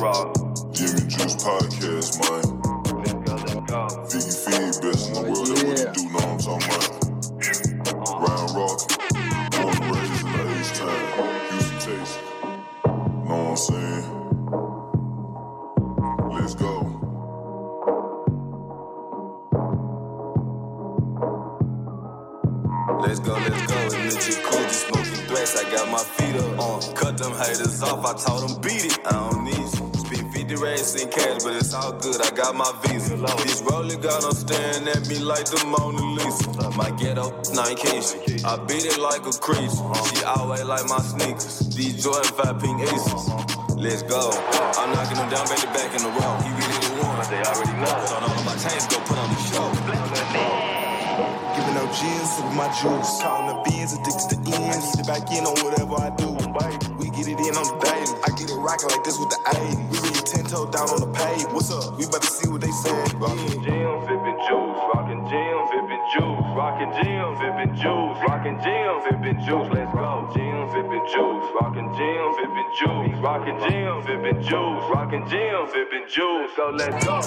raw. Jimmy Juice Podcast, man. Let's go, let's go. Figgy Feed, best in the world. That's what you do, know what I'm talking about. Ryan Rock, born and raised in the H-Town, Houston, Texas. Know what I'm saying? Let's go. Let's go, let's go. In the jacuzzi, smoking threats. I got my feet up. Uh, cut them haters off. I told them beat it. I 50 racks in cash, but it's all good. I got my visa. This rolling got them staring at me like the Mona Lisa. My ghetto, nine Keisha. I beat it like a crease. She always like my sneakers. These Jordan 5 pink aces. Let's go. I'm knocking them down, baby, back in the row. He really the one. They already know. So all of my chains go put on the show. Giving out gins with my juice. Counting the beans, addicted to ends. Need it back in on whatever I do. We get it in on the daily. I get it rocking like this with the 80. We really 10 toe down on the page. What's up? We about to see what they say. Rockin' gym, vippin' juice. Rockin' gym, vippin' juice. Rockin' gym, vippin' juice. Rockin' gym, vippin' juice. Let's go. Gym, vippin' juice. Rockin' gym, vippin' juice. Rockin' gym, vippin' juice. Rockin' gym, vippin' juice. So let's go.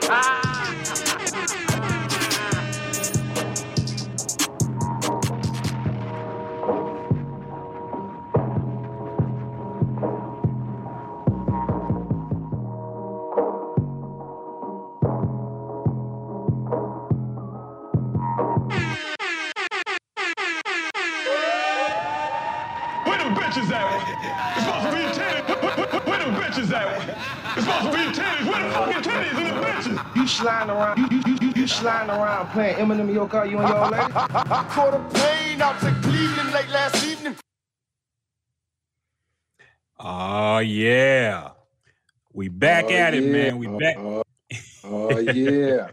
What do you sliding around playing Eminem in your car, you and your old lady? Caught a plane out to Cleveland late last evening. Oh yeah. We back Oh, at it, yeah. man. We ah, back. Oh, oh, yeah.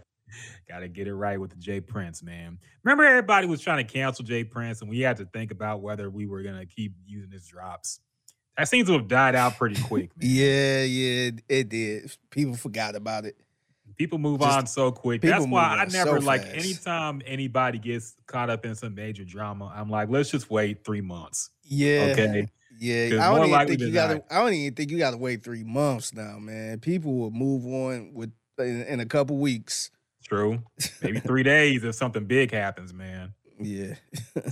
Gotta get it right with the J. Prince, man. Remember, everybody was trying to cancel J. Prince, and we had to think about whether we were gonna keep using his drops. That seems to have died out pretty quick. Man. Yeah, yeah, it did. People forgot about it. People move Just- on so quick. That's why I never so like fast. anytime anybody gets caught up in some major drama. I'm like, let's just wait three months. Yeah. Okay. Yeah, I don't even think you gotta. I don't even think you gotta wait three months now, man. People will move on with in, in a couple weeks. True. Maybe three days if something big happens, man. Yeah,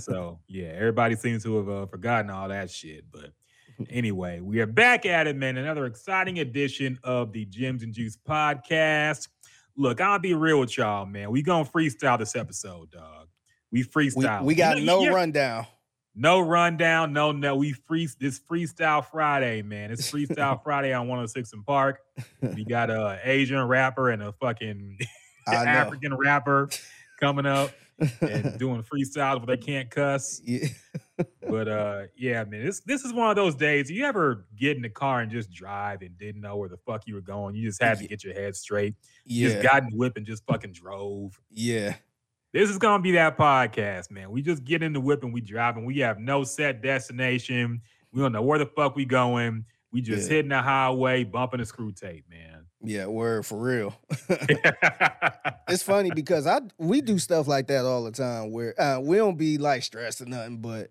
so yeah, everybody seems to have uh, forgotten all that shit. But anyway, we are back at it, man. Another exciting edition of the Gems and Juice podcast. Look, I'll be real with y'all, man. We gonna freestyle this episode, dog. We we, freestyle. we You got know, no you- rundown. no rundown, no, no. We free this freestyle Friday, man. It's freestyle Friday on 106 and Park. We got a Asian rapper and a fucking African rapper coming up and doing freestyles where they can't cuss. Yeah. But uh yeah, man, this this is one of those days. You ever get in the car and just drive and didn't know where the fuck you were going? You just had to get your head straight. You Yeah, just got in the whip and just fucking drove. yeah, This is gonna be that podcast, man. We just get in the whip and we drive and we have no set destination. We don't know where the fuck we going. We just Yeah. hitting the highway, bumping the screw tape, man. Yeah. Word for real. it's funny because I we do stuff like that all the time where uh, we don't be like stressed or nothing, but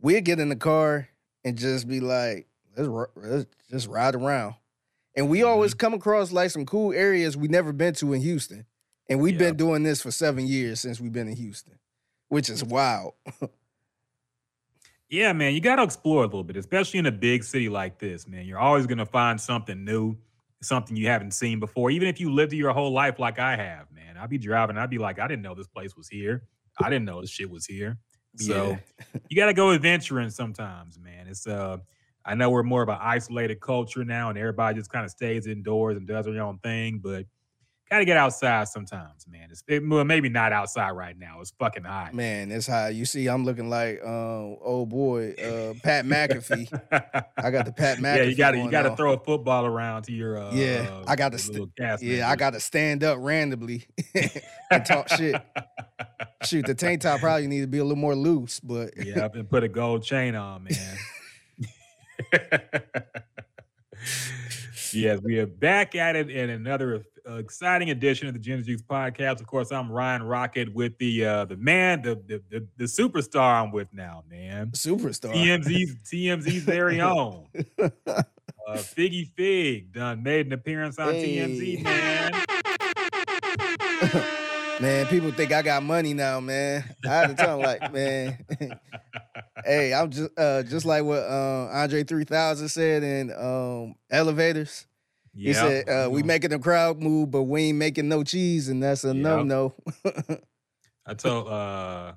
we'll get in the car and just be like, let's, let's just ride around. And we always Mm-hmm. come across like some cool areas we never been to in Houston. And we've Yeah. been doing this for seven years since we've been in Houston, which is wild. Yeah, man, you got to explore a little bit, especially in a big city like this, man. You're always going to find something new, something you haven't seen before. Even if you lived your whole life like I have, man. I'd be driving, I'd be like, I didn't know this place was here. I didn't know this shit was here. So you got to go adventuring sometimes, man. It's uh I know we're more of an isolated culture now and everybody just kind of stays indoors and does their own thing, but got to get outside sometimes, man. It's it, well, maybe not outside right now. It's fucking hot. Man, it's how you see I'm looking like uh, old boy, uh, Pat McAfee. I got the Pat McAfee. yeah, you got to you got to on. throw a football around to your uh, Yeah, I gotta st- Yeah, I got to stand up randomly and talk shit. Shoot, the tank top probably need to be a little more loose, but yeah, up and put a gold chain on, man. yes, we are back at it in another uh, exciting edition of the and Juice podcast. Of course, I'm Ryan Rockett with the uh, the man, the, the the the superstar I'm with now, man. Superstar. TMZ's TMZ's very own. Uh, Figgy Fig done made an appearance on Hey. TMZ, man. Man, people think I got money now, man. I had to tell them like, man, hey, I'm just uh just like what uh, Andre 3000 said in um elevators. He said, uh, we making the crowd move, but we ain't making no cheese, and that's a Yep. no-no. I told uh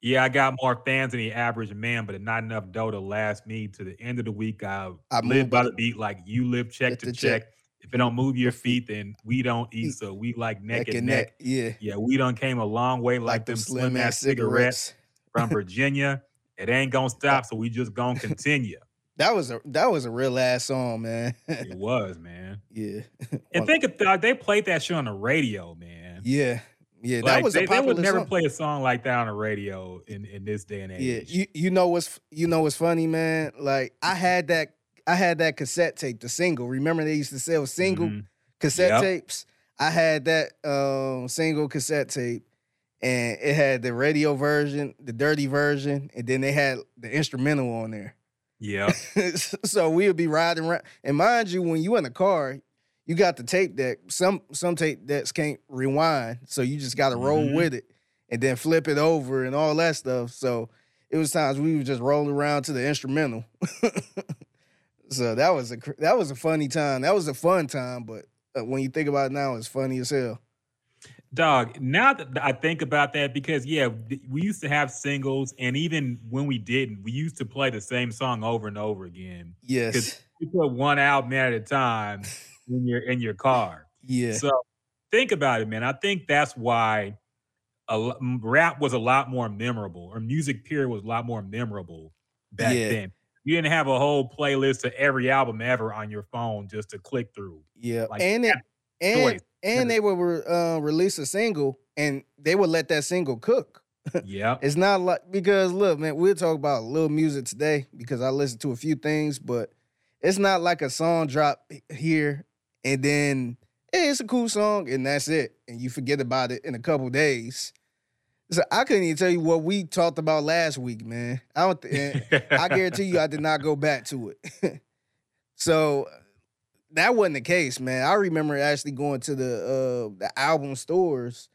yeah, I got more fans than the average man, but not enough dough to last me to the end of the week. I, I live by the beat like you live check to check. check. If it don't move your feet, then we don't eat. Mm. So we like neck, Neck and neck. Yeah. Yeah, we done came a long way like, them slim ass cigarettes from Virginia. It ain't gonna stop, so we just gonna continue. That was a that was a real ass song, man. it was, man. yeah. And think of that, they played that shit on the radio, man. Yeah. Yeah. Like, that was they, a they would never song. play a song like that on the radio in, in this day and age. Yeah, you you know what's you know what's funny, man? Like I had that I had that cassette tape, the single. Remember they used to sell single Mhm. cassette Yep. tapes? I had that um single cassette tape and it had the radio version, the dirty version, and then they had the instrumental on there. Yeah. so we would be riding around. And mind you, when you in a car, you got the tape deck. Some some tape decks can't rewind, so you just got to roll Mhm. with it and then flip it over and all that stuff. So it was times we would just roll around to the instrumental. so that was a that was a funny time. That was a fun time, but uh, when you think about it now, it's funny as hell. Dog, now that I think about that, because yeah, we used to have singles, and even when we didn't, we used to play the same song over and over again. Yes. You put one album at a time in your in your car. Yeah. So think about it, man. I think that's why a rap was a lot more memorable, or music period was a lot more memorable back Yeah. then. You didn't have a whole playlist of every album ever on your phone just to click through. Yeah, Like, and it, and choice. and they would uh, release a single, and they would let that single cook. Yeah. It's not like because look, man, we'll talk about little music today because I listen to a few things, but it's not like a song drop here and then hey, it's a cool song and that's it, and you forget about it in a couple days. So I couldn't even tell you what we talked about last week, man. I don't. Th- I guarantee you, I did not go back to it. so that wasn't the case, man. I remember actually going to the uh the album stores,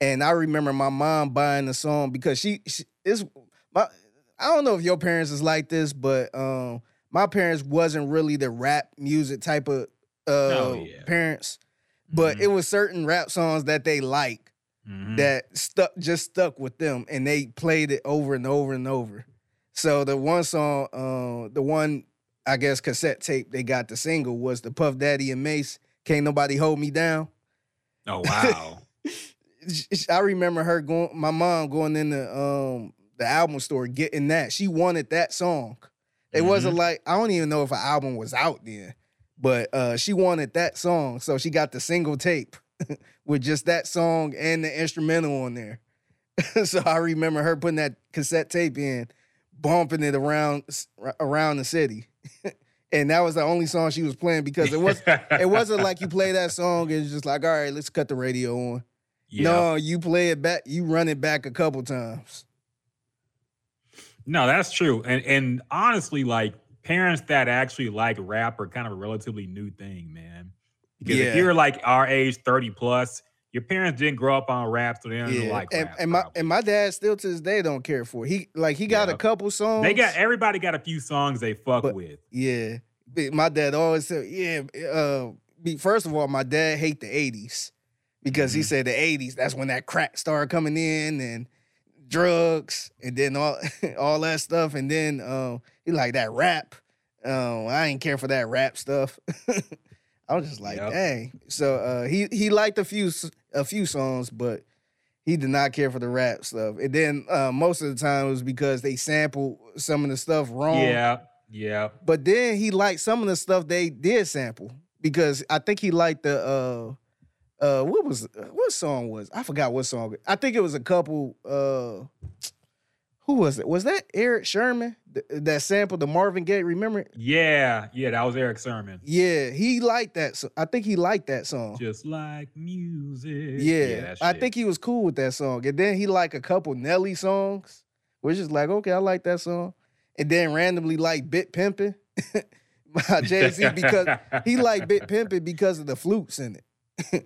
and I remember my mom buying the song because she, she is my. I don't know if your parents is like this, but um, my parents wasn't really the rap music type of uh Oh, yeah. parents, but Mhm. it was certain rap songs that they like Mhm. that stuck just stuck with them and they played it over and over and over. So the one song, uh, the one I guess cassette tape they got the single was the Puff Daddy and Mase. Can't nobody hold me down. Oh wow. I remember her going, my mom going in the um the album store getting that. She wanted that song. It wasn't like I don't even know if an album was out then, but uh she wanted that song, so she got the single tape with just that song and the instrumental on there. so I remember her putting that cassette tape in, bumping it around around the city. and that was the only song she was playing because it was it wasn't like you play that song and it's just like, all right, let's cut the radio on. Yeah. No, you play it back, you run it back a couple times. No, that's true. And and honestly, like parents that actually like rap are kind of a relatively new thing, man. Because Yeah. if you're like our age, 30 plus, your parents didn't grow up on rap, so they don't Yeah, like and, rap. and my probably. and my dad still to this day don't care for it. He like he got a couple songs. they got everybody got a few songs they fuck But- with. yeah. My dad always said, yeah. Uh, first of all, my dad hate the '80s because he Mhm. said the '80s that's when that crack started coming in and drugs and then all all that stuff. And then um, he like that rap. Um, I ain't care for that rap stuff. I was just like, Yep. dang. So uh, he he liked a few a few songs, but he did not care for the rap stuff. And then uh, most of the time it was because they sampled some of the stuff wrong. Yeah, yeah. But then he liked some of the stuff they did sample because I think he liked the uh uh what was what song was I forgot what song. I think it was a couple uh who was it? Was that Erick Sermon Th- that sampled the Marvin Gaye? Remember? Yeah, yeah, that was Erick Sermon. Yeah, he liked that. So I think he liked that song. Just like music. Yeah, that I think he was cool with that song. And then he liked a couple Nelly songs, which is like, okay, I like that song. And then randomly like Big Pimpin' by Jay Z because he liked Big Pimpin' because of the flutes in it.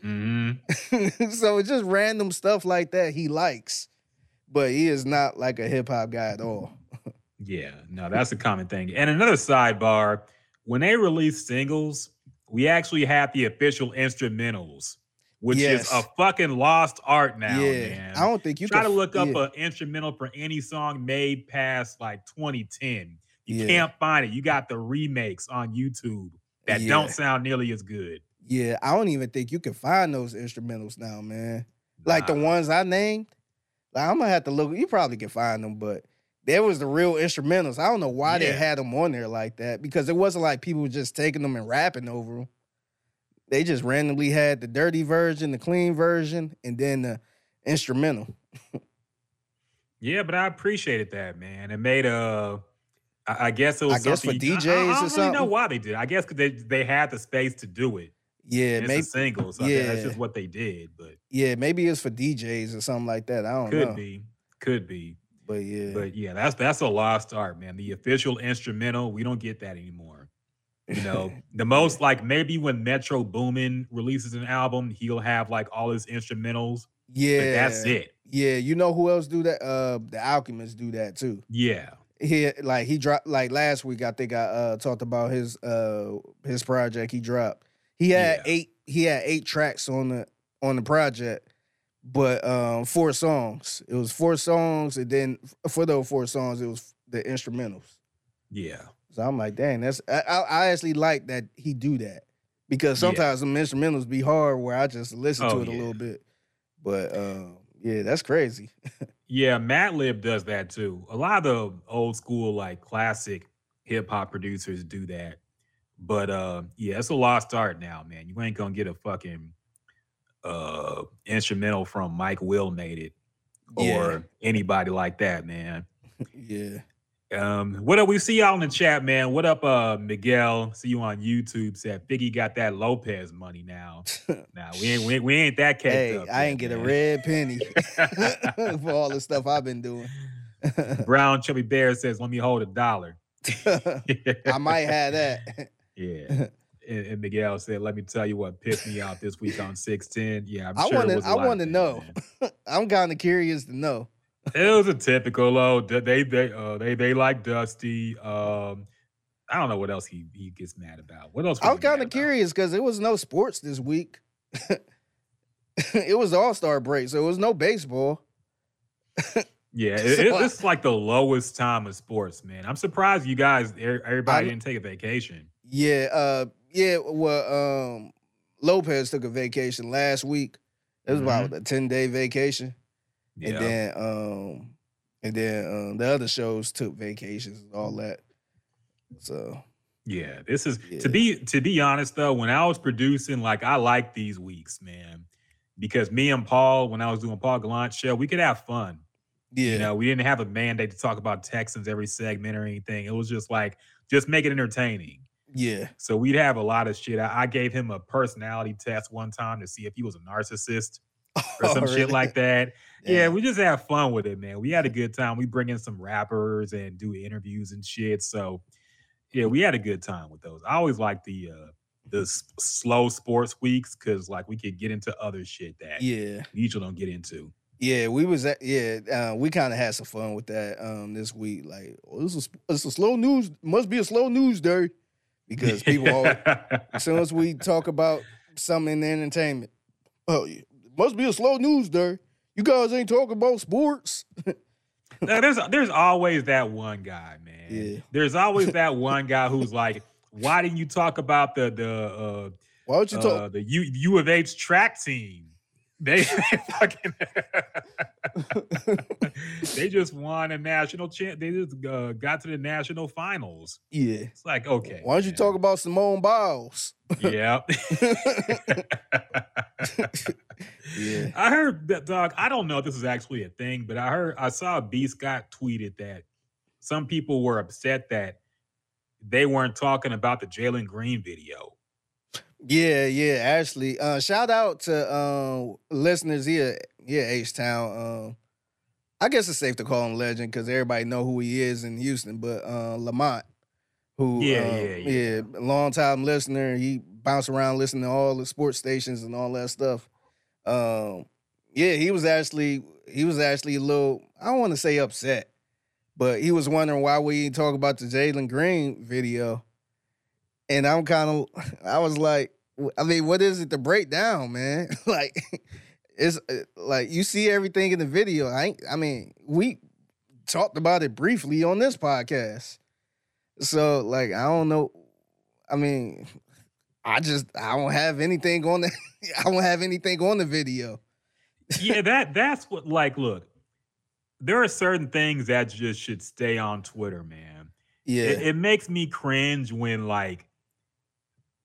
Mhm. so it's just random stuff like that he likes, but he is not like a hip hop guy at all. Yeah, no, that's a common thing. And another sidebar, when they release singles, we actually have the official instrumentals, which is a fucking lost art now, yeah, man. I don't think you Try can to look up yeah. an instrumental for any song made past like 2010. You Yeah. can't find it. You got the remakes on YouTube that Yeah. don't sound nearly as good. Yeah, I don't even think you can find those instrumentals now, man. Like the ones I named, like I'm gonna have to look. You probably can find them, but there was the real instrumentals. I don't know why they had them on there like that because it wasn't like people just taking them and rapping over them. They just randomly had the dirty version, the clean version, and then the instrumental. Yeah, but I appreciated that, man. It made a. I I guess it was. I guess for something- I- I, DJs or I don't really know why they did. it. I guess because they they had the space to do it. Yeah, it's maybe. a single, so yeah. that's just what they did. But Yeah, maybe it's for DJs or something like that. I don't could know. Could be, could be. But yeah, But yeah, that's that's a lost art, man. The official instrumental, we don't get that anymore. You know, the most like maybe when Metro Boomin releases an album, he'll have like all his instrumentals. yeah, But that's it. Yeah, you know who else do that? Uh, the Alchemists do that too. Yeah. he like he dropped like last week. I think I uh talked about his uh his project he dropped. He had Yeah. eight he had eight tracks on the on the project, but um four songs. It was four songs, and then for those four songs, it was the instrumentals. Yeah. So I'm like, dang, that's I, I actually like that he do that because Yeah. sometimes some instrumentals be hard where I just listen to Oh, it a little bit. But um, yeah, that's crazy. Yeah, Madlib does that too. A lot of the old school, like classic hip hop producers do that. But uh yeah, it's a lost art now, man. You ain't gonna get a fucking uh instrumental from Mike Will made it or Yeah. anybody like that, man. yeah. Um, what up? We see y'all in the chat, man. What up, uh, Miguel? See you on YouTube. Said Figgy got that Lopez money now. Now we ain't we ain't, we ain't that caked Hey, up. I ain't get a red penny for all the stuff I've been doing. Brown Chubby Bear says, "Let me hold a dollar." I might have that. Yeah. And, and Miguel said, "Let me tell you what pissed me off this week on six ten. Yeah, I'm I sure wanna- it I wanna know. I'm kind of curious to know. It was a typical. Oh, they they uh, they they like Dusty. Um, I don't know what else he he gets mad about. What else? I'm kind of curious because there was no sports this week. it was All Star break, so it was no baseball. Yeah, it, So it- it's like the lowest time of sports, man. I'm surprised you guys, er- everybody I- didn't take a vacation. Yeah, uh, yeah. Well, um, Lopez took a vacation last week. It was about a ten day vacation, Yeah, and then um, and then um, the other shows took vacations and all that. So yeah. This is Yeah. to be to be honest though. When I was producing, like I like these weeks, man, because me and Paul, when I was doing Paul Gallant show, we could have fun. yeah, You know, we didn't have a mandate to talk about Texans every segment or anything. It was just like just make it entertaining. Yeah, So we'd have a lot of shit. I, I gave him a personality test one time to see if he was a narcissist or some shit like that. Yeah, we just have fun with it, man. We had a good time. We bring in some rappers and do interviews and shit. So yeah, we had a good time with those. I always like the uh the s- slow sports weeks because like we could get into other shit that yeah. we usually don't get into. Yeah, we was at yeah, uh, we kind of had some fun with that um this week. Like, oh, this is it's a slow news, must be a slow news day because people always, as soon as we talk about something in the entertainment, oh, yeah, must be a slow news day. You guys ain't talking about sports. Now, there's there's always that one guy, man. Yeah. There's always that one guy who's like, why didn't you talk about the the uh, Why don't uh, you talk? uh the U U of H track team? They fucking they just won a national champ. They just uh, got to the national finals. yeah. It's like okay. Why don't you man. talk about Simone Biles? Yeah. Yeah. I heard that dog. I don't know if this is actually a thing, but I heard I saw B Scott tweeted that some people were upset that they weren't talking about the Jalen Green video. Yeah, yeah. Actually, uh, shout out to um, listeners here, yeah, H Town. Um, I guess it's safe to call him legend because everybody know who he is in Houston. But uh, Lamont, who Yeah, um, yeah, yeah. long time listener. He bounced around listening to all the sports stations and all that stuff. Um, yeah, he was actually he was actually a little. I don't want to say upset, but he was wondering why we didn't talk about the Jalen Green video. And I'm kind of, I was like, I mean, what is it to break down, man? like, it's uh, like you see everything in the video. I, ain't, I mean, we talked about it briefly on this podcast. So, like, I don't know. I mean, I just I don't have anything on the I don't have anything on the video. yeah, that that's what like look. There are certain things that just should stay on Twitter, man. Yeah, It, it makes me cringe when like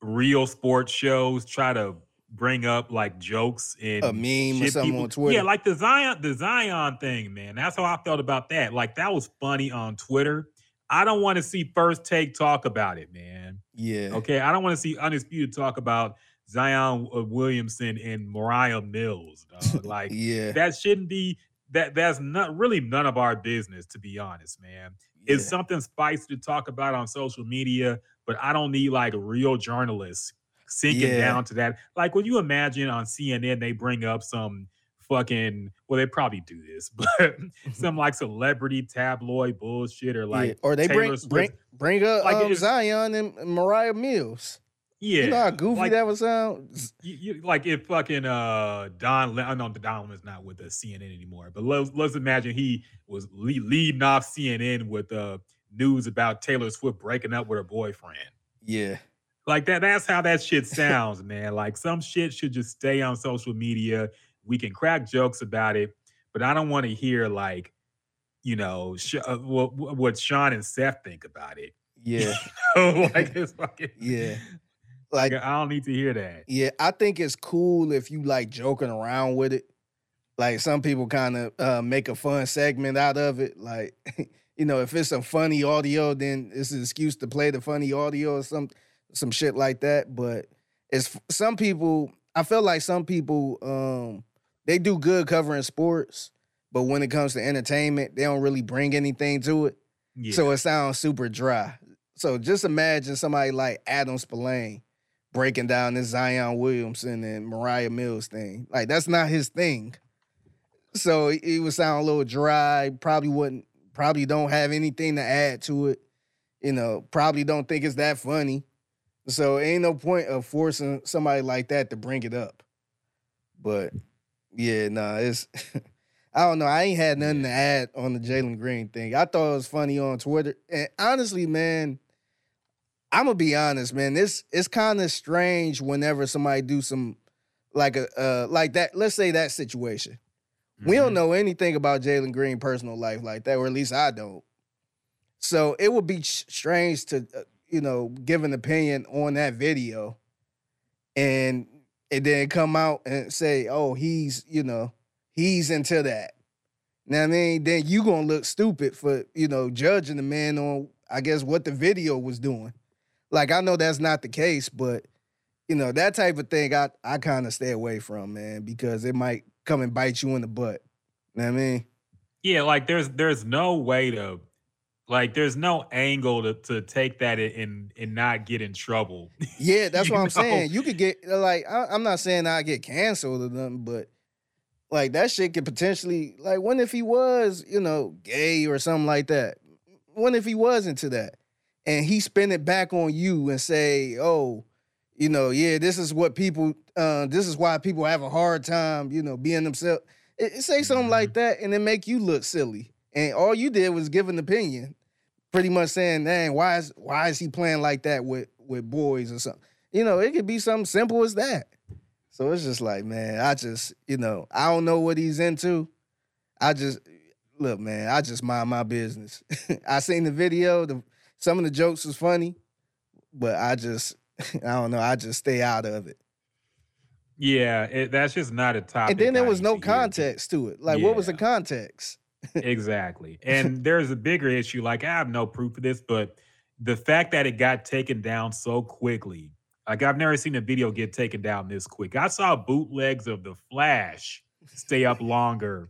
real sports shows try to bring up like jokes and a meme or something people- on Twitter. Yeah, like the Zion, the Zion thing, man. That's how I felt about that. Like that was funny on Twitter. I don't want to see first take talk about it, man. yeah, Okay, I don't want to see undisputed talk about Zion uh, Williamson and Moriah Mills. Dog. Like yeah, that shouldn't be that. That's not really none of our business, to be honest, man. It's something spicy to talk about on social media, but I don't need like real journalists sinking Yeah. down to that. Like, when you imagine on CNN they bring up some fucking well, they probably do this, but some like celebrity tabloid bullshit or yeah. like or they bring Taylor Swift- bring bring up Like, um, Zion and Moriah Mills. yeah, you know how goofy like, that would sound. you, you, like if fucking uh Don, Le- I know Don is not with the CNN anymore, but let's let's imagine he was le- leading off CNN with uh news about Taylor Swift breaking up with her boyfriend. Yeah, Like that, that's how that shit sounds, man. Like some shit should just stay on social media. We can crack jokes about it, but I don't want to hear like, you know, sh- uh, what what Sean and Seth think about it. yeah, like it's fucking Yeah. Like like I don't need to hear that. Yeah, I think it's cool if you like joking around with it. Like some people kind of uh, make a fun segment out of it. Like, you know, if it's some funny audio, then it's an excuse to play the funny audio or some some shit like that. But it's some people. I feel like some people um, they do good covering sports, but when it comes to entertainment, they don't really bring anything to it. Yeah. So it sounds super dry. So just imagine somebody like Adam Spolane breaking down this Zion Williamson and Moriah Mills thing. Like that's not his thing. So it it would sound a little dry. Probably wouldn't. Probably don't have anything to add to it. You know. Probably don't think it's that funny. So ain't no point of forcing somebody like that to bring it up. But yeah, nah, it's. I don't know. I ain't had nothing to add on the Jalen Green thing. I thought it was funny on Twitter. And honestly, man, I'm gonna be honest, man. This it's kind of strange whenever somebody do some like a uh like that. Let's say that situation. We don't Mhm. know anything about Jalen Green personal life like that, or at least I don't. So it would be strange to uh, you know give an opinion on that video, and and then come out and say, "Oh, he's you know he's into that." Now I mean, then you gonna look stupid for you know judging the man on I guess what the video was doing. Like I know that's not the case, but you know that type of thing I I kind of stay away from, man, because it might come and bite you in the butt. You know what I mean? Yeah, like there's there's no way to like there's no angle to, to take that in- and and not get in trouble. Yeah, that's what I'm saying. You could get like I, I'm not saying I get canceled or nothing, but like that shit could potentially like what if he was you know gay or something like that? What if he was into that and he spin it back on you and say, oh, you know, yeah, this is what people, uh, this is why people have a hard time, you know, being themselves. It, it say something like that and it make you look silly. And all you did was give an opinion, pretty much saying, "Dang, why is why is he playing like that with with boys or something?" You know, it could be something simple as that. So it's just like, man, I just, you know, I don't know what he's into. I just look, man. I just mind my business. I seen the video. The some of the jokes was funny, but I just I don't know. I just stay out of it. Yeah, it, that's just not a topic. And then there was no context to it. Like, what was the context? exactly. And there's a bigger issue. Like, I have no proof of this, but the fact that it got taken down so quickly, like, I've never seen a video get taken down this quick. I saw bootlegs of The Flash stay up longer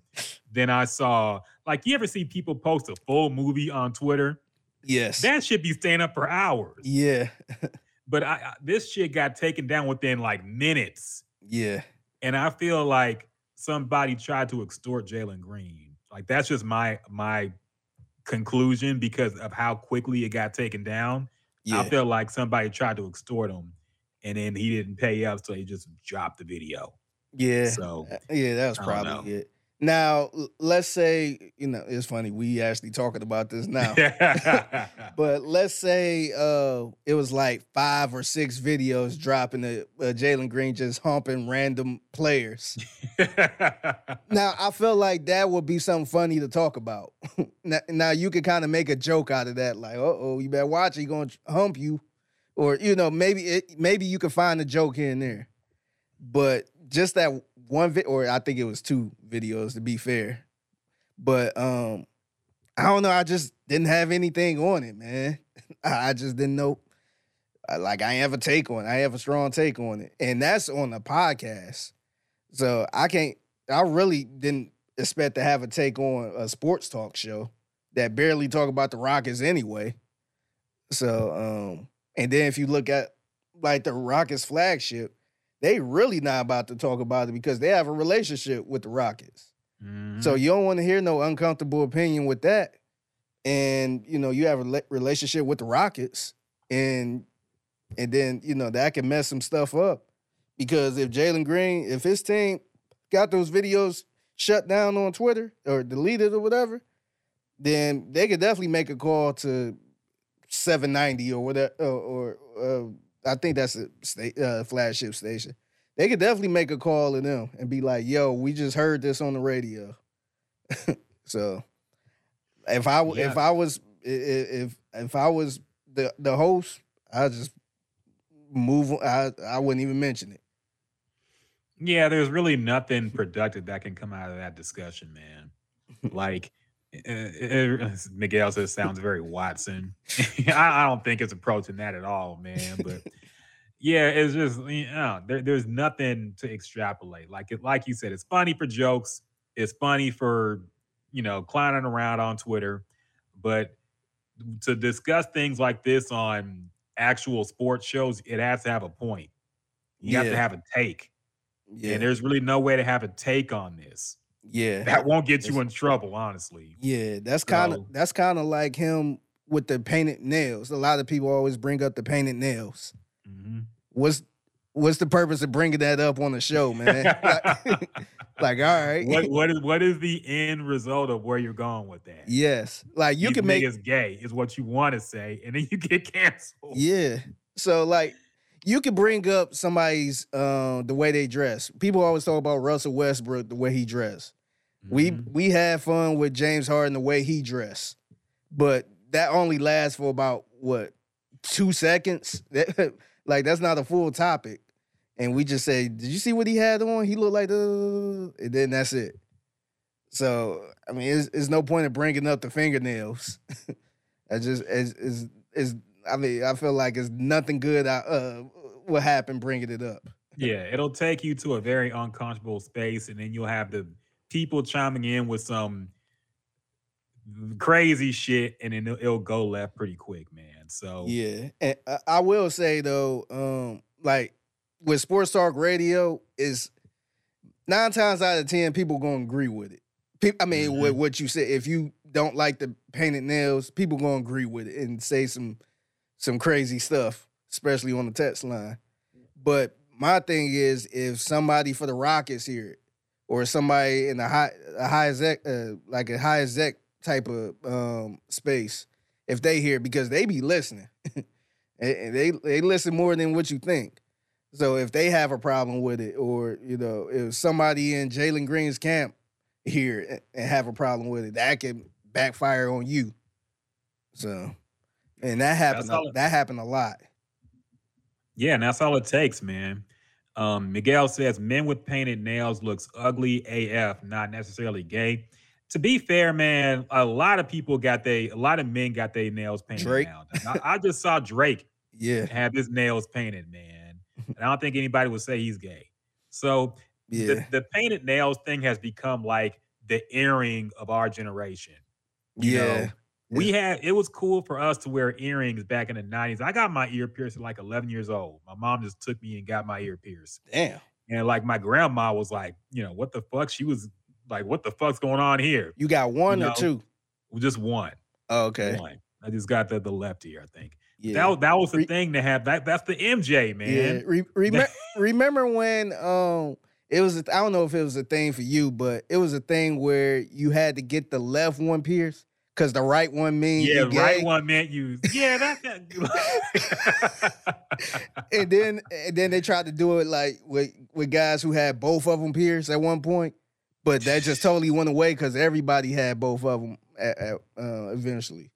than I saw. Like, you ever see people post a full movie on Twitter? Yes. That should be staying up for hours. yeah. But I, I- this shit got taken down within like minutes. Yeah. And I feel like somebody tried to extort Jalen Green. Like that's just my my conclusion because of how quickly it got taken down. Yeah. I feel like somebody tried to extort him and then he didn't pay up, so he just dropped the video. Yeah. So Uh, Yeah, that was probably it. Now, let's say, you know, it's funny, we actually talking about this now. But let's say uh it was like five or six videos dropping the uh, Jalen Green just humping random players. Now I feel like that would be something funny to talk about. now, now you could kind of make a joke out of that, like, "Uh oh, you better watch, he gonna hump you," or you know, maybe it, maybe you could find a joke here and there. But just that one vid, or I think it was two videos to be fair. But um, I don't know. I just didn't have anything on it, man. I just didn't know. Like I have a take on it. I have a strong take on it, and that's on the podcast. So I can't. I really didn't expect to have a take on a sports talk show that barely talk about the Rockets anyway. So, um, and then if you look at like the Rockets flagship, they really not about to talk about it because they have a relationship with the Rockets. Mhm. So you don't want to hear no uncomfortable opinion with that. And you know, you have a rela- relationship with the Rockets, and and then you know that can mess some stuff up. Because if Jalen Green, if his team got those videos shut down on Twitter or deleted or whatever, then they could definitely make a call to 790 or whatever, or, or uh, I think that's a sta- uh, flagship station. They could definitely make a call to them and be like, "Yo, we just heard this on the radio." so, if I w- if I was if if I was the the host, I just move. I I wouldn't even mention it. Yeah, there's really nothing productive that can come out of that discussion, man. Like uh, uh, Miguel says, sounds very Watson. I, I don't think it's approaching that at all, man. But yeah, it's just you know, there, there's nothing to extrapolate. Like it, like you said, it's funny for jokes. It's funny for you know clowning around on Twitter, but to discuss things like this on actual sports shows, it has to have a point. You have to have a take. Yeah, And there's really no way to have a take on this. Yeah, That won't get you in trouble, honestly. yeah. That's kind of So- that's kind of like him with the painted nails. A lot of people always bring up the painted nails. Mhm. What's what's the purpose of bringing that up on the show, man? like, like, all right, What what is what is the end result of where you're going with that? yes, like you These can make niggas gay is what you want to say, and then you get canceled. Yeah. So like you could bring up somebody's um the way they dress. People always talk about Russell Westbrook the way he dressed. We Mhm. we had fun with James Harden the way he dressed. But that only lasts for about what two seconds. Like that's not a full topic. And we just say, Did you see what he had on? He looked like the and then that's it. So I mean, it's, it's no point in bringing up the fingernails. I just is is is I mean, I feel like it's nothing good. I, uh, will happen bringing it up. Yeah, it'll take you to a very uncomfortable space, and then you'll have the people chiming in with some crazy shit, and then it'll, it'll go left pretty quick, man. So Yeah, and I, will say though, um, like with sports talk radio, is nine times out of ten people gonna agree with it. I mean, with what you said, if you don't like the painted nails, people gonna agree with it and say some some crazy stuff, especially on the text line. But my thing is, if somebody for the Rockets hear it, or somebody in the high a high exec, uh, like a high exec type of um, space, if they hear because they be listening, they they listen more than what you think. So if they have a problem with it, or you know, if somebody in Jalen Green's camp here and- and have a problem with it. That can backfire on you. So, and that happened. all A, it- that happened a lot. Yeah, and that's all it takes, man. Um, Miguel says men with painted nails looks ugly AF, not necessarily gay. To be fair, man, a lot of people got they a lot of men got their nails painted Drake. now. I, I just saw Drake Yeah, have his nails painted, man. And I don't think anybody would say he's gay. So yeah, the, the painted nails thing has become like the earring of our generation. You yeah. know, we had it was cool for us to wear earrings back in the 90s. I got my ear pierced at like 11 years old. My mom just took me and got my ear pierced. Damn, And like my grandma was like, you know, what the fuck? She was like, what the fuck's going on here? you got one You or know, two? Just one. Oh, okay, One. I just got the, the left ear, I think. yeah. That, was- that was the Re- thing to have. That, that's the MJ, Yeah, man. re- remember, remember when um it was I don't know if it was a thing for you, but it was a thing where you had to get the left one pierced because the right one means Yeah, right one meant you. Yeah, that. that And then and then they tried to do it like with with guys who had both of them pierced at one point, but that just totally went away because everybody had both of them at, at, uh, eventually.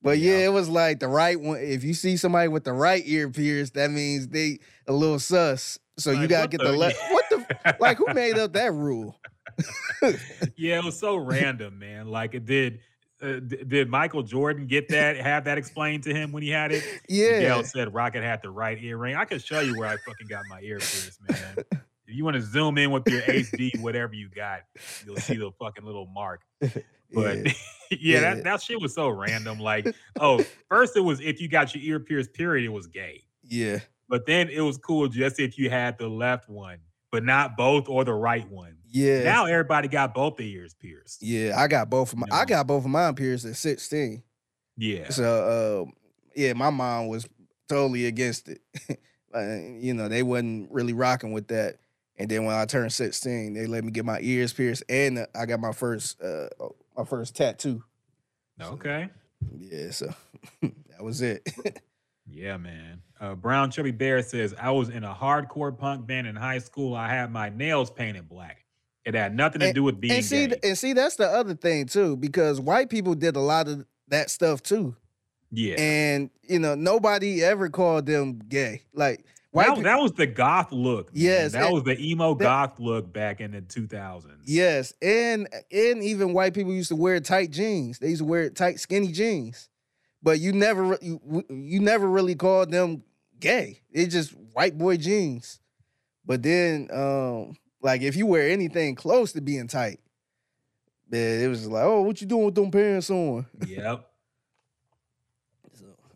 But yeah. Yeah. it was like the right one. If you see somebody with the right ear pierced, that means they a little sus. So you gotta get the- the left. What the like? Who made up that rule? yeah, it was so random, man. Like it did. Uh, d- did Michael Jordan get that? Have that explained to him when he had it? Yeah, Miguel said Rockett had the right earring. I can show you where I fucking got my ear pierced, man. If you want to zoom in with your HD, whatever you got, you'll see the fucking little mark. But yeah, yeah. That, that shit was so random. Like, oh, first it was if you got your ear pierced, period, it was gay. yeah, But then it was cool just if you had the left one, but not both or the right one. yeah. Now everybody got both their ears pierced. yeah, I got both of my. I got both of mine pierced at sixteen. Yeah. So uh, yeah, my mom was totally against it. You know, they wasn't really rocking with that. And then when I turned 16, they let me get my ears pierced and uh, I got my first uh my first tattoo. Okay. Yeah, so that was it. Yeah, man. Uh, Brown Chubby Bear says, I was in a hardcore punk band in high school. I had my nails painted black. It had nothing to And- do with being and see gay. and see that's the other thing too because white people did a lot of that stuff too. yeah. And you know, nobody ever called them gay. Like white that, peo- that was the goth look. man. Yes, That was the emo that- goth look back in the 2000s. Yes, and and even white people used to wear tight jeans. They used to wear tight, skinny jeans, but you never you, you never really called them gay. It's just white boy jeans. But then, um, like if you wear anything close to being tight, man, it was like, oh, what you doing with them pants on? Yep.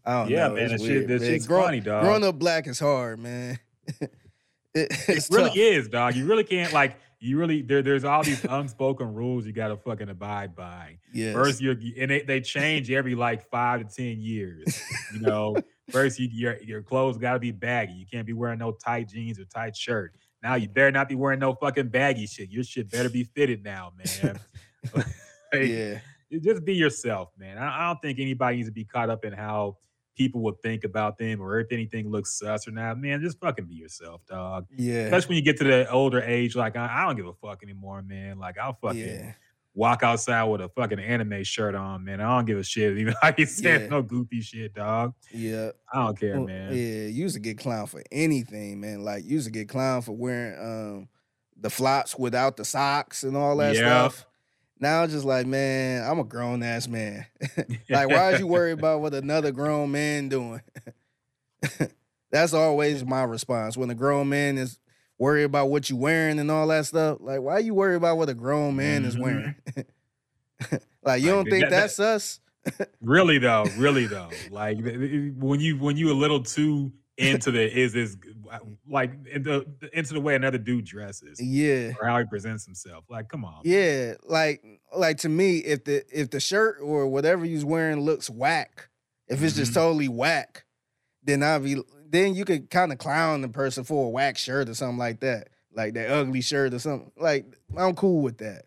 I don't Yeah, know. man, it's that shit- that man. shit's Grow- funny, dog. Growing up black is hard, man. it, really tough. is, dog. You really can't like you really there, there's all these unspoken rules you gotta fucking abide by. Yes. First, you're and they, they change every like five to ten years. You know, first you, your your clothes got to be baggy. You can't be wearing no tight jeans or tight shirt. Now you better not be wearing no fucking baggy shit. Your shit better be fitted now, man. Like, yeah. just be yourself, man. I, I don't think anybody needs to be caught up in how people would think about them or if anything looks sus or not. Man, just fucking be yourself, dog. Yeah. Especially when you get to the older age, like I, I don't give a fuck anymore, man. Like I'll fucking Yeah. walk outside with a fucking anime shirt on, man. I don't give a shit. Even like you said, Yeah. no goofy shit, dog. Yeah. I don't care, Well, man. Yeah, you used to get clown for anything, man. Like you used to get clown for wearing um the flops without the socks and all that Yep. stuff. Now it's just like, man, I'm a grown ass man. like, why is you worried about what another grown man doing? That's always my response when a grown man is worried about what you wearing and all that stuff. Like, why are you worried about what a grown man is wearing? Mm-hmm. like, you don't that- think that- that's us? Really though, really though. Like when you when you a little too into the is this like into, into the way another dude dresses Yeah. or how he presents himself. Like, come on. Yeah, like like to me, if the if the shirt or whatever he's wearing looks whack, if it's just Mhm. totally whack, then I'll be then you could kind of clown the person for a whack shirt or something like that, like that ugly shirt or something. Like I'm cool with that.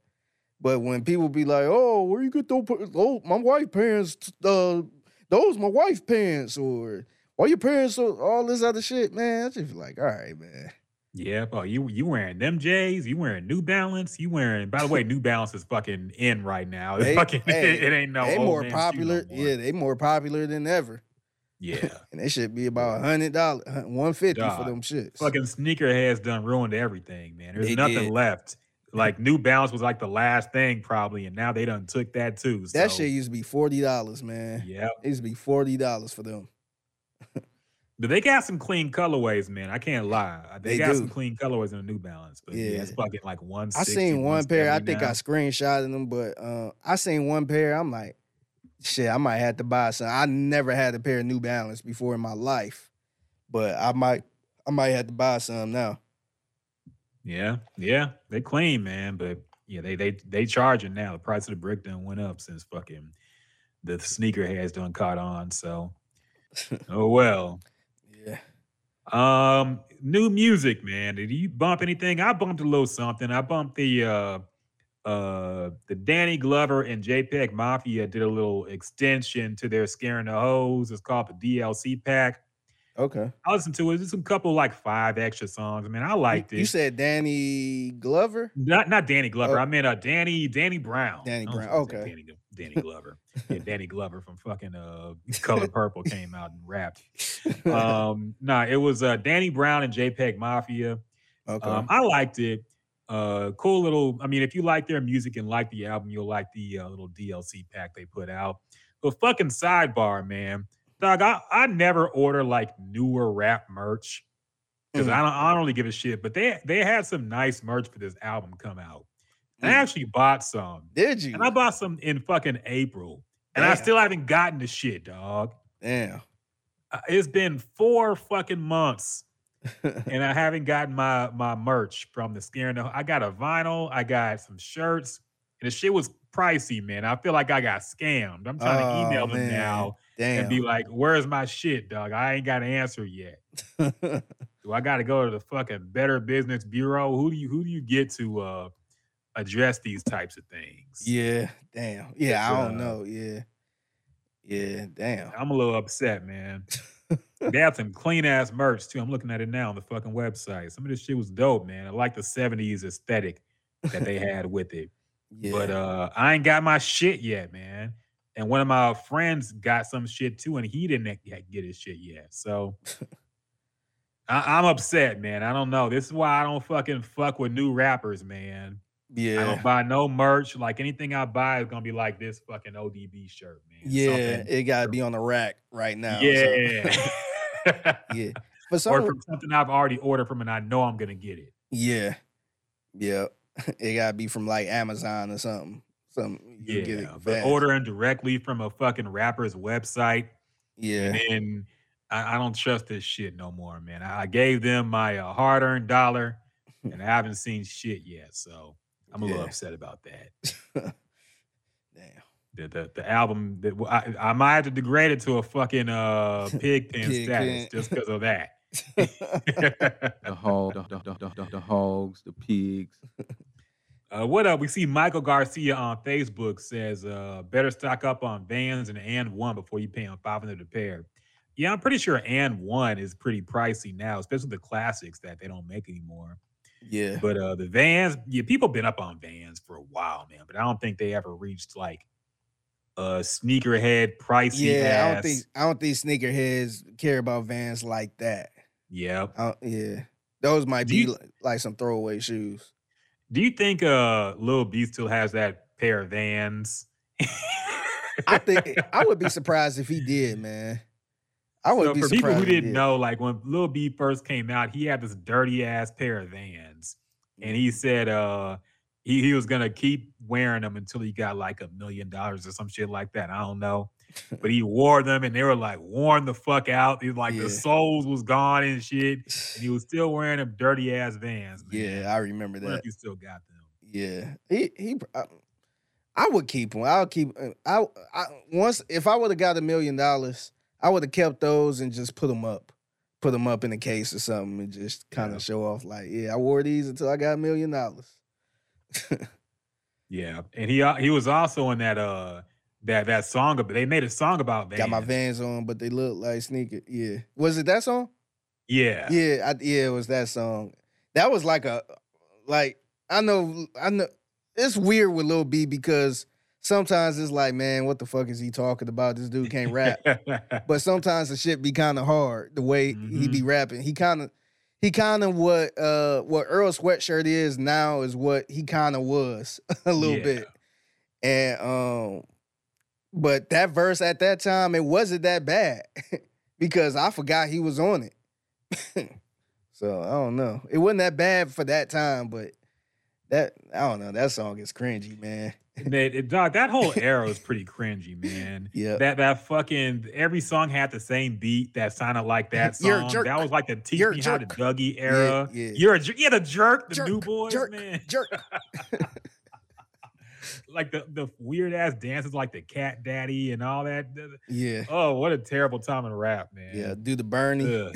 But when people be like, "Oh, where you get those? Oh, my wife pants. Uh, those my wife pants." Or why your parents So, all this other shit, man. I just be like, all right, man. Yeah, oh, you you wearing them J's? You wearing New Balance? You wearing? By the way, New Balance is fucking in right now. It's They- fucking, hey, it, ain't no. they old more shoe no popular. more. yeah, they more popular than ever. yeah. And they should be about a hundred dollars, one fifty for them shits. Fucking sneaker sneakerheads done ruined everything, man. There's They nothing did. left. Like New Balance was like the last thing probably, and now they done took that too. that shit used to be forty dollars, man. Yeah, It used to be forty dollars for them. But they got some clean colorways, man. I can't lie. They, They got do. some clean colorways in the New Balance, but yeah, Yeah. it's fucking like one. I seen one pair. I think I screenshotted them, but uh, I seen one pair. I'm like, shit, I might have to buy some. I never had a pair of New Balance before in my life, but I might, I might have to buy some now. Yeah, yeah, they clean, man. But yeah, they they they charging now. The price of the brick done went up since fucking the sneaker has done caught on. So, oh well. Um, new music, man. Did you bump anything? I bumped a little something. I bumped the uh uh the Danny Glover and JPEG Mafia did a little extension to their scaring the hoes. It's called the DLC pack. Okay. I listened to it. There's a couple like five extra songs. Man, I liked you, it. you said Danny Glover. Not not Danny Glover. Oh. I meant uh Danny Danny Brown. Danny Brown, okay. Danny, Danny Glover. yeah, Danny Glover from fucking uh Color Purple came out and rapped. Um nah, it was uh Danny Brown and JPEG Mafia. okay. Um I liked it. Uh cool little I mean if you like their music and like the album, you'll like the uh, little DLC pack they put out. But fucking sidebar, man. Dog, I, I never order like newer rap merch because Mm. I don't I don't really give a shit. But they they had some nice merch for this album come out. And I Mm. actually bought some. Did you? And I bought some in fucking April. And I still haven't gotten the shit, dog. Damn. Uh, It's been four fucking months and I haven't gotten my my merch from the scaring. the- I got a vinyl, I got some shirts, and the shit was pricey, man. I feel like I got scammed. I'm trying to email Oh, them man. now Damn. and be like, "Where's my shit, dog? I ain't got an answer yet. Do I got to go to the fucking Better Business Bureau? Who do you who do you get to uh address these types of things?" yeah. Damn. Yeah. I don't uh, know. Yeah. Yeah. Damn. I'm a little upset, man. they have some clean ass merch too. I'm looking at it now on the fucking website. Some of this shit was dope, man. I like the 70s aesthetic that they had with it. Yeah. But uh I ain't got my shit yet, man. And one of my friends got some shit too, and he didn't get his shit yet. So I, I'm upset, man. I don't know. This is why I don't fucking fuck with new rappers, man. I yeah. don't buy no merch. Like anything I buy is gonna be like this fucking ODB shirt, man. Yeah. Something- It got to be on the rack right now. so- yeah. yeah. For or some, from something I've already ordered from and I know I'm gonna get it. yeah. Yeah. It got to be from like Amazon or something. Something. you Yeah, get it but ordering directly from a fucking rapper's website, Yeah. and then I, I don't trust this shit no more, man. I, I gave them my uh, hard-earned dollar, and I haven't seen shit yet, so I'm a little Yeah. upset about that. Damn. The the, the album that I, I might have to degrade it to a fucking uh pig pen Pig status pen. just because of that. The hog, the, the, the, the, the hogs, the pigs. Uh, what up? We see Michael Garcia on Facebook says, uh, better stock up on Vans and AND1 before you pay on 500 a pair. Yeah, I'm pretty sure AND1 is pretty pricey now, especially the classics that they don't make anymore. Yeah. But uh, the Vans, yeah, people been up on Vans for a while, man. But I don't think they ever reached like a sneakerhead pricey. Yeah, I don't think I don't think sneakerheads care about Vans like that. Yeah. Yeah, those might Do be you- li- like some throwaway shoes. Do you think uh Lil B still has that pair of Vans? I think I would be surprised if he did, man. I would so be for people who didn't did. know, like when Lil B first came out, he had this dirty ass pair of Vans, and he said uh he, he was gonna keep wearing them until he got like a million dollars or some shit like that. I don't know, but he wore them, and they were like worn the fuck out. He was like Yeah. the soles was gone and shit, and he was still wearing them dirty ass Vans. Man. Yeah, I remember that. you still got them. Yeah, he he. I, I would keep them. I'll keep. uh, I, I once if I would have got a million dollars, I would have kept those and just put them up, put them up in a case or something, and just kind Yeah. of show off like, yeah, I wore these until I got a million dollars. Yeah, and he he was also in that uh that that song. But they made a song about Vans. Got my Vans on, but they look like sneaker. Yeah, was it that song? Yeah, Yeah, I, yeah, it was that song. that was like a like I know I know it's weird with Lil B because sometimes it's like, man, what the fuck is he talking about? This dude can't rap. but sometimes the shit be kind of hard the way he Mm-hmm. be rapping. He kind of he kind of what uh what Earl Sweatshirt is now is what he kind of was a little Yeah. bit. And um but that verse at that time it wasn't that bad because I forgot he was on it. so I don't know. It wasn't that bad for that time, but that I don't know. That song is cringy, man. Man, it- dog, that whole era was pretty cringy, man. Yeah. That that fucking every song had the same beat that sounded like that song. Jerk. That was like the teach me how to. Dougie era. yeah. You're a jer- yeah, the jerk, the Jerk, New Boyz, jerk, man. jerk. like the the weird ass dances like the cat daddy and all that. Yeah. Oh, what a terrible time in rap, man. Yeah, do the Bernie.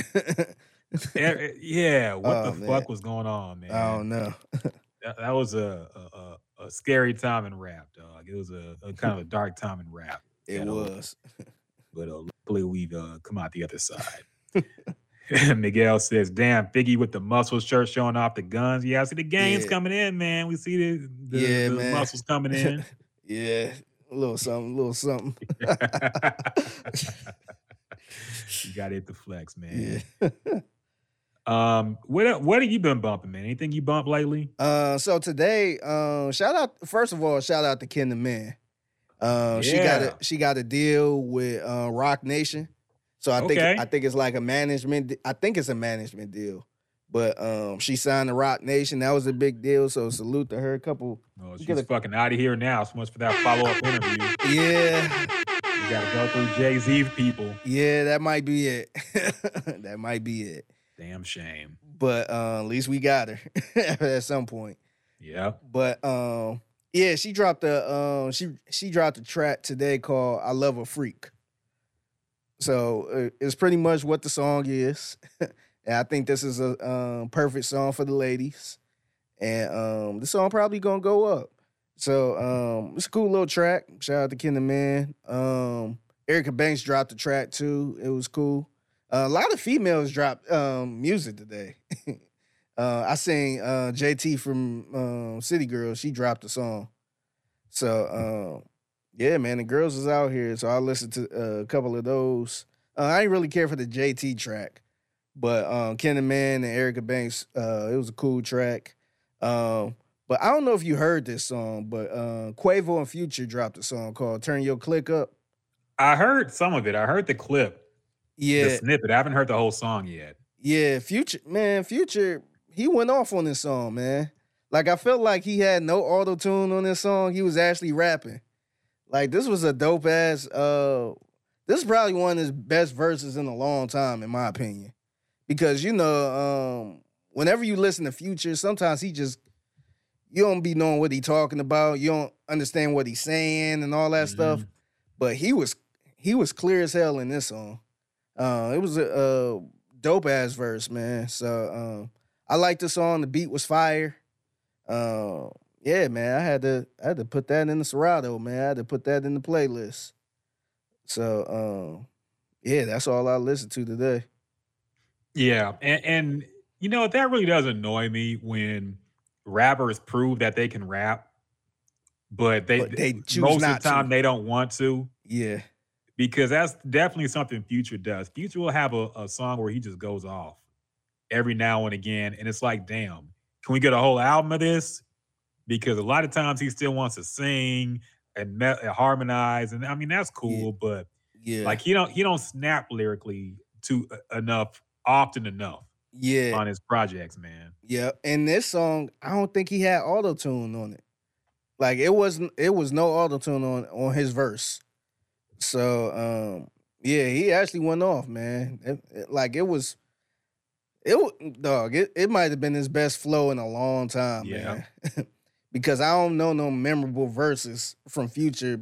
Yeah, what Oh, the man. fuck was going on, man? I don't know. that, that was a, a a a scary time in rap, dog. It was a, a kind of a dark time in rap. It was. but uh, luckily we've uh, come out the other side. Miguel says, "Damn, Figgy with the muscles shirt showing off the guns. Yeah, I see the games Yeah. coming in, man. We see the, the, Yeah, the muscles coming in." Yeah, a little something, a little something. you got to hit the flex, man. Yeah. Um, what what have you been bumping, man? Anything you bumped lately? Uh, so today, um, shout out first of all, shout out to Ken the Man. Uh, she got a she got a deal with uh, Roc Nation. So I think I think it's like a management. I think it's a management deal. But um, she signed to Roc Nation. That was a big deal. So salute to her. A couple. Oh, she's fucking out of here now. So much for that follow up interview. Yeah, You got to go through Jay Z people. yeah, that might be it. that might be it. Damn shame. But uh, at least we got her at some point. Yeah. But um, yeah, she dropped a um, she she dropped a track today called "I Love a Freak." So uh, it's pretty much what the song is, and I think this is a um, perfect song for the ladies. And um, the song probably gonna go up. So um, it's a cool little track. Shout out to Ken the Man. Um, Erica Banks dropped the track too. It was cool. A lot of females dropped um, music today. uh, I seen uh, JT from um, City Girls. She dropped a song. So um, yeah, man, the girls is out here. So I listened to uh, a couple of those. Uh, I ain't really care for the JT track, but um, Ken the Man and Erica Banks. Uh, it was a cool track. Um, but I don't know if you heard this song, but Quavo and Future dropped a song called "Turn Your Click Up." I heard some of it. I heard the clip, the Yeah, snippet. I haven't heard the whole song yet. Yeah, Future, man, Future, he went off on this song, man. Like I felt like he had no auto tune on this song. He was actually rapping. Like this was a dope ass. Uh, this is probably one of his best verses in a long time, in my opinion. Because you know, um, whenever you listen to Future, sometimes he just you don't be knowing what he talking about. You don't understand what he's saying and all that stuff. But he was he was clear as hell in this song. Uh, it was a, a dope ass verse, man. So um, I like the song. The beat was fire. Uh, yeah, man. I had to I had to put that in the Serato, man. I had to put that in the playlist. So um, yeah, that's all I listened to today. Yeah, and, and you know that really does annoy me when rappers prove that they can rap, but they, But they most of the time to. they don't want to Yeah, because that's definitely something Future does. Future will have a, a song where he just goes off every now and again, and it's like, damn, can we get a whole album of this? Because a lot of times he still wants to sing and, me- and harmonize, and I mean that's cool, but yeah, like he don't he don't snap lyrically to uh, enough often enough yeah, on his projects, man. yeah. And this song, I don't think he had auto tune on it. Like it wasn't. It was no auto tune on on his verse. So um, yeah, he actually went off, man. It- it- like it was. It dog. It, it might have been his best flow in a long time, Yeah. man. because I don't know no memorable verses from Future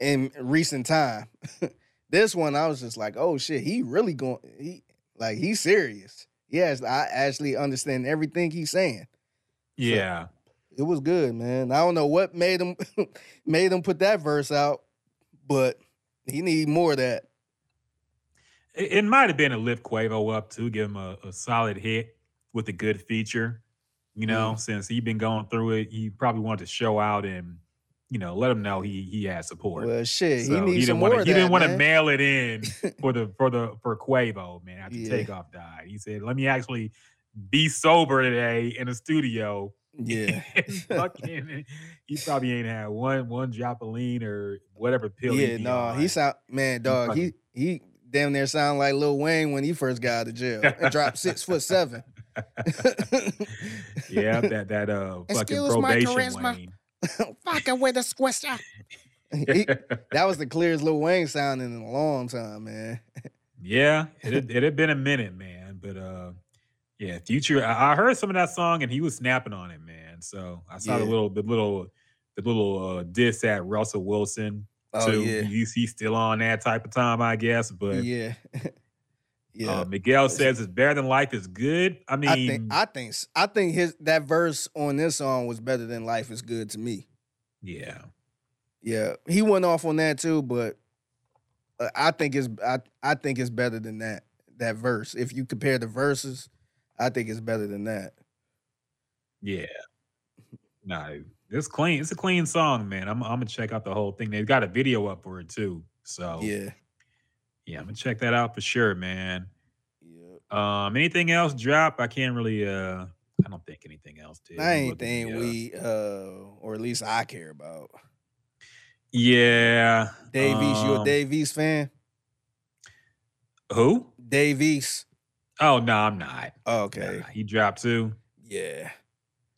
in recent time. this one, I was just like, oh shit, he really going. He like he's serious. Yes, I actually understand everything he's saying. Yeah. It was good, man. I don't know what made him made him put that verse out, but he need more of that. It, it might have been to lift Quavo up to give him a, a solid hit. with a good feature. You Mm. know, since he been going through it, he probably wanted to show out and you know let him know he he had support. Well, shit, he So needs didn't some wanna, more he didn't want to mail it in for the for the for Quavo man after Yeah. Takeoff died. He said, "Let me actually be sober today in the studio." Yeah. fucking, he probably ain't had one one drop of lean or whatever pill. yeah, no, on. he sound man, dog. He he damn near sound like Lil Wayne when he first got out of jail and dropped six foot seven. yeah, that that uh fucking Excuse my charisma. Wayne. Fucking with a squisher. He- that was the clearest Lil Wayne sounding in a long time, man. Yeah, it had, it had been a minute, man. But uh, yeah, Future. I, I heard some of that song and he was snapping on it, man. So I saw the Yeah. little, the little, the little uh, diss at Russell Wilson. Oh, too. yeah. he's, he's still on that type of time, I guess. But yeah, yeah. uh, Miguel says it's better than life is good. I mean, I think I think s- I think his that verse on this song was better than Life is Good to me. yeah, Yeah, he went off on that too, but uh, I think it's I I think it's better than that that verse. If you compare the verses, I think it's better than that. yeah. Nah, it's clean. It's a clean song, man. I'm, I'm gonna check out the whole thing. They've got a video up for it too. So Yeah, yeah, I'm gonna check that out for sure, man. yeah. Um, anything else drop? I can't really. Uh, I don't think anything else did. I ain't look at the, think we uh or at least I care about. Yeah. Dave East, you a um, Dave East fan? Who? Dave East. Oh no, I'm not. Okay. Nah, he dropped too. Yeah.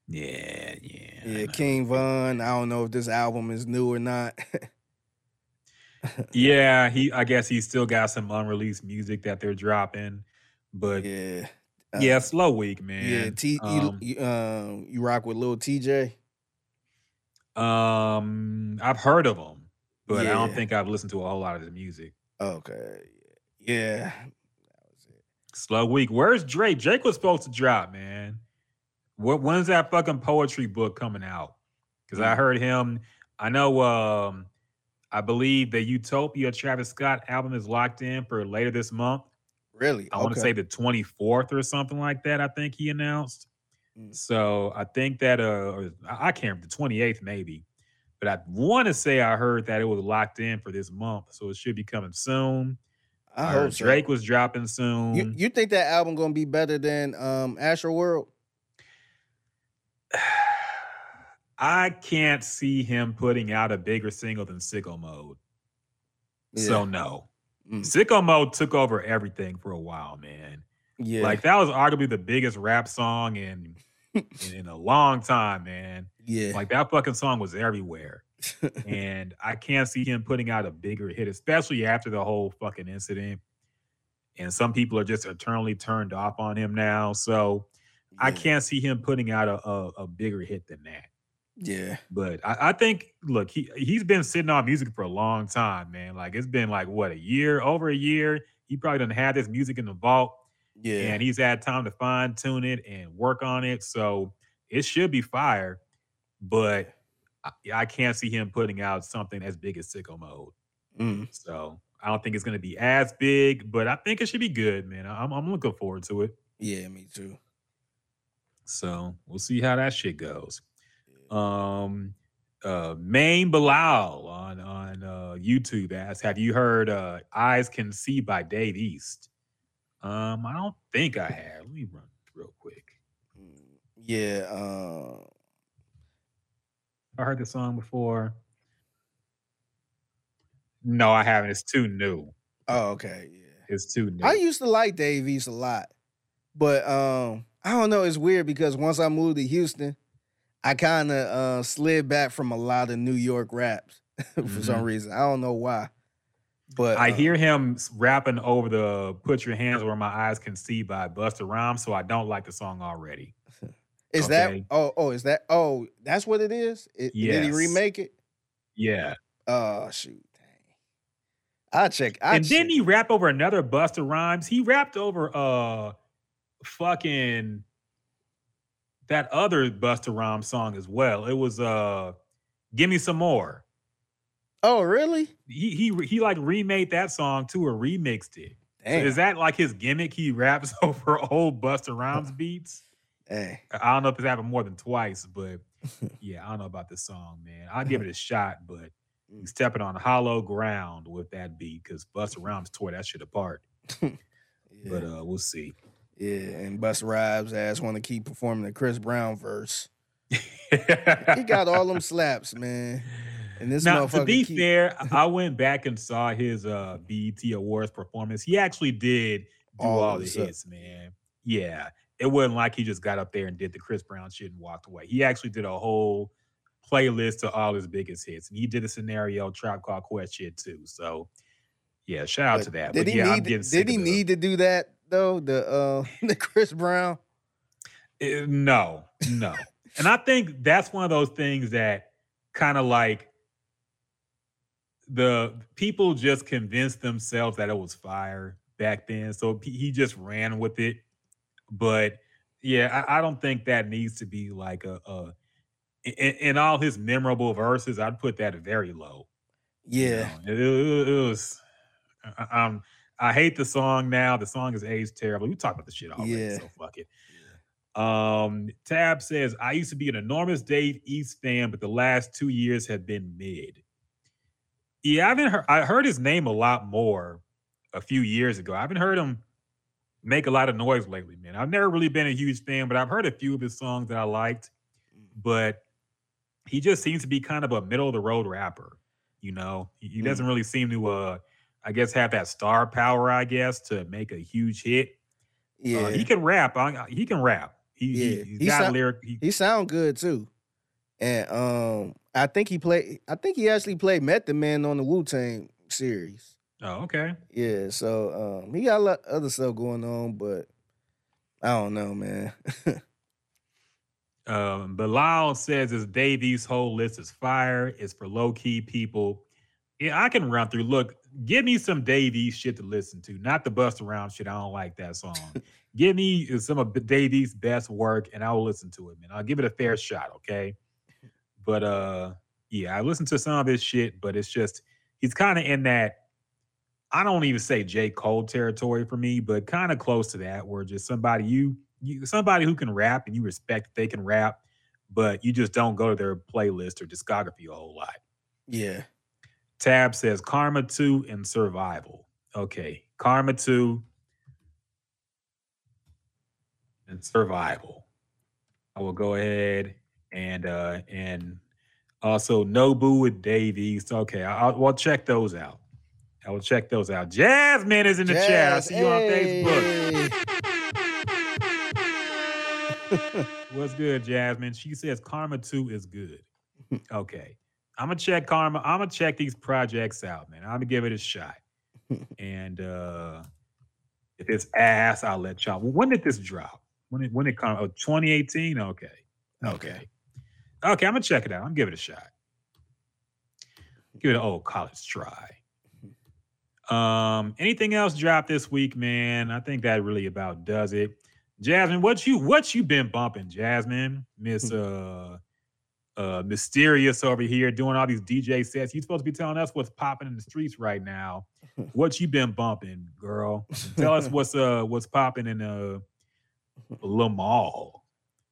Yeah, yeah. Yeah. King Von. I don't know if this album is new or not. Yeah, he. I guess he's still got some unreleased music that they're dropping, but yeah, yeah. Uh, slow week, man. Yeah, T you, um, you, um you rock with Lil Tjay? um, I've heard of him, but I don't think I've listened to a whole lot of his music. Okay. Yeah. Slow week. Where's Drake? Drake was supposed to drop, man. What when's that fucking poetry book coming out? Because I Mm. heard him. I know. Um, I believe the Utopia Travis Scott album is locked in for later this month. Really? I want to say the 24th or something like that. I think he announced. Mm. So I think that uh I I can't remember the 28th maybe. But I want to say I heard that it was locked in for this month. So it should be coming soon. I heard hope so. Drake was dropping soon. You you think that album gonna be better than um Astroworld? I can't see him putting out a bigger single than Sicko Mode. So no. Mm. Sicko Mode took over everything for a while, man. Yeah. Like that was arguably the biggest rap song in in, in a long time, man. yeah. Like that fucking song was everywhere. and I can't see him putting out a bigger hit, especially after the whole fucking incident. And some people are just eternally turned off on him now. So I can't see him putting out a, a, a bigger hit than that. Yeah. But I, I think, look, he he's been sitting on music for a long time, man. Like it's been like what a year, over a year. He probably doesn't have this music in the vault, Yeah. and he's had time to fine tune it and work on it. So it should be fire. But I, I can't see him putting out something as big as Sicko Mode. Mm. So I don't think it's going to be as big, but I think it should be good, man. I'm I'm looking forward to it. Yeah, me too. So we'll see how that shit goes. Um, uh, Maine Bilal on on uh, YouTube asks, "Have you heard uh, Eyes Can See by Dave East?" Um, I don't think I have. Let me run real quick. Mm, Yeah. Uh, I heard the song before. No, I haven't. It's too new. oh, okay. Yeah. It's too new. I used to like Dave East a lot, but um, I don't know. It's weird because once I moved to Houston, I kind of uh, slid back from a lot of New York raps for some Mhm. reason. I don't know why, but I uh, hear him rapping over the "Put Your Hands Where My Eyes Can See" by Busta Rhymes, so I don't like the song already. Is that oh oh is that oh that's what it is? It, Did he remake it? Yeah. Oh shoot, dang. I check. I and check. didn't he rap over another Busta Rhymes? He rapped over uh fucking that other Busta Rhymes song as well. It was uh Give Me Some More. Oh really? He he he like remade that song too or remixed it. So is that like his gimmick? He raps over old Busta Rhymes beats. Hey, I don't know if it's happened more than twice, but yeah, I don't know about this song, man. I'll give it a shot, but he's stepping on hollow ground with that beat because Busta Rhymes tore that shit apart. yeah, But uh, we'll see. yeah. And Busta Rhymes ass want to keep performing the Chris Brown verse. He got all them slaps, man. And this now, to be keep- fair, I went back and saw his uh BET Awards performance. He actually did do All all, the hits, man. Yeah, it wasn't like he just got up there and did the Chris Brown shit and walked away. He actually did a whole playlist to all his biggest hits, and he did a scenario Tribe Called Quest shit too. So, yeah, shout out But to that. Did but he yeah, need? To, did he need to do that though? The uh, the Chris Brown. Uh, no, no. and I think that's one of those things that kind of like the people just convinced themselves that it was fire back then. So he just ran with it. But yeah, I, I don't think that needs to be like a, a in, in all his memorable verses, I'd put that very low. you Yeah, know. It, it- it was I, um I hate the song now. The song is aged terribly. We talked about the shit already, Yeah. so fuck it. Um, Tab says, I used to be an enormous Dave East fan, but the last two years have been mid. Yeah, I haven't heard I heard his name a lot more a few years ago. I haven't heard him make a lot of noise lately, man. I've never really been a huge fan, but I've heard a few of his songs that I liked. But he just seems to be kind of a middle of the road rapper. You know, he, he doesn't really seem to uh I guess have that star power, I guess, to make a huge hit. yeah. Uh, he can rap. I- He can rap. He, Yeah, he, he's he got sound- lyric. He, he sound good too. And um, I think he played. I think he actually played Method Man on the Wu Tang series. Oh, okay. Yeah, so um, he got a lot of other stuff going on, but I don't know, man. Um, Bilal says his Dave East whole list is fire. It's for low key people. Yeah, I can run through. Look, give me some Dave East shit to listen to, not the bust around shit. I don't like that song. give me some of Dave East' best work, and I will listen to it, man. I'll give it a fair shot, okay? But uh, yeah, I listened to some of his shit, but it's just he's kind of in that. I don't even say J. Cole territory for me, but kind of close to that, where just somebody you you somebody who can rap and you respect they can rap, but you just don't go to their playlist or discography a whole lot. yeah, Tab says Karma 2 and Survival. Okay. Karma 2 and Survival. I will go ahead and uh and also Nobu with Dave East. Okay, I'll, we'll check those out. I will check those out. Jasmine is in the chat. I Jazz, see you on Facebook. What's good, Jasmine? She says Karma 2 is good. Okay. I'm gonna check Karma. I'm gonna check these projects out, man. I'm gonna give it a shot. and uh if it's ass, I'll let y'all. When did this drop? When it when it come? Oh, 2018? Okay. Okay. Okay, I'm gonna check it out. I'm gonna give it a shot. Give it an old college try. Um, anything else dropped this week, man? I think that really about does it. Jasmine, what you what you been bumping, Jasmine? Miss uh uh mysterious over here doing all these DJ sets. You supposed to be telling us what's popping in the streets right now. What you been bumping, girl? Tell us what's uh what's popping in uh Lamal.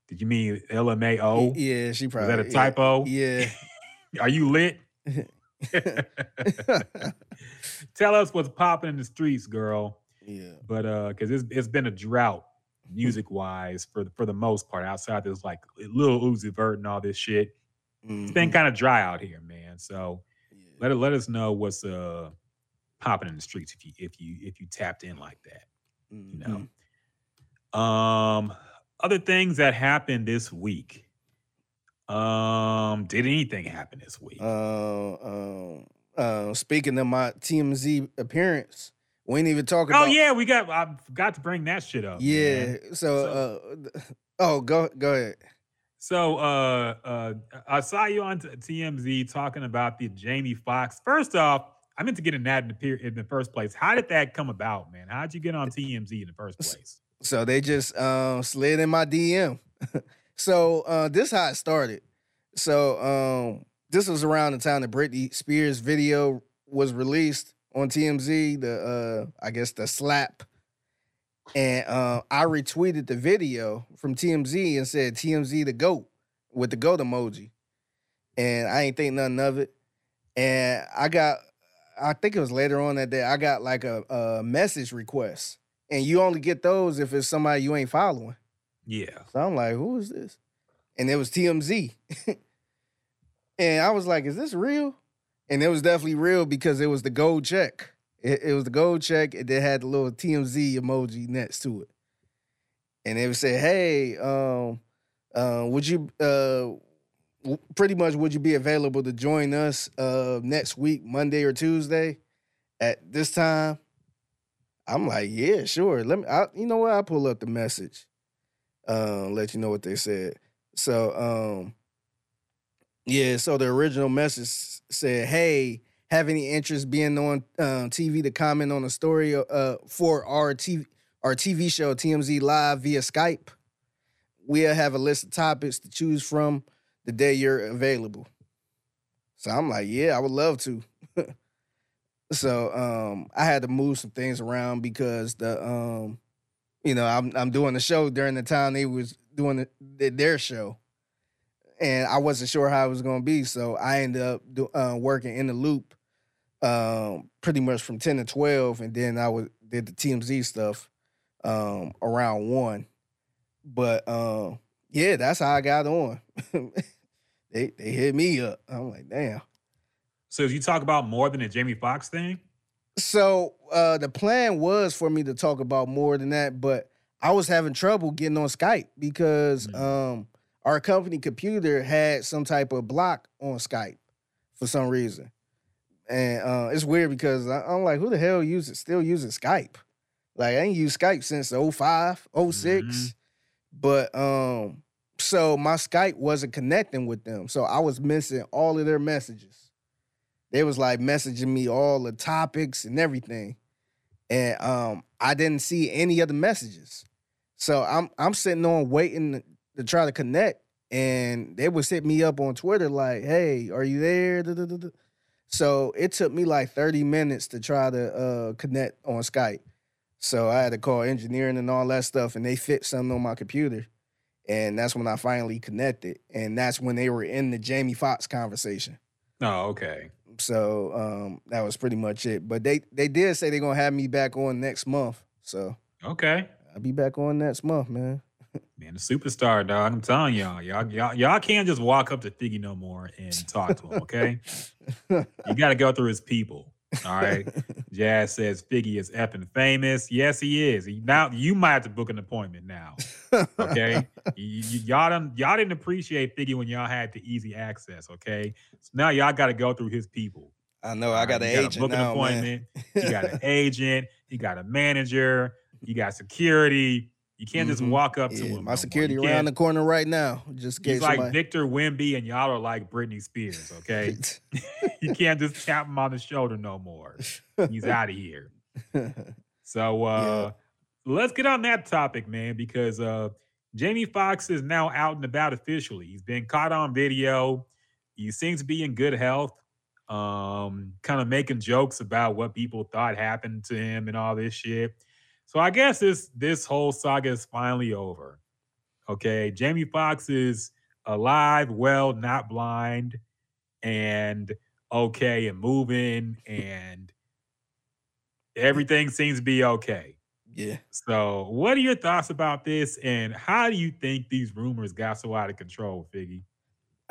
Did you mean LMAO? yeah, she probably that a typo? Yeah. Are you lit? Tell us what's popping in the streets, girl. yeah. But uh, because it's it's been a drought music wise for the- for the most part. Outside this like Lil Uzi Vert and all this shit, it's been Mhm. kind of dry out here, man. So Yeah. let it let us know what's uh popping in the streets if you if you if you tapped in like that. You Mhm. know. Um, other things that happened this week. Um, did anything happen this week? Uh, um, uh, speaking of my TMZ appearance, we ain't even talking oh about. yeah, we got. I forgot to bring that shit up. yeah. man. So, uh, oh, go go ahead. So uh uh I saw you on TMZ talking about the Jamie Foxx. First off, I meant to get in that in the, in the first place. How did that come about, man? How'd you get on TMZ in the first place? So they just um slid in my DM. so uh this how it started. So um this was around the time that Britney Spears video was released on TMZ, the uh I guess the slap. And uh, I retweeted the video from TMZ and said TMZ the goat with the goat emoji. And I ain't think nothing of it. And I got I think it was later on that day, I got like a, a message request. And you only get those if it's somebody you ain't following. Yeah. So I'm like, who is this? And it was TMZ. and I was like, is this real? And it was definitely real because it was the gold check. It, it was the gold check, and it had the little TMZ emoji next to it. And they would say, hey, um, uh, would you uh pretty much would you be available to join us uh next week, Monday or Tuesday at this time? I'm like, yeah, sure. Let me I, you know what? I'll pull up the message. Uh, let you know what they said. So um yeah, so the original message said, "Hey, have any interest being on uh, TV to comment on a story uh, for our TV our TV show TMZ Live via Skype? We'll have a list of topics to choose from the day you're available." So I'm like, "Yeah, I would love to." so um, I had to move some things around because the um, you know I'm I'm doing the show during the time they was doing the, their show and I wasn't sure how it was going to be. So I ended up do, uh, working in the loop um, pretty much from 10 to 12. And then I was, did the TMZ stuff um, around one. But um, yeah, that's how I got on. they, they hit me up. I'm like, damn. So if you talk about more than the Jamie Foxx thing? So uh, the plan was for me to talk about more than that, but I was having trouble getting on Skype because Mhm. um, our company computer had some type of block on Skype for some reason. And uh, it's weird because I, I'm like, who the hell uses still using Skype? Like I ain't used Skype since 05, 6 Mhm. But um, so my Skype wasn't connecting with them. So I was missing all of their messages. They was like messaging me all the topics and everything. And um, I didn't see any of the messages. So I'm I'm sitting on waiting to, try to connect. And they would hit me up on Twitter like, hey, are you there? So it took me like 30 minutes to try to uh, connect on Skype. So I had to call engineering and all that stuff, and they fit something on my computer. And that's when I finally connected. And that's when they were in the Jamie Foxx conversation. Oh, okay. So um, that was pretty much it. But they they did say they're gonna have me back on next month. So Okay. I'll be back on next month, man. Man, the superstar, dog. I'm telling y'all, y'all, y'all, y'all can't just walk up to Figgy no more and talk to him, okay? you got to go through his people. All right. Jazz says Figgy is effing famous. Yes, he is. He, now you might have to book an appointment now. Okay. Y- y- y'all done, y'all didn't appreciate Figgy when y'all had the easy access. Okay. So now y'all got to go through his people. I know I got an agent book an now, man. appointment. You got an agent. You got a manager. You got security. You can't just Mhm. walk up to Yeah, him. my more. security around can't- the corner right now. Just He's like somebody. Victor Wemby, and y'all are like Britney Spears. Okay, you can't just tap him on the shoulder no more. He's out of here. So uh let's get on that topic, man, because uh Jamie Foxx is now out and about officially. He's been caught on video. He seems to be in good health. Um, kind of making jokes about what people thought happened to him and all this shit. So I guess this this whole saga is finally over. Okay, Jamie Foxx is alive, well, not blind, and okay, and moving, and everything seems to be okay. yeah. So, what are your thoughts about this, and how do you think these rumors got so out of control, Figgy?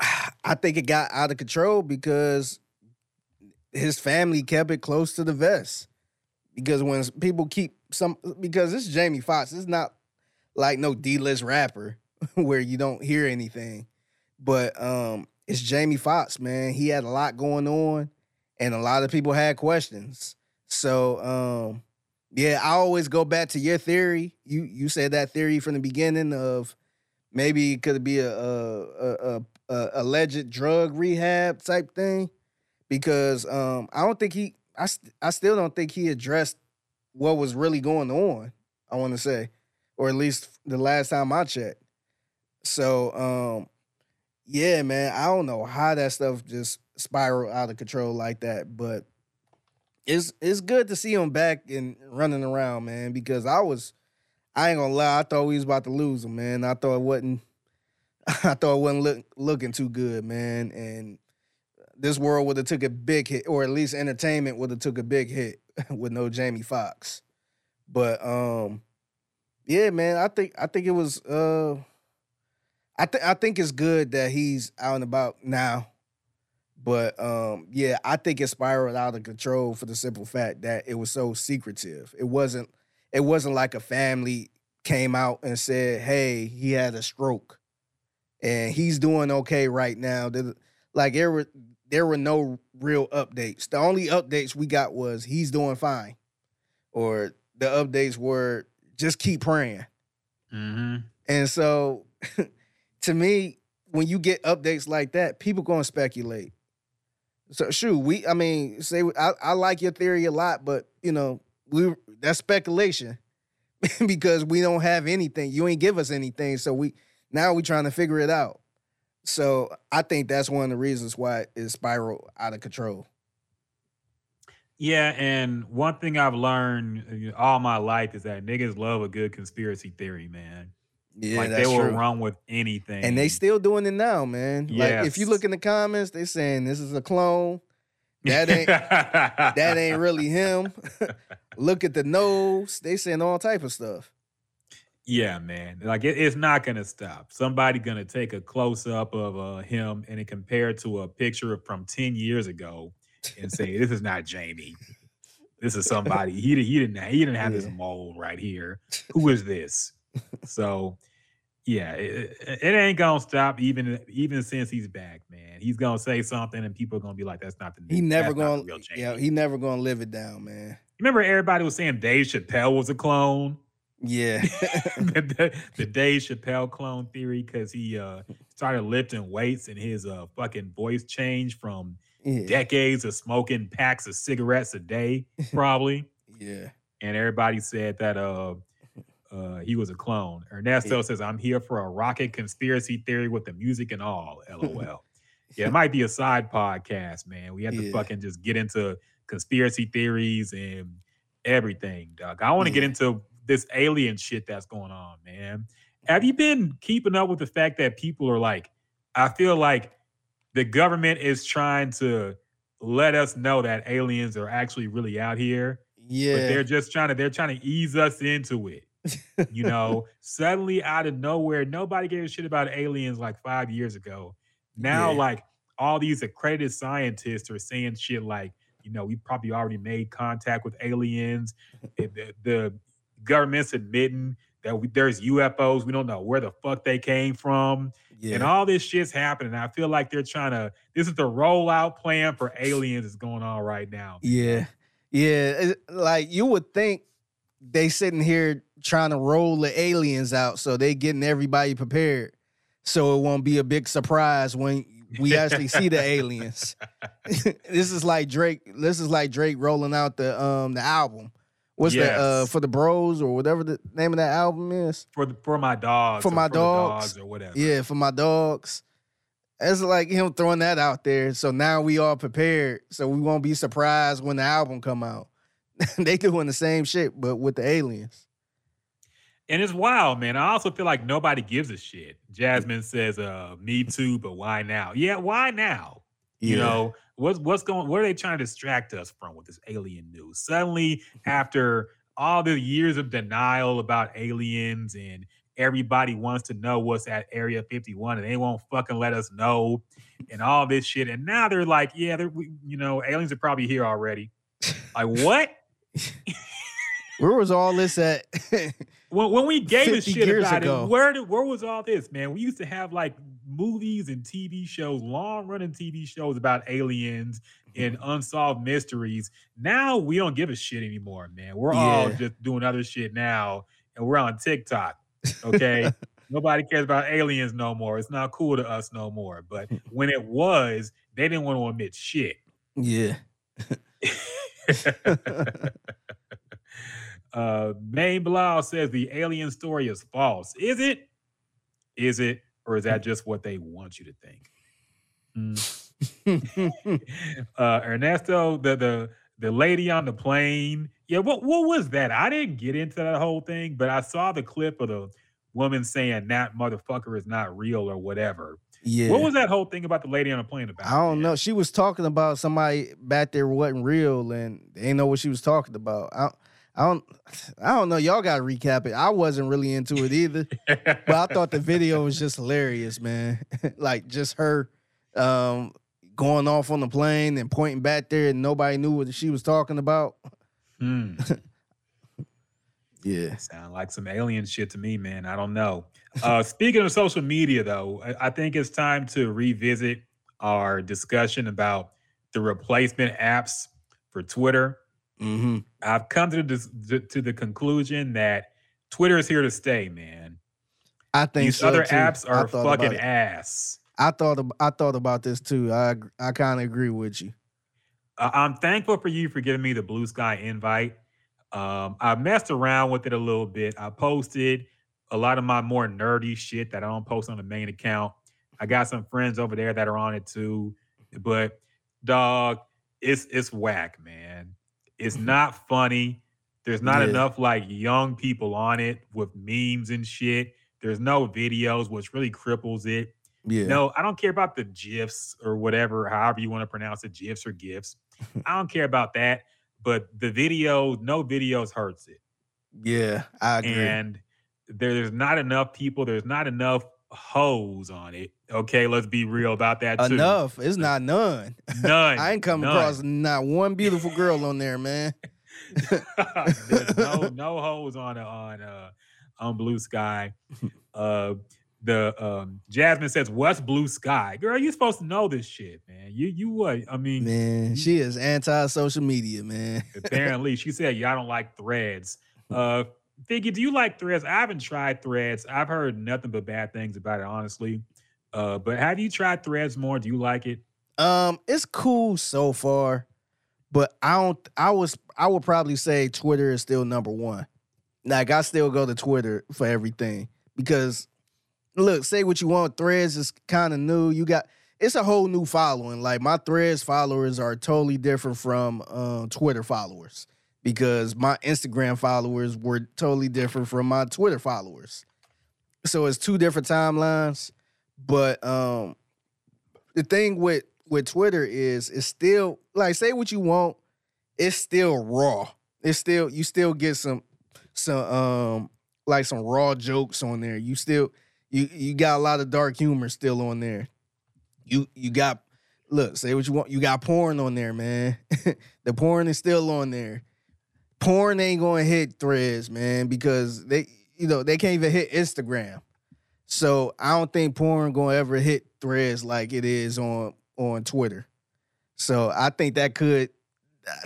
I think it got out of control because his family kept it close to the vest. Because when people keep some, because this is Jamie Foxx, it's not like no D-list rapper where you don't hear anything. But um, it's Jamie Foxx, man. He had a lot going on, and a lot of people had questions. So um, yeah, I always go back to your theory. You you said that theory from the beginning of maybe it could be a a, a, a, a alleged drug rehab type thing because um I don't think he I st- I still don't think he addressed what was really going on. I want to say, or at least the last time I checked. So um yeah, man, I don't know how that stuff just spiraled out of control like that, but it's it's good to see him back and running around, man. Because I was, I ain't gonna lie, I thought we was about to lose him, man. I thought it wasn't, I thought it wasn't look, looking too good, man. And this world would have took a big hit, or at least entertainment would have took a big hit with no Jamie Foxx. But um, yeah, man, I think I think it was uh, I think I think it's good that he's out and about now. But um, yeah, I think it spiraled out of control for the simple fact that it was so secretive. It wasn't it wasn't like a family came out and said, "Hey, he had a stroke, and he's doing okay right now." Like were there were no real updates. The only updates we got was he's doing fine, or the updates were just keep praying. Mm-hmm. And so, to me, when you get updates like that, people gonna speculate. So, shoot, we, I mean, say I, I like your theory a lot, but you know, we that's speculation because we don't have anything. You ain't give us anything, so we now we trying to figure it out. So, I think that's one of the reasons why it spiraled out of control. Yeah, and one thing I've learned uh, all my life is that niggas love a good conspiracy theory, man. Yeah, like they will true. run with anything. And they still doing it now, man. Like if you look in the comments, they saying this is a clone. That ain't that ain't really him. Look at the nose. They saying all type of stuff. Yeah, man. Like it, it's not gonna stop. Somebody gonna take a close up of uh, him and it compared to a picture from ten years ago and say this is not Jamie. This is somebody. He didn't. He didn't. He didn't have this Yeah. mold right here. Who is this? So, yeah, it, it- ain't gonna stop. Even even since he's back, man. He's gonna say something and people are gonna be like, "That's not the. He never that's not the gonna real Jamie." yeah, he never gonna live it down, man. Remember, everybody was saying Dave Chappelle was a clone. Yeah. the, the, Dave Chappelle clone theory because he uh started lifting weights and his uh fucking voice changed from yeah. decades of smoking packs of cigarettes a day, probably. Yeah. and everybody said that uh uh he was a clone. Ernesto says, I'm here for a Rockett conspiracy theory with the music and all. LOL. yeah, it might be a side podcast, man. We have to Yeah. fucking just get into conspiracy theories and everything, Doug. I want to get into this alien shit that's going on, man. Have you been keeping up with the fact that people are like, I feel like the government is trying to let us know that aliens are actually really out here, but Yeah. they're just trying to they're trying to ease us into it. You know, suddenly out of nowhere, nobody gave a shit about aliens like five years ago. Now, Yeah. like all these accredited scientists are saying shit like, you know, we probably already made contact with aliens. The, the government's admitting that we, there's UFOs. We don't know where the fuck they came from. yeah. And all this shit's happening. I feel like they're trying to, this is the rollout plan for aliens is going on right now. Yeah. Yeah. Like you would think they sitting here trying to roll the aliens out so they getting everybody prepared. So it won't be a big surprise when we actually see the aliens. this is like Drake. This is like Drake rolling out the um the album. What's that uh for the bros or whatever the name of that album is? For the, for my dogs. For or my the dogs. or whatever. Yeah, for my dogs. It's like him throwing that out there. So now we all prepared. So we won't be surprised when the album come out. they doing the same shit, but with the aliens. And it's wild, man. I also feel like nobody gives a shit. Jasmine says, uh, me too, but why now? Yeah, why now? You know, what's what's going what are they trying to distract us from with this alien news? Suddenly, after all the years of denial about aliens and everybody wants to know what's at Area 51 and they won't fucking let us know and all this shit. And now they're like, yeah, they're we, you know, aliens are probably here already. Like what? Where was all this at? when, when we gave a shit about ago. it, where did, where was all this, man? We used to have like movies and TV shows, long running TV shows about aliens and Mm-hmm. unsolved mysteries. Now we don't give a shit anymore, man. We're all just doing other shit now, and we're on TikTok. Okay. Nobody cares about aliens no more. It's not cool to us no more. But when it was, they didn't want to admit shit. yeah. uh Maine Blau says the alien story is false. Is it? Is it? Or is that just what they want you to think? Mm. uh Ernesto, the the the lady on the plane. Yeah, what what was that? I didn't get into that whole thing, but I saw the clip of the woman saying that motherfucker is not real or whatever. Yeah. What was that whole thing about the lady on the plane about? I don't man? know. She was talking about somebody back there wasn't real, and they ain't know what she was talking about. I, I don't, I don't know. Y'all got to recap it. I wasn't really into it either, but I thought the video was just hilarious, man. like just her, um, going off on the plane and pointing back there, and nobody knew what she was talking about. Hmm. Yeah. Sound like some alien shit to me, man. I don't know. Uh, speaking of social media, though, I, I think it's time to revisit our discussion about the replacement apps for Twitter. Mm-hmm. I've come to the to the conclusion that Twitter is here to stay, man. I think These so, other too. apps are fucking ass. I thought I thought about this too. I I kind of agree with you. Uh, I'm thankful for you for giving me the Blue Sky invite. Um, I messed around with it a little bit. I posted a lot of my more nerdy shit that I don't post on the main account. I got some friends over there that are on it too, but dog, it's it's whack, man. It's not funny. There's not Yeah. enough like young people on it with memes and shit. There's no videos, which really cripples it. Yeah. No, I don't care about the GIFs or whatever, however you want to pronounce it, GIFs or GIFs. I don't care about that. But the video, no videos hurts it. Yeah, I agree. And there's not enough people, there's not enough hoes on it. Okay, let's be real about that too. Enough. It's not none. None. I ain't come none. across not one beautiful girl on there, man. No no hoes on on uh on Blue Sky. Uh the um Jasmine says, What's Blue Sky? Girl, you supposed to know this shit, man. You you what? I mean, Man, she is anti social media, man. apparently she said y'all don't like threads. Uh Figgy, do you like threads? I haven't tried threads. I've heard nothing but bad things about it, honestly. Uh, but have you tried threads more? Do you like it? Um, it's cool so far, but I don't. I was. I would probably say Twitter is still number one. Like I still go to Twitter for everything because, look, say what you want. Threads is kind of new. You got it's a whole new following. Like my Threads followers are totally different from um, Twitter followers because my Instagram followers were totally different from my Twitter followers. So it's two different timelines. But um, the thing with with Twitter is it's still like say what you want, it's still raw. It's still you still get some some um like some raw jokes on there. You still you you got a lot of dark humor still on there. You you got look, say what you want. You got porn on there, man. the porn is still on there. Porn ain't gonna hit threads, man, because they you know they can't even hit Instagram. So I don't think porn gonna ever hit threads like it is on on Twitter. So I think that could,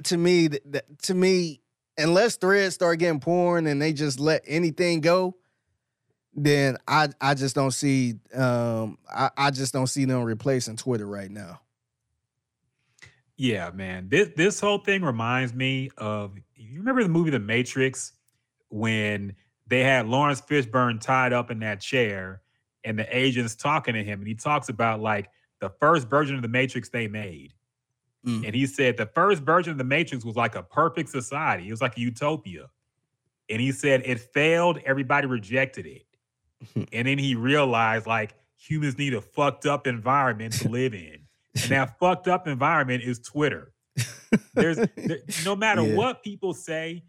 to me, th- th- to me, unless threads start getting porn and they just let anything go, then I I just don't see um I, I just don't see them replacing Twitter right now. Yeah, man. This this whole thing reminds me of you remember the movie The Matrix when they had Laurence Fishburne tied up in that chair and the agent's talking to him and he talks about like the first version of the Matrix they made. Mm. And he said the first version of the Matrix was like a perfect society. It was like a utopia. And he said it failed, everybody rejected it. and then he realized like humans need a fucked up environment to live in. And that fucked up environment is Twitter. There's there- no matter Yeah. what people say,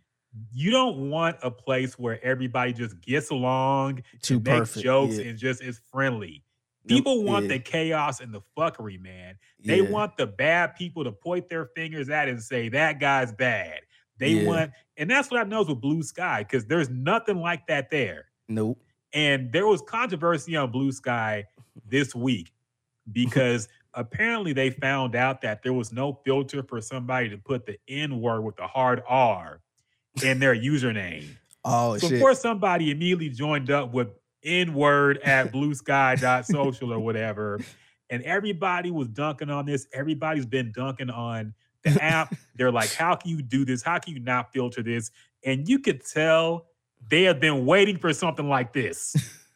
you don't want a place where everybody just gets along, Too and makes jokes, yeah. and just is friendly. People want yeah. the chaos and the fuckery, man. They Yeah. want the bad people to point their fingers at and say that guy's bad. They want, and that's what I know with Blue Sky because there's nothing like that there. Nope. And there was controversy on Blue Sky this week because apparently they found out that there was no filter for somebody to put the N word with the hard R in their username. Oh so shit. of course somebody immediately joined up with N word at bluesky.social or whatever. And everybody was dunking on this. Everybody's been dunking on the app. They're like, how can you do this? How can you not filter this? And you could tell they have been waiting for something like this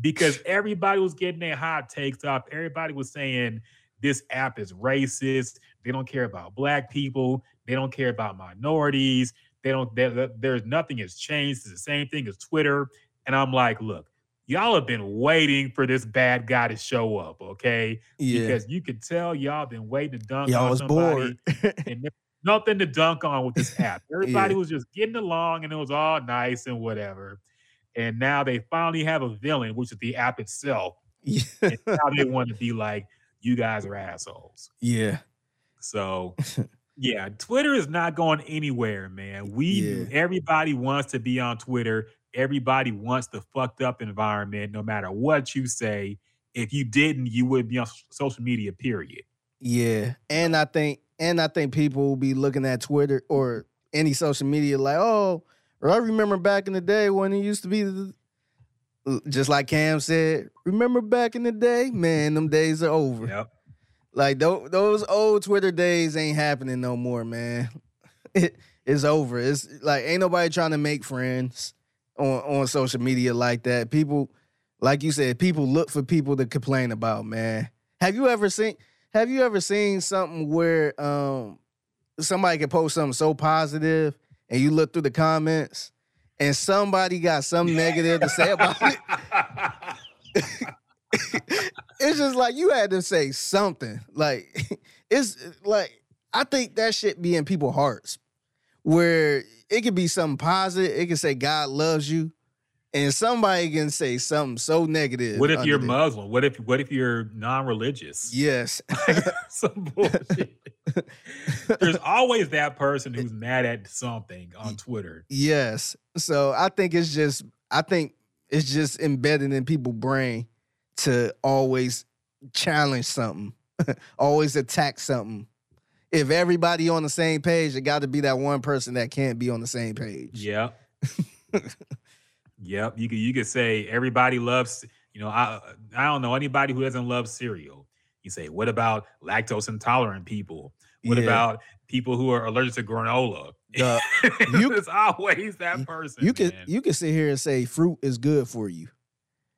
because everybody was getting their hot takes up. Everybody was saying this app is racist. They don't care about black people. They don't care about minorities. They don't. they- There's nothing has changed. It's the same thing as Twitter. And I'm like, look, y'all have been waiting for this bad guy to show up, okay? Yeah. Because you could tell y'all been waiting to dunk Y'all on was somebody bored. and nothing to dunk on with this app. Everybody Yeah. was just getting along and it was all nice and whatever. And now they finally have a villain, which is the app itself. yeah. And now they want to be like, you guys are assholes. yeah. So yeah, Twitter is not going anywhere, man. We Yeah. everybody wants to be on Twitter. Everybody wants the fucked up environment, no matter what you say. If you didn't, you wouldn't be on social media, period. Yeah, and I think and I think people will be looking at Twitter or any social media like, oh, or I remember back in the day when it used to be the, just like Cam said. Remember back in the day, man, them days are over. Yep. Like tho- those old Twitter days ain't happening no more, man. It, it's over. It's like ain't nobody trying to make friends on on social media like that. People, like you said, people look for people to complain about, man. Have you ever seen have you ever seen something where um somebody could post something so positive and you look through the comments and somebody got something negative to say about it? it's just like you had to say something. Like it's like I think that shit be in people's hearts where it could be something positive. It could say God loves you, and somebody can say something so negative. What if you're there. Muslim? What if what if you're non-religious? Yes. Some bullshit. There's always that person who's mad at something on Twitter. Yes. So I think it's just I think it's just embedded in people's brain to always challenge something, always attack something. If everybody on the same page, it got to be that one person that can't be on the same page. Yep. Yep. You could you could say everybody loves, you know, I I don't know anybody who doesn't love cereal. You say, what about lactose intolerant people? What Yeah. about people who are allergic to granola? You- it's always that person. You can man. you can sit here and say fruit is good for you,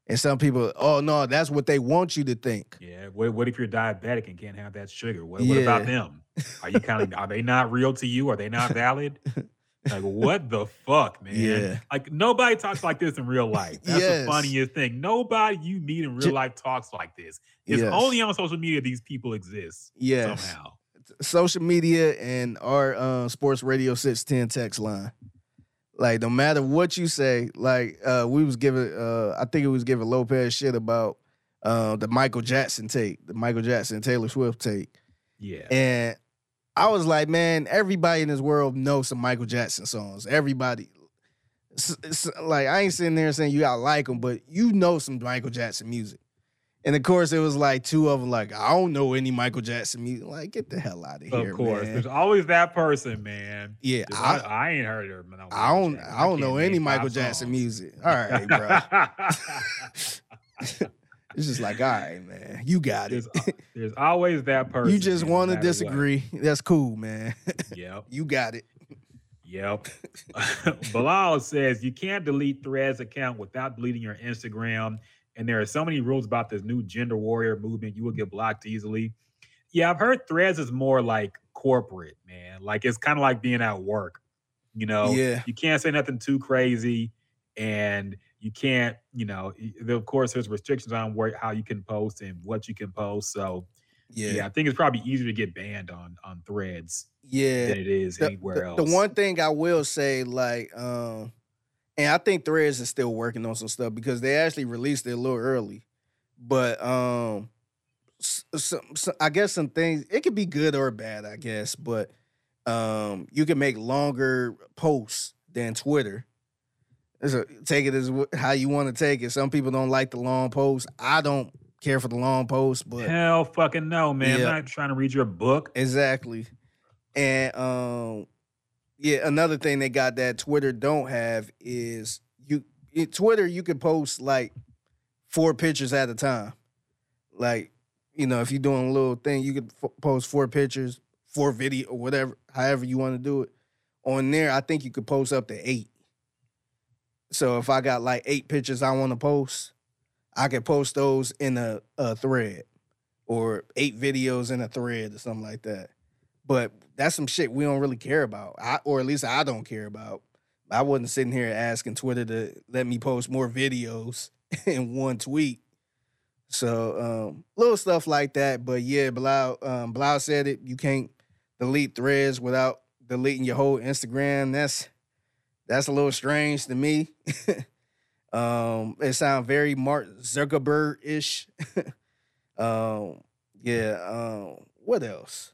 and some people, oh no, that's what they want you to think. Yeah. What, what if you're diabetic and can't have that sugar? What, what about Yeah. them? Are you kind of are they not real to you? Are they not valid? Like what the fuck, man? Yeah. Like nobody talks like this in real life. That's Yes. the funniest thing. Nobody you meet in real life talks like this. It's Yes. only on social media these people exist Yes. somehow. social media and our uh, sports radio 610 text line. Like no matter what you say, like uh, we was giving uh, I think it was giving Lopez shit about uh, the Michael Jackson take, the Michael Jackson Taylor Swift take. Yeah. And I was like, man, everybody in this world knows some Michael Jackson songs. Everybody. S- s- like I ain't sitting there saying you gotta like them, but you know some Michael Jackson music. And of course, it was like two of them. Like I don't know any Michael Jackson music. Like get the hell out of here, of course. man. There's always that person, man. Yeah, I, I, I ain't heard of no I don't Jackson. I don't know any Michael Jackson music. All right, bro. it's just like, all right, man, you got it. there's, there's always that person. You just want to matter what. disagree. That's cool, man. Yep. you got it. Yep. Bilal says you can't delete Threads account without deleting your Instagram. And there are so many rules about this new gender warrior movement. You will get blocked easily. Yeah, I've heard Threads is more like corporate, man. Like it's kind of like being at work. You know, Yeah. you can't say nothing too crazy, and you can't, you know, of course, there's restrictions on where how you can post and what you can post. So Yeah. yeah, I think it's probably easier to get banned on on Threads Yeah. than it is the, anywhere the- else. the one thing I will say, like, um, and I think Threads is still working on some stuff because they actually released it a little early. But um, s- some, some, I guess some things it could be good or bad, I guess. But um, you can make longer posts than Twitter. So take it as how you want to take it. Some people don't like the long posts. I don't care for the long posts, but Hell fucking no, man. Yeah. I'm not trying to read your book. Exactly. And um yeah, another thing they got that Twitter don't have is you in Twitter you can post like four pictures at a time. Like, you know, if you're doing a little thing, you could f- post four pictures, four video or whatever, however you want to do it. On there, I think you could post up to 8. So if I got like 8 pictures I want to post, I could post those in a, a thread or eight videos in a thread or something like that. But that's some shit we don't really care about. I, or at least I don't care about. I wasn't sitting here asking Twitter to let me post more videos in one tweet. So um, little stuff like that. But yeah, Bilal um, Bilal said it. You can't delete threads without deleting your whole Instagram. That's that's a little strange to me. um, it sounds very Mark Zuckerberg ish. um, yeah. Um, what else?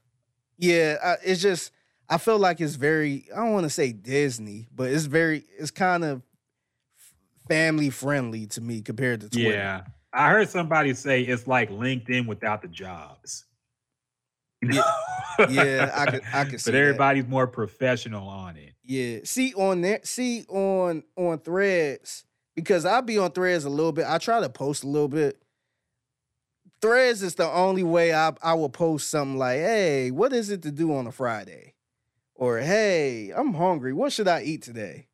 Yeah, I, it's just I feel like it's very. I don't want to say Disney, but it's very. It's kind of family friendly to me compared to Twitter. Yeah. I heard somebody say it's like LinkedIn without the jobs. Yeah, yeah, I could, I could see but that. everybody's more professional on it. Yeah. See on there, see on on threads, because I'll be on threads a little bit. I try to post a little bit. Threads is the only way I I will post something like, hey, what is it to do on a Friday? Or hey, I'm hungry. What should I eat today?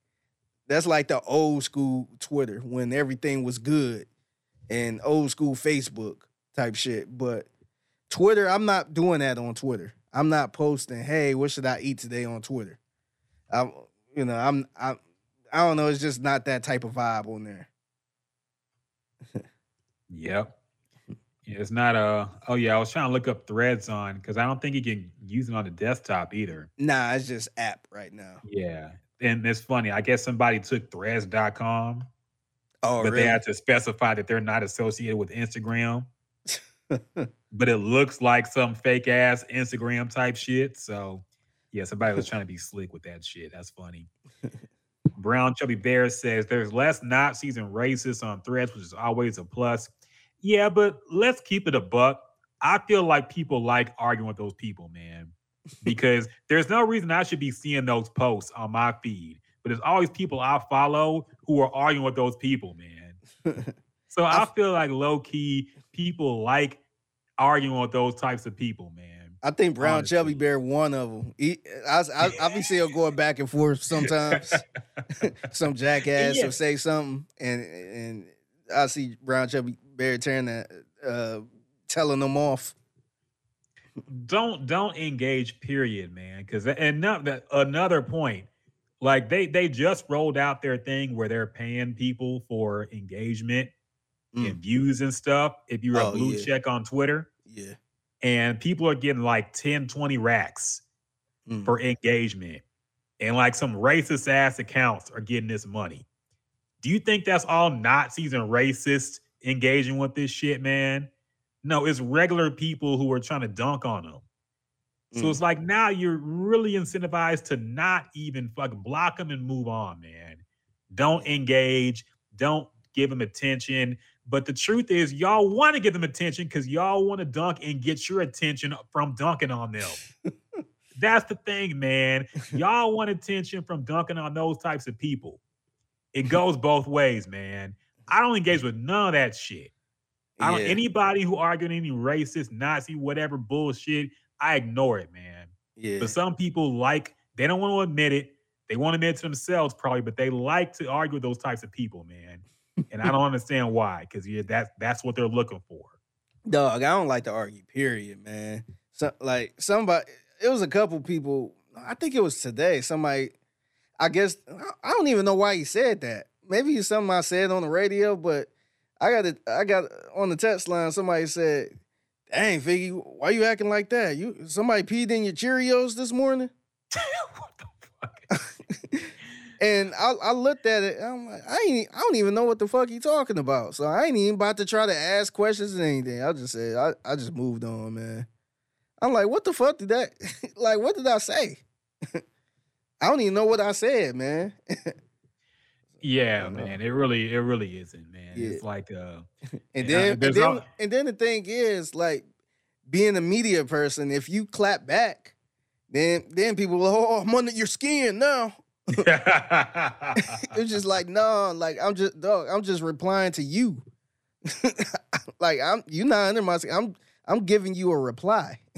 That's like the old school Twitter when everything was good and old school Facebook type shit. But Twitter, I'm not doing that on Twitter. I'm not posting, hey, what should I eat today on Twitter? I'm, you know, I'm, I, I don't know. It's just not that type of vibe on there. Yep. Yeah, it's not a. Oh yeah, I was trying to look up threads on because I don't think you can use it on the desktop either. Nah, it's just app right now. Yeah, and it's funny. I guess somebody took Threads.com, Oh, but really? they had to specify that they're not associated with Instagram. but it looks like some fake ass Instagram type shit. So yeah, somebody was trying to be slick with that shit. That's funny. Brown Chubby Bear says there's less Nazis and racists on threads, which is always a plus. Yeah, but let's keep it a buck. I feel like people like arguing with those people, man, because there's no reason I should be seeing those posts on my feed. But there's always people I follow who are arguing with those people, man. So I feel like low key people like arguing with those types of people, man. I think Brown Honestly. Chubby Bear one of them. He, I, I, I be seeing him going back and forth sometimes. Some jackass Yeah. will say something, and and I see Brown Chubby Bear tearing that, uh, telling them off. don't don't engage period man because and not that another point like they they just rolled out their thing where they're paying people for engagement and views and stuff if you're Mm. Oh, a blue yeah. check on twitter Yeah. And people are getting like 10 20 racks Mm. for engagement and like some racist ass accounts are getting this money do you think that's all nazis and racists engaging with this shit man no it's regular people who are trying to dunk on them so Mm. it's like now you're really incentivized to not even fucking block them and move on, man. Don't engage, don't give them attention. But the truth is, y'all want to give them attention because y'all want to dunk and get your attention from dunking on them. That's the thing, man. Y'all want attention from dunking on those types of people. It goes both ways, man. I don't engage with none of that shit. I don't, Yeah. anybody who arguing any racist, Nazi, whatever bullshit, I ignore it, man. Yeah. But some people like they don't want to admit it. They want to admit it to themselves probably, but they like to argue with those types of people, man. And I don't understand why, because yeah, that's that's what they're looking for. Dog, I don't like to argue, period, man. So like somebody it was a couple people, I think it was today, somebody I guess I- I don't even know why he said that. Maybe it's something I said on the radio, but I got it I got on the text line, somebody said, Dang, Figgy, why you acting like that? You somebody peed in your Cheerios this morning? what the fuck? And I, I looked at it. I'm like, I ain't. I don't even know what the fuck he talking about. So I ain't even about to try to ask questions or anything. I just said, I, I just moved on, man. I'm like, what the fuck did that? like, what did I say? I don't even know what I said, man. Yeah, know. man. It really, it really isn't, man. Yeah. It's like uh And then, and then, al- and then the thing is, like, being a media person, if you clap back, then then people, will, oh, I'm under your skin now. it's just like no, like I'm just dog. I'm just replying to you. like I'm you not under my. skin. I'm I'm giving you a reply.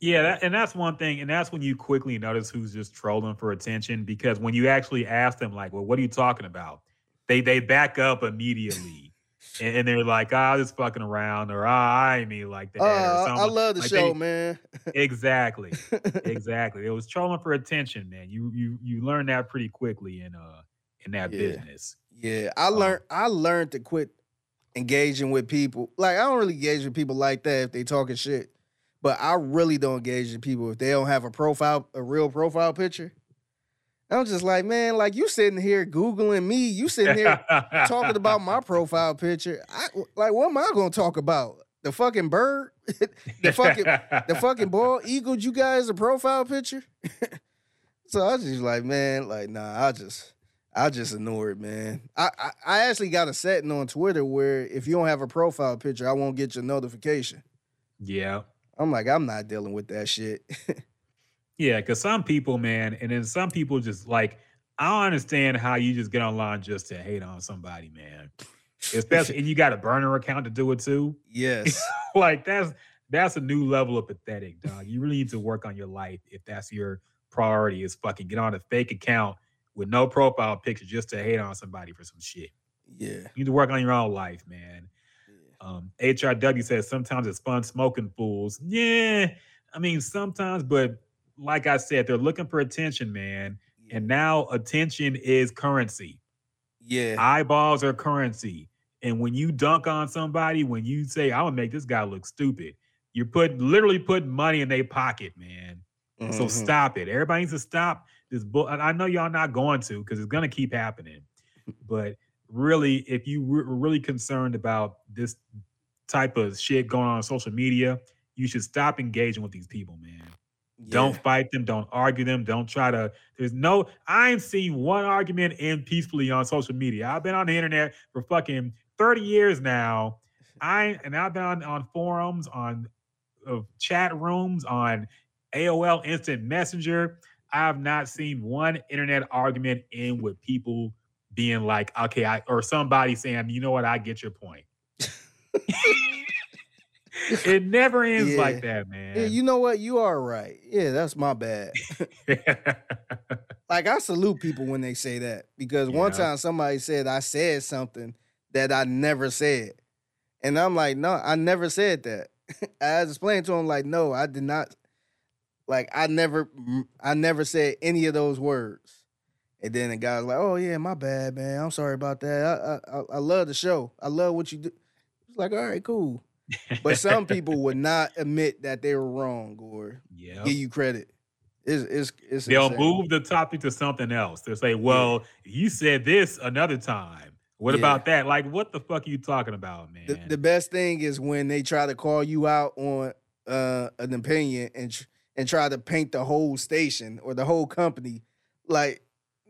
Yeah, that, and that's one thing, and that's when you quickly notice who's just trolling for attention because when you actually ask them, like, "Well, what are you talking about?" They they back up immediately. And, and they're like, "Ah, just fucking around," or "Ah, I mean like that." Uh, or I love the Like, show, they- man. Exactly, exactly. It was trolling for attention, man. You you you learn that pretty quickly in uh in that Yeah. business. Yeah, I Um, learned I learned to quit engaging with people. Like I don't really engage with people like that if they talking shit. But I really don't engage with people if they don't have a profile, a real profile picture. I'm just like, man, like you sitting here googling me, you sitting here talking about my profile picture. I like what am I gonna talk about? The fucking bird, the fucking the fucking bald eagle you guys a profile picture. so I was just like, man, like nah, I just I just ignore it, man. I, I I actually got a setting on Twitter where if you don't have a profile picture, I won't get your notification. yeah. I'm like, I'm not dealing with that shit. Yeah, because some people, man, and then some people just like, I don't understand how you just get online just to hate on somebody, man. Especially, and you got a burner account to do it too. yes. like that's that's a new level of pathetic, dog. You really need to work on your life if that's your priority. Is fucking get on a fake account with no profile picture just to hate on somebody for some shit. Yeah. You need to work on your own life, man. Um, HRW says sometimes it's fun smoking fools. Yeah, I mean sometimes, but like I said, they're looking for attention, man. And now attention is currency. Yeah. Eyeballs are currency. And when you dunk on somebody, when you say, I'm gonna make this guy look stupid, you're putting literally putting money in their pocket, man. So Mhm. stop it. Everybody needs to stop this bull. I know y'all not going to because it's gonna keep happening. But really, if you were really concerned about this type of shit going on on social media, you should stop engaging with these people, man. Don't fight them. Don't argue them. Don't try to. There's no. I ain't seen one argument end peacefully on social media. I've been on the internet for fucking thirty years now. I and I've been on, on forums, on uh, chat rooms, on AOL Instant Messenger. I have not seen one internet argument end with people being like, okay, I or somebody saying, you know what, I get your point. it never ends like that, man. Yeah, you know what? You are right. Yeah, that's my bad. like I salute people when they say that because one time somebody said I said something that I never said, and I'm like, no, I never said that. I explained to him like, no, I did not. Like I never, I never said any of those words. And then the guy's like, "Oh yeah, my bad, man. I'm sorry about that. I, I- I love the show. I love what you do." It's like, all right, cool. But some people would not admit that they were wrong or yeah. give you credit. It's it's it's They'll insane. move the topic to something else. They'll say, "Well, you said this another time. What Yeah. about that? Like, what the fuck are you talking about, man?" The, the best thing is when they try to call you out on uh, an opinion and tr- and try to paint the whole station or the whole company like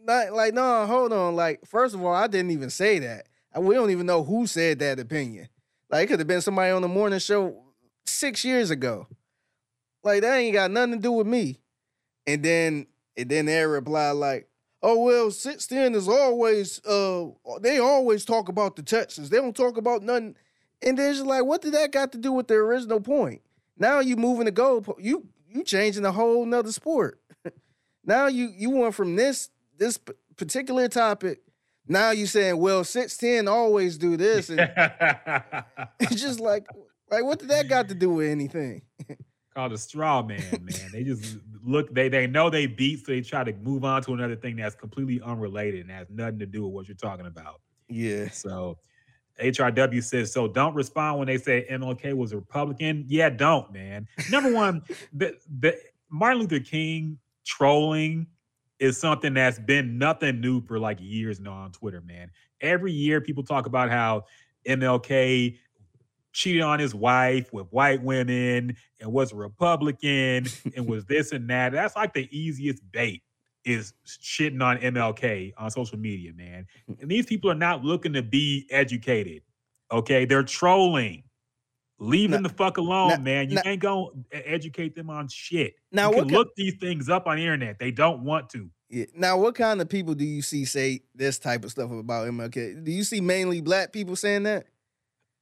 not like no hold on like first of all I didn't even say that we don't even know who said that opinion like it could have been somebody on the morning show six years ago. Like that ain't got nothing to do with me. And then and then they reply like oh well since then is always uh they always talk about the Texans. They don't talk about nothing. And then just like what did that got to do with the original point? Now you moving the goal you you changing a whole nother sport. Now you you went from this this particular topic now you saying well 610 always do this and it's just like like what did that got to do with anything Called a straw man, man. They just look. They they know they beat, so they try to move on to another thing that's completely unrelated and has nothing to do with what you're talking about. yeah So HRW says, so don't respond when they say MLK was a Republican. Yeah, don't, man. Number one, the, the Martin Luther King trolling is something that's been nothing new for like years now on Twitter, man. Every year people talk about how MLK cheated on his wife with white women and was a Republican and was this and that. That's like the easiest bait is shitting on MLK on social media, man. Mm-hmm. And these people are not looking to be educated. Okay, they're trolling. Leave them the fuck alone, now- man. You now- ain't gonna educate them on shit. Now, you can look these things up on the internet. They don't want to. Yeah. Now, what kind of people do you see say this type of stuff about MLK? Do you see mainly black people saying that?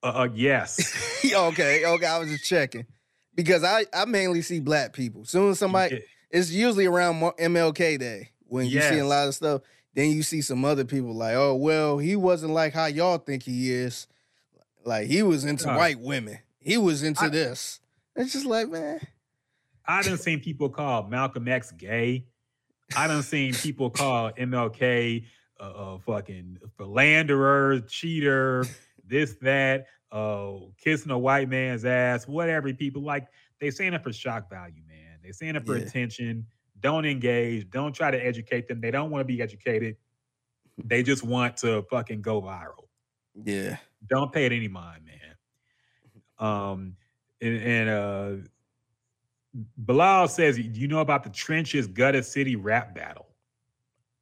Uh, uh yes. okay, okay. I was just checking because I I mainly see black people. Soon as somebody, it's usually around MLK Day when you see a lot of stuff. Then you see some other people like, oh well, he wasn't like how y'all think he is. Like he was into Dog. white women. He was into I- this. It's just like, man, I done seen people call Malcolm X gay. I done seen people call MLK uh, uh fucking philanderer, cheater, this, that, uh, kissing a white man's ass, whatever. People like they saying it for shock value, man. They saying it for Yeah. attention. Don't engage. Don't try to educate them. They don't want to be educated. They just want to fucking go viral. yeah. Don't pay it any mind, man. Um, and, and uh, Bilal says, "Do you know about the trenches Gutter City rap battle?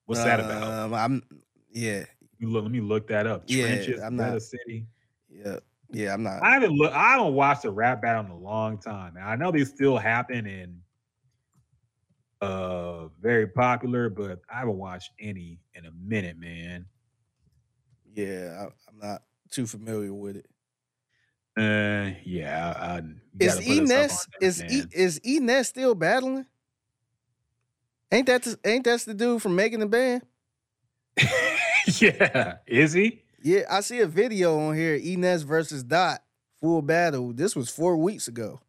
What's that about? Um, I'm yeah, Let me look, let me look that up. yeah, Trenches I'm Gutter not- City. yeah, yeah. I'm not. I haven't look. I haven't watched the rap battle in a long time. And I know they still happen and uh very popular, but I haven't watched any in a minute, man. yeah, I, I'm not too familiar with it. Uh, yeah. I, I, Is gotta put us up Enes that, is e, is Enes still battling? Ain't that the, ain't that's the dude from making the band? yeah, is he? Yeah, I see a video on here. Enes versus Dot full battle. This was four weeks ago.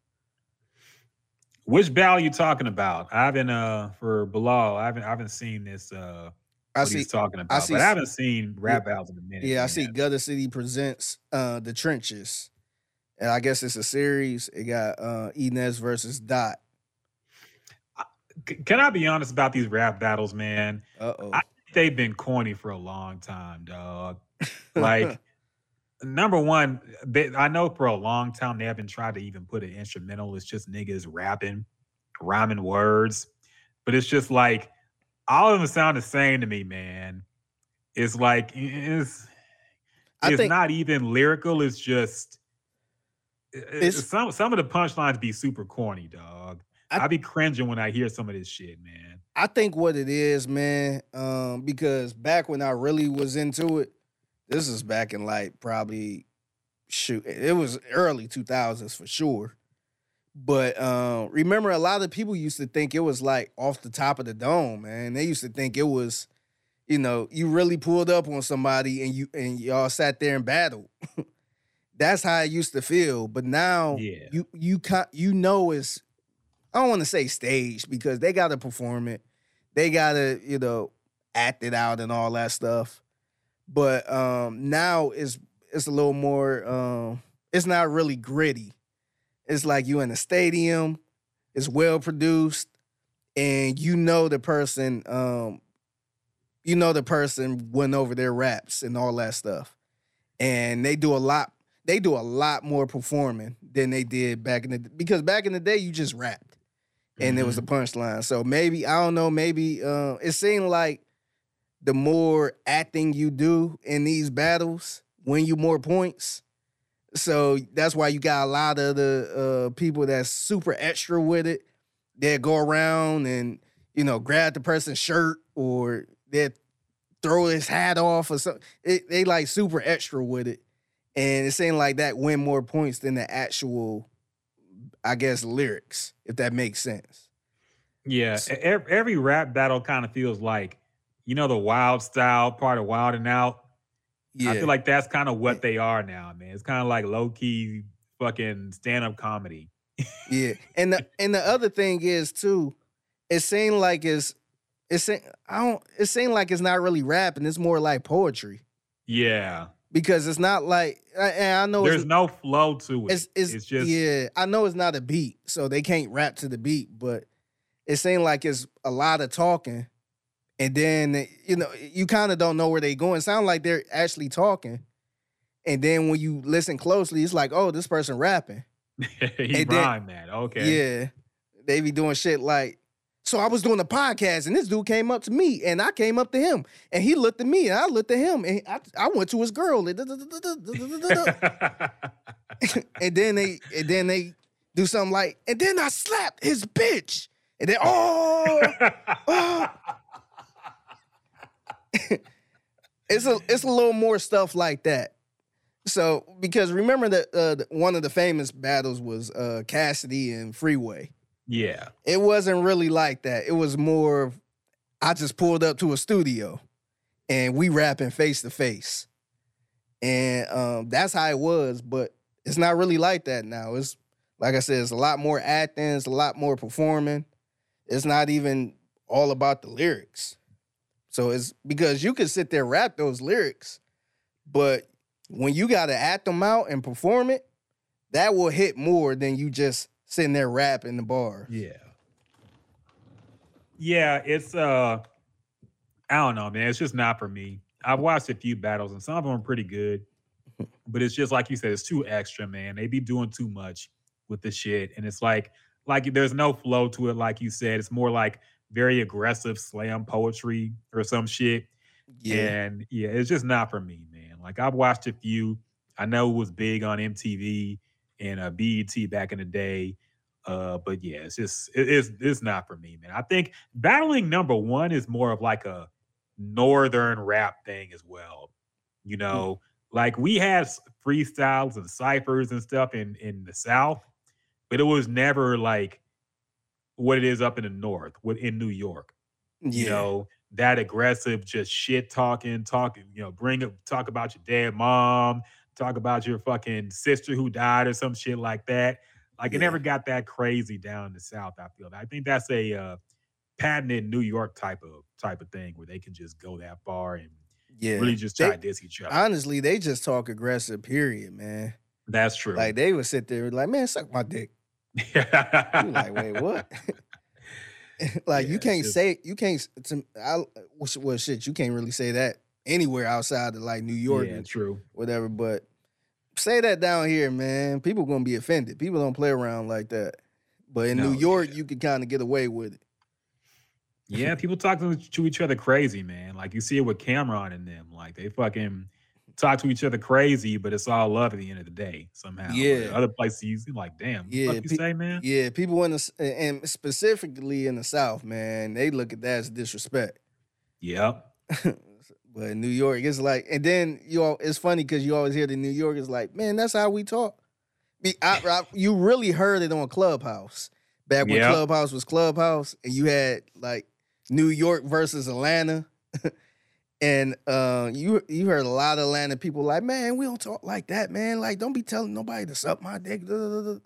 Which battle you talking about? I haven't uh for Bilal. I haven't I haven't seen this uh I see. he's talking about. see but s- I haven't seen rap battles in a minute. Yeah, I see. Gutter City presents uh the trenches, and I guess it's a series. It got uh Enes versus Dot. Can I be honest about these rap battles, man? Uh oh. I- They've been corny for a long time, dog. Like number one, they, I know for a long time they haven't tried to even put an instrumental. It's just niggas rapping, rhyming words. But it's just like all of them sound the same to me, man. It's like it's I it's think- not even lyrical. It's just i- i- It's- some some of the punchlines be super corny, dog. I- I, be cringing when I hear some of this shit, man. I think what it is, man, um, because back when I really was into it, this is back in like probably shoot, it was early 2000s for sure. But um, remember, a lot of people used to think it was like off the top of the dome, man. They used to think it was, you know, you really pulled up on somebody and you and y'all sat there and battled. That's how it used to feel. But now Yeah. you you you know it's I don't want to say staged because they got to perform it. They got to, you know, act it out and all that stuff. But um now it's it's a little more um it's not really gritty. It's like you in a stadium, it's well produced and you know the person um you know the person went over their raps and all that stuff. And they do a lot they do a lot more performing than they did back in the because back in the day you just rapped and it was a punchline. So maybe I don't know. Maybe uh, it seemed like the more acting you do in these battles, win you more points. So that's why you got a lot of the uh, people that's super extra with it. They go around and you know grab the person's shirt or they throw his hat off or something. It, they like super extra with it, and it seemed like that win more points than the actual, I guess, lyrics. If that makes sense. Yeah, e- ev- every rap battle kind of feels like, you know, the wild style part of Wild and Out. Yeah. I feel like that's kind of what they are now, man. It's kind of like low key fucking stand up comedy. Yeah, and the and the other thing is too, it seemed like it's it seemed I don't it seemed like it's not really rapping. It's more like poetry Yeah, because it's not like I- and I know there's no flow to it. it's, it's It's, just yeah I know it's not a beat, so they can't rap to the beat, but it seemed like it's a lot of talking, and then you know you kind of don't know where they going. It sound like they're actually talking, and then when you listen closely, it's like oh this person rapping. he and then- rhymed that. Okay. Yeah. They be doing shit like, so I was doing a podcast and this dude came up to me and I came up to him and he looked at me and I looked at him and I, I went to his girl and, and then they and then they do something like, and then I slapped his bitch. And then oh, oh. it's a it's a little more stuff like that. So because remember that uh, one of the famous battles was uh, Cassidy and Freeway. yeah. It wasn't really like that. It was more. I just pulled up to a studio, and we rapping face to face, and um, that's how it was. But it's not really like that now. It's like I said, it's a lot more acting, it's a lot more performing. It's not even all about the lyrics. So it's because you can sit there rap those lyrics, but when you got to act them out and perform it, that will hit more than you just sitting there rapping the bar. Yeah. Yeah, it's uh I don't know, man. It's just not for me. I've watched a few battles and some of them are pretty good. But it's just like you said, it's too extra, man. They be doing too much with the shit. And it's like like there's no flow to it, like you said. It's more like very aggressive slam poetry or some shit. Yeah. And yeah, it's just not for me, man. Like I've watched a few. I know it was big on MTV and uh, BET back in the day. Uh, but yeah, it's just it- it's it's not for me, man. I think battling number one is more of like a northern rap thing as well. You know, like we had freestyles and ciphers and stuff in in the South, but it was never like what it is up in the North, with in New York you know that aggressive just shit talking talking you know bring up talk about your dead mom talk about your fucking sister who died or some shit like that like it never got that crazy down in the south i feel i think that's a uh patented new york type of type of thing where they can just go that far and Yeah. really just They- try to diss each other Honestly, they just talk aggressive, period, man. that's true Like they would sit there like, man, suck my dick. You like, wait, what? like Yeah, you can't just- say you can't to I uh, well, well shit, you can't really say that anywhere outside of like New York yeah and true whatever, but say that down here, man. People gonna be offended. People don't play around like that. But in No, New York, yeah. you can kind of get away with it. Yeah, people talk to, to each other crazy, man. Like you see it with Cameron and them. Like they fucking talk to each other crazy, but it's all love at the end of the day somehow. Yeah. Other places you see like, damn, Yeah, you pe- say, man? Yeah, people in the and specifically in the South, man, they look at that as disrespect. Yep. but in New York, it's like, and then you all, it's funny because you always hear the New York is like, man, that's how we talk. I- I- you really heard it on Clubhouse back when Yep. Clubhouse was Clubhouse, and you had like New York versus Atlanta, and uh, you you heard a lot of Atlanta people like, man, we don't talk like that, man. Like, don't be telling nobody to suck my dick. duh, duh, duh, duh."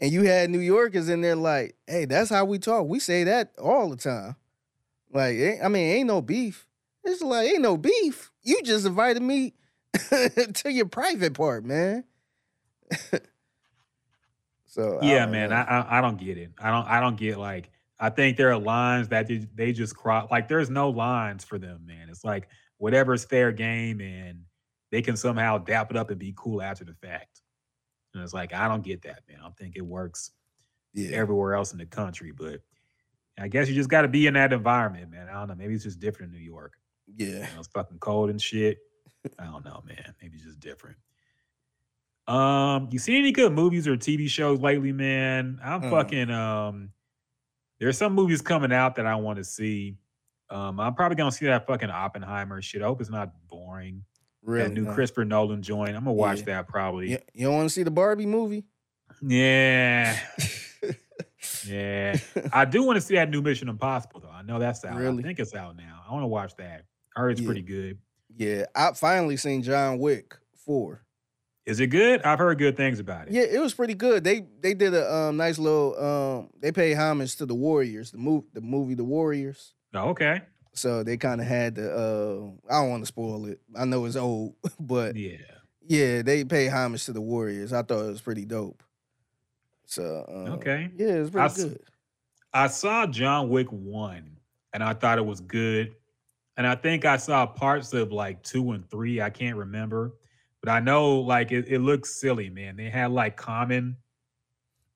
And you had New Yorkers in there like, hey, that's how we talk. We say that all the time. Like, I mean, ain't no beef. It's like, ain't no beef. You just invited me to your private part, man. so Yeah, man. know. I I don't get it. I don't I don't get like I think there are lines that they, they just cross like there's no lines for them, man. It's like whatever's fair game and they can somehow dap it up and be cool after the fact. And it's like I don't get that, man. I think it works yeah, everywhere else in the country, but I guess you just got to be in that environment, man. I don't know. Maybe it's just different in New York. yeah. You know, it's fucking cold and shit. I don't know, man. Maybe it's just different. Um, you seen any good movies or TV shows lately, man? I'm Uh. fucking um there's some movies coming out that I want to see. Um, I'm probably gonna see that fucking Oppenheimer shit. I hope it's not boring. Really, that new no. Christopher Nolan joint. I'm gonna watch Yeah. that probably. You, you don't want to see the Barbie movie? Yeah. Yeah. I do want to see that new Mission Impossible though. I know that's out. Really? I think it's out now. I want to watch that. I heard it's Yeah. pretty good. yeah, I finally seen John Wick four. Is it good? I've heard good things about it. Yeah, it was pretty good. They they did a um, nice little um, they paid homage to the Warriors, the move the movie The Warriors. Oh, okay. So they kind of had the uh, I don't want to spoil it. I know it's old, but Yeah. yeah, they pay homage to the Warriors. I thought it was pretty dope. So uh, Okay. yeah, it's was I pretty good. I saw John Wick 1 and I thought it was good. And I think I saw parts of like 2 and 3. I can't remember. But I know like it, it looks silly, man. They had like Common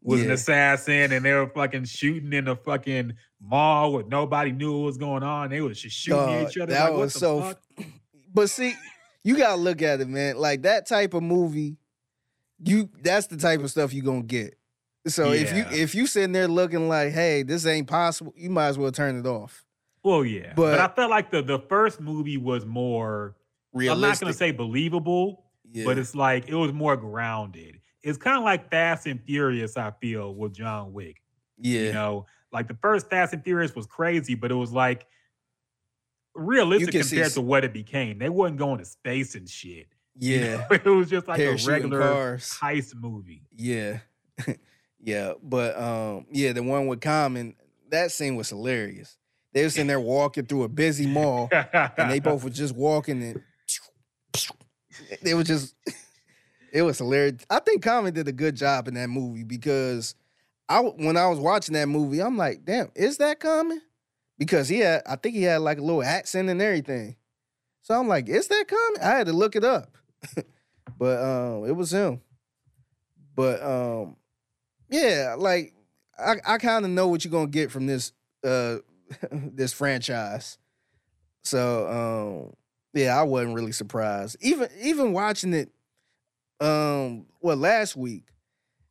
was an assassin and they were fucking shooting in the fucking mall with nobody knew what was going on. They was just shooting at Dog, each other. that like, was so fuck? But see, you gotta look at it, man. Like that type of movie, you that's the type of stuff you're gonna get. So if you if you sitting there looking like, hey, this ain't possible, you might as well turn it off. Well, yeah. But, But- I felt like the, the first movie was more Realistic. I'm not gonna say believable, yeah. but it's like it was more grounded. It's kind of like Fast and Furious, I feel, with John Wick. yeah. You know, like the first Fast and Furious was crazy, but it was like realistic can see compared to what it became. They wasn't going to space and shit. You Yeah. know, it was just like a regular cars. heist movie. Yeah. yeah. But um, yeah, the one with Common, that scene was hilarious. They were sitting there walking through a busy mall and they both were just walking and they was just it was hilarious. I think Common did a good job in that movie because I when I was watching that movie, I'm like, damn, is that Common? Because he had, I think he had like a little accent and everything. So I'm like, is that Common? I had to look it up. but um, it was him. But um, yeah, like I, I kind of know what you're gonna get from this uh this franchise. So um, yeah, I wasn't really surprised. Even even watching it um well last week,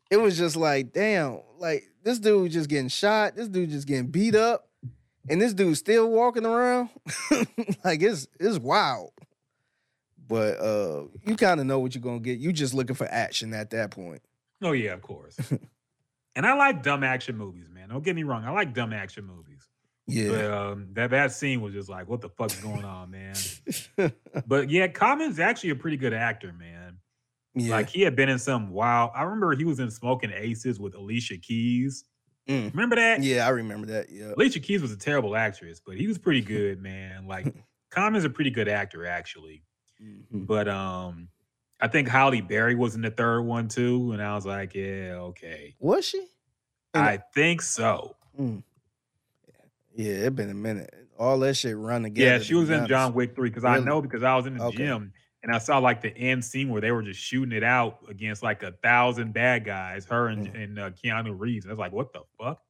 it was just like, damn, like this dude just getting shot, this dude just getting beat up, and this dude's still walking around. like it's it's wild. But uh you kind of know what you're gonna get. You just looking for action at that point. Oh yeah, of course. and I like dumb action movies, man. Don't get me wrong. I like dumb action movies. Yeah. But um, that that scene was just like, what the fuck's going on, man? but yeah, Common's actually a pretty good actor, man. yeah. Like he had been in some wild. I remember he was in Smoking Aces with Alicia Keys. Mm. Remember that? yeah, I remember that. Yeah. Alicia Keys was a terrible actress, but he was pretty good, man. Like Common's a pretty good actor, actually. Mhm. But um, I think Halle Berry was in the third one too, and I was like, yeah, okay. Was she? I think so. Mm. Yeah, it been a minute. All that shit run together. Yeah, to she was in honest. John Wick 3 because I know because I was in the Okay. gym and I saw like the end scene where they were just shooting it out against like a thousand bad guys, her and, Mm. and uh, Keanu Reeves. And I was like, what the fuck?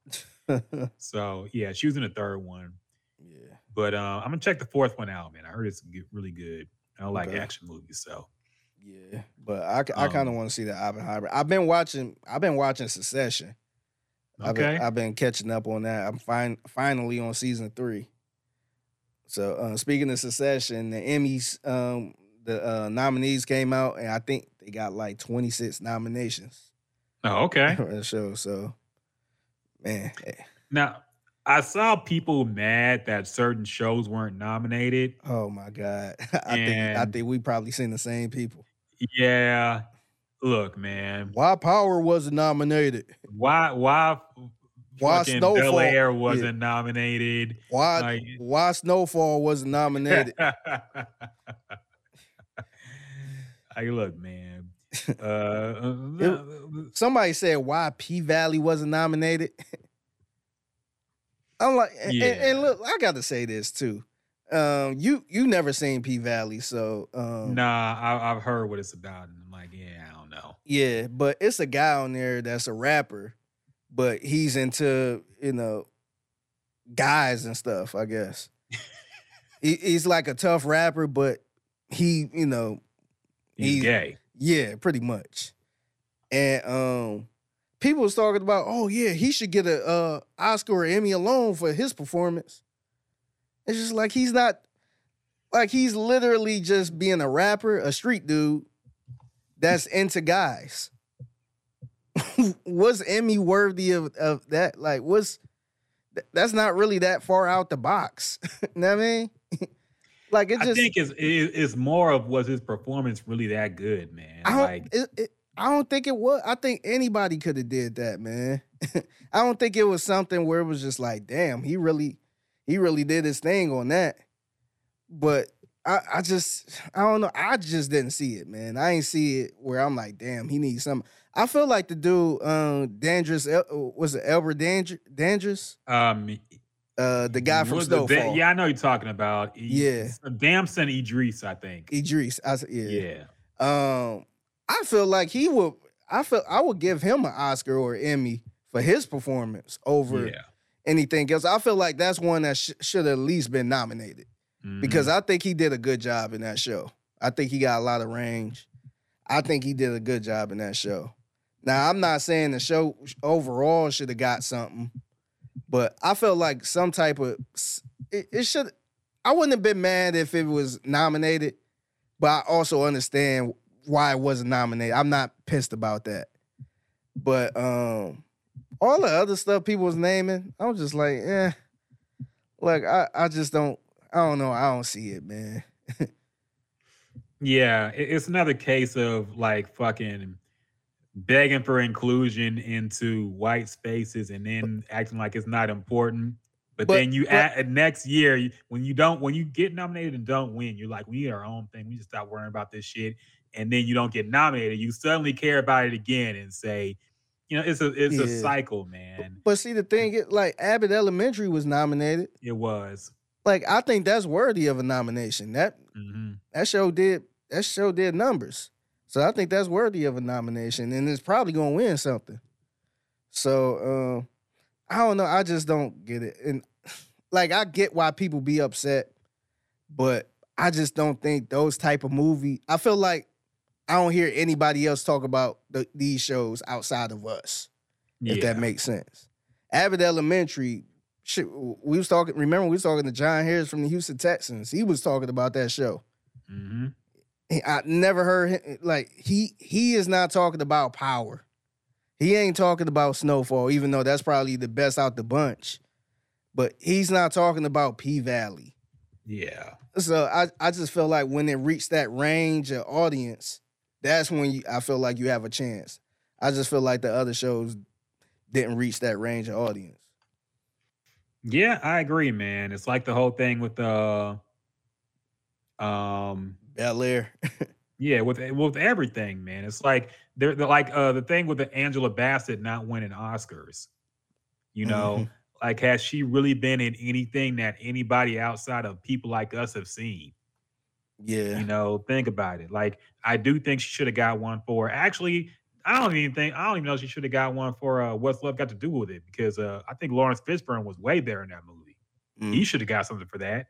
So yeah, she was in the third one. yeah. But uh, I'm gonna check the fourth one out, man. I heard it's really good. I like Okay. action movies, so Yeah, but I, I kind of Um, want to see the Oppenheimer. I've been watching. I've been watching Succession. I've been. I've been catching up on that. I'm fine, finally on season three. So uh, speaking of Succession, the Emmys, um, the uh, nominees came out, and I think they got like 26 nominations Oh, okay. for the show. So, man, eh, Now I saw people mad that certain shows weren't nominated. oh my god, I think I think we probably seen the same people. Yeah. Look, man. Why Power wasn't nominated? Why why Why Snowfall- Bel Air wasn't nominated? Why Like- Why Snowfall wasn't nominated? Hey, look, man. Uh, uh, It- Somebody said why P Valley wasn't nominated. I'm like, and, and- and look, I got to say this too. Um, you you never seen P Valley, so um, nah, I, I've heard what it's about, and I'm like, yeah, I yeah, but it's a guy on there that's a rapper, but he's into you know guys and stuff. I guess he, he's like a tough rapper, but he you know He's He's- gay. Yeah, pretty much. And um people was talking about, oh yeah, he should get a uh Oscar or Emmy alone for his performance. It's just like he's not like he's literally just being a rapper, a street dude that's into guys. was Emmy worthy of, of that? Like, was that's not really that far out the box. you know what I mean? like it just I think it's, it- it's more of was his performance really that good, man? I don't. like, it, it, I don't think it was. I think anybody could have did that, man. I don't think it was something where it was just like, damn, he really, he really did his thing on that. But I, I just, I don't know. I just didn't see it, man. I ain't see it where I'm like, damn, he needs something. I feel like the dude, um, Dangerous, was it Albert Danger, Dangerous? um, Uh, the guy from the da- yeah, I know you're talking about. E- Yeah. Damson Idris, I think. Idris. I, s- yeah. Um, I feel like he would. I feel I would give him an Oscar or Emmy for his performance over Yeah. anything else. I feel like that's one that sh- should at least been nominated because Mhm. I think he did a good job in that show. I think he got a lot of range. I think he did a good job in that show. Now I'm not saying the show overall should have got something, but I felt like some type of it, it should. I wouldn't have been mad if it was nominated, but I also understand why it wasn't nominated. I'm not pissed about that. But um all the other stuff people was naming, I was just like, eh. Like I, I just don't I don't know. I don't see it, man. Yeah, it's another case of like fucking begging for inclusion into white spaces and then acting like it's not important. But, But- then you but- add next year when you don't when you get nominated and don't win, you're like, we need our own thing. We just stop worrying about this shit. And then you don't get nominated. You suddenly care about it again and say, you know, it's a it's a cycle, man. But see, the thing, is, like Abbott Elementary was nominated. It was. Like I think that's worthy of a nomination. That hmm that show did that show did numbers. So I think that's worthy of a nomination, and it's probably gonna win something. So um, I don't know. I just don't get it, and like I get why people be upset, but I just don't think those type of movie. I feel like I don't hear anybody else talk about the, these shows outside of us. Yeah. If that makes sense. Abbott Elementary. Shit, we was talking. Remember, we was talking to John Harris from the Houston Texans. He was talking about that show. hmm I never heard him like he he is not talking about power. He ain't talking about snowfall, even though that's probably the best out the bunch. But he's not talking about P Valley. Yeah. So I, I just feel like when it reached that range of audience, that's when you, I feel like you have a chance. I just feel like the other shows didn't reach that range of audience. Yeah, I agree, man. It's like the whole thing with the um Bel Air. yeah, with with everything, man. It's like they're, they're like uh the thing with the Angela Bassett not winning Oscars. You know, Mhm. like has she really been in anything that anybody outside of people like us have seen? yeah. You know, think about it. Like I do think she should have got one for actually I don't even think I don't even know she should have got one for uh What's Love Got to Do with It because uh I think Laurence Fishburne was way better in that movie. Mm. He should have got something for that.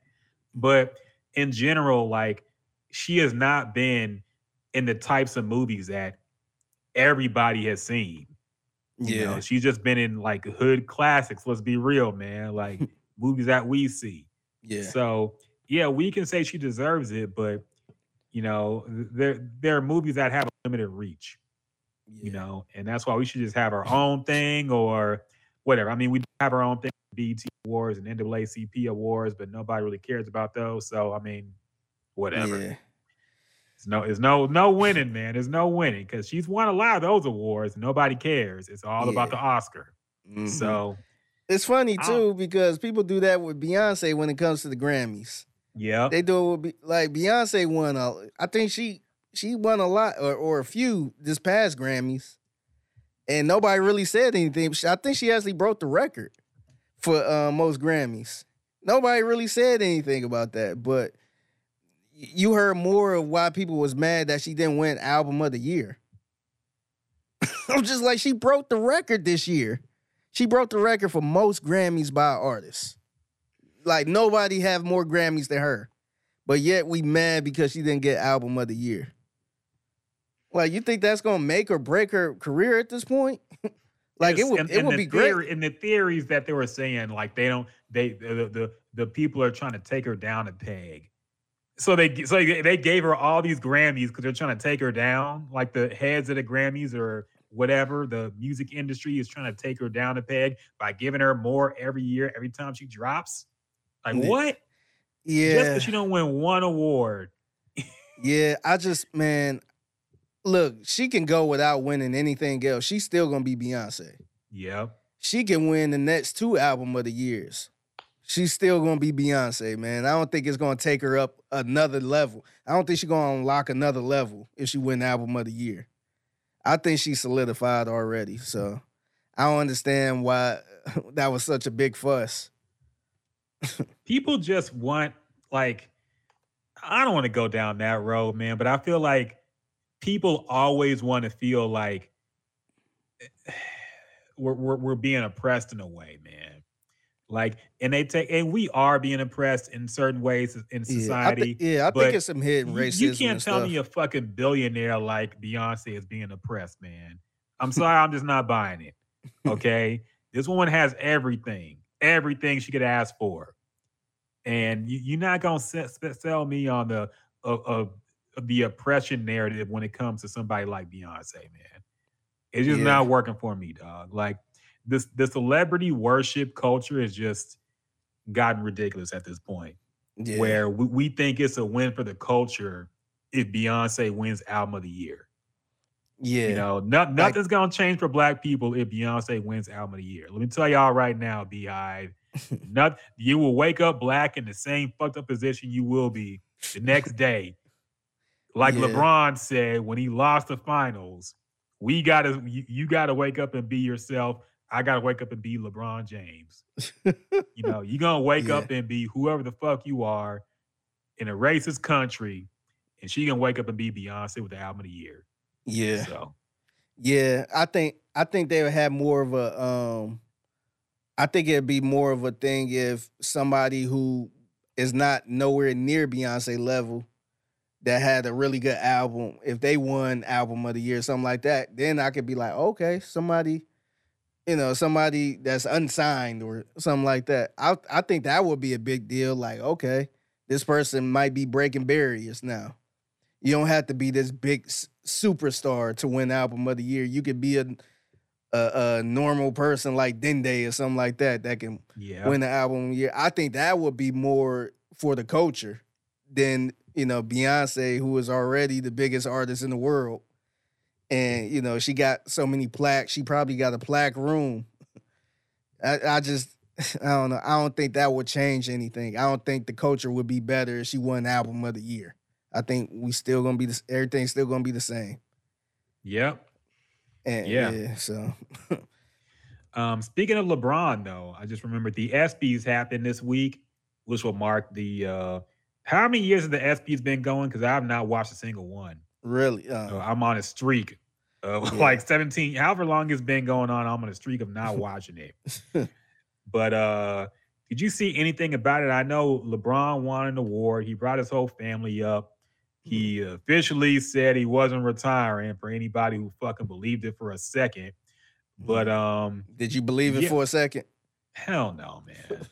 But in general, like she has not been in the types of movies that everybody has seen. You know, yeah. she's just been in like hood classics. Let's be real, man. Like movies that we see. Yeah. So yeah, we can say she deserves it, but you know, there there are movies that have a limited reach. You know, and that's why we should just have our own thing or whatever. I mean, we have our own thing, BET awards and NAACP awards, but nobody really cares about those. So I mean, whatever. Yeah. It's no, it's no, no winning, man. There's no winning because she's won a lot of those awards. Nobody cares. It's all about the Yeah. Oscar. Mhm. So It's funny too because people do that with Beyonce when it comes to the Grammys. yeah, They do it with like Beyonce won a. I think she she won a lot or, or a few this past Grammys, and nobody really said anything. I think she actually broke the record for uh, most Grammys. Nobody really said anything about that, but you heard more of why people was mad that she didn't win Album of the Year. I'm just like she broke the record this year. She broke the record for most Grammys by artists. Like nobody have more Grammys than her. But yet we mad because she didn't get album of the year. Like you think that's gonna make or break her career at this point? like it Yes, would and- it and would the be great. theory- And the theories that they were saying, like they don't, they the the, the people are trying to take her down a peg. So they so they gave her all these Grammys because they're trying to take her down. Like the heads of the Grammys or whatever, the music industry is trying to take her down a peg by giving her more every year, every time she drops. Like Yeah. what? Yeah, just because she don't win one award. Yeah, I just man, look, she can go without winning anything else. She's still gonna be Beyonce. Yep. She can win the next two album of the years. She's still gonna be Beyonce, man. I don't think it's gonna take her up another level. I don't think she's gonna unlock another level if she win album of the year. I think she's solidified already. So I don't understand why that was such a big fuss. people just want like I don't want to go down that road, man, but I feel like people always want to feel like we're, we're we're being oppressed in a way, man. Like, and they take, and we are being oppressed in certain ways in Yeah, I, society. yeah, I think it's some hidden racism. you can't tell stuff. me a fucking billionaire like Beyonce is being oppressed, man. I'm sorry, I'm just not buying it. Okay, this woman has everything, everything she could ask for, and you, you're not gonna se- se- sell me on the of the oppression narrative when it comes to somebody like Beyonce, man. It's just Yeah. not working for me, dog. Like this, the celebrity worship culture has just gotten ridiculous at this point yeah. where we, we think it's a win for the culture if Beyonce wins album of the year. Yeah. You know, not, nothing's gonna change for black people if Beyonce wins album of the year. Let me tell y'all right now, BeyHive, not you will wake up black in the same fucked up position you will be the next day. Like Yeah. LeBron said when he lost the finals, we gotta you, you gotta wake up and be yourself. I gotta wake up and be LeBron James. you know, you're gonna wake Yeah. up and be whoever the fuck you are in a racist country, and she gonna wake up and be Beyonce with the album of the year. yeah. So Yeah, I think I think they would have more of a um I think it'd be more of a thing if somebody who is not nowhere near Beyonce level that had a really good album, if they won album of the year, something like that, then I could be like, okay, somebody, you know, somebody that's unsigned or something like that. I I think that would be a big deal. Like, okay, this person might be breaking barriers now. You don't have to be this big s- superstar to win album of the year. You could be a a, a normal person like Dende or something like that that can yeah, win the album of the year. I think that would be more for the culture than you know Beyonce, who is already the biggest artist in the world, and you know she got so many plaques. She probably got a plaque room. I, I just I don't know. I don't think that would change anything. I don't think the culture would be better if she won album of the year. I think we still gonna be the everything's still gonna be the same. yep. And Yeah. yeah, so Um, speaking of LeBron, though, I just remembered the ESPYS happened this week, which will mark the uh how many years have the ESPYS been going? Because I have not watched a single one. really, So uh, I'm on a streak of Yeah. like 17, however long it's been going on, I'm on a streak of not watching it. but uh did you see anything about it? I know LeBron won an award. He brought his whole family up. He officially said he wasn't retiring for anybody who fucking believed it for a second. But um did you believe it yeah. for a second? hell no, man.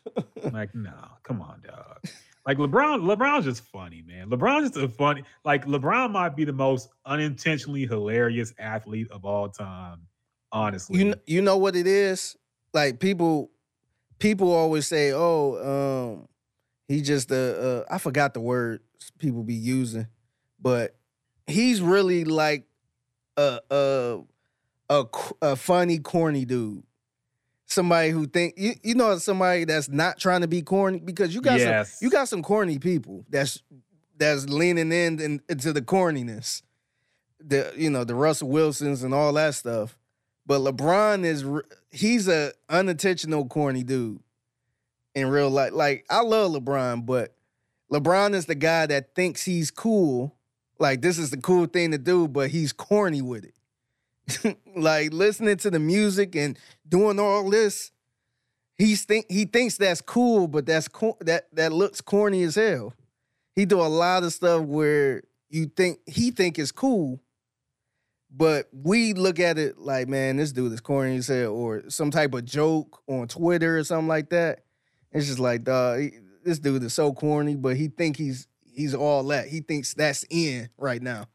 like, no, come on, dog. Like LeBron, LeBron's just funny, man. LeBron's just a funny, like LeBron might be the most unintentionally hilarious athlete of all time. Honestly. You kn- you know what it is? Like people people always say, "Oh, um he just uh, uh I forgot the word people be using, but he's really like a a a funny corny dude. Somebody who think you you know somebody that's not trying to be corny because you got Yes. some you got some corny people that's that's leaning in, in into the corniness. The you know the Russell Wilsons and all that stuff. But LeBron is he's a unintentional corny dude in real life. Like I love LeBron, but LeBron is the guy that thinks he's cool. Like this is the cool thing to do, but he's corny with it. like listening to the music and doing all this, he's think he thinks that's cool, but that's that that looks corny as hell. He do a lot of stuff where you think he think is cool, but we look at it like, man, this dude is corny as hell, or some type of joke on Twitter or something like that. It's just like, dog, this dude is so corny, but he think he's he's all that. He thinks that's in right now.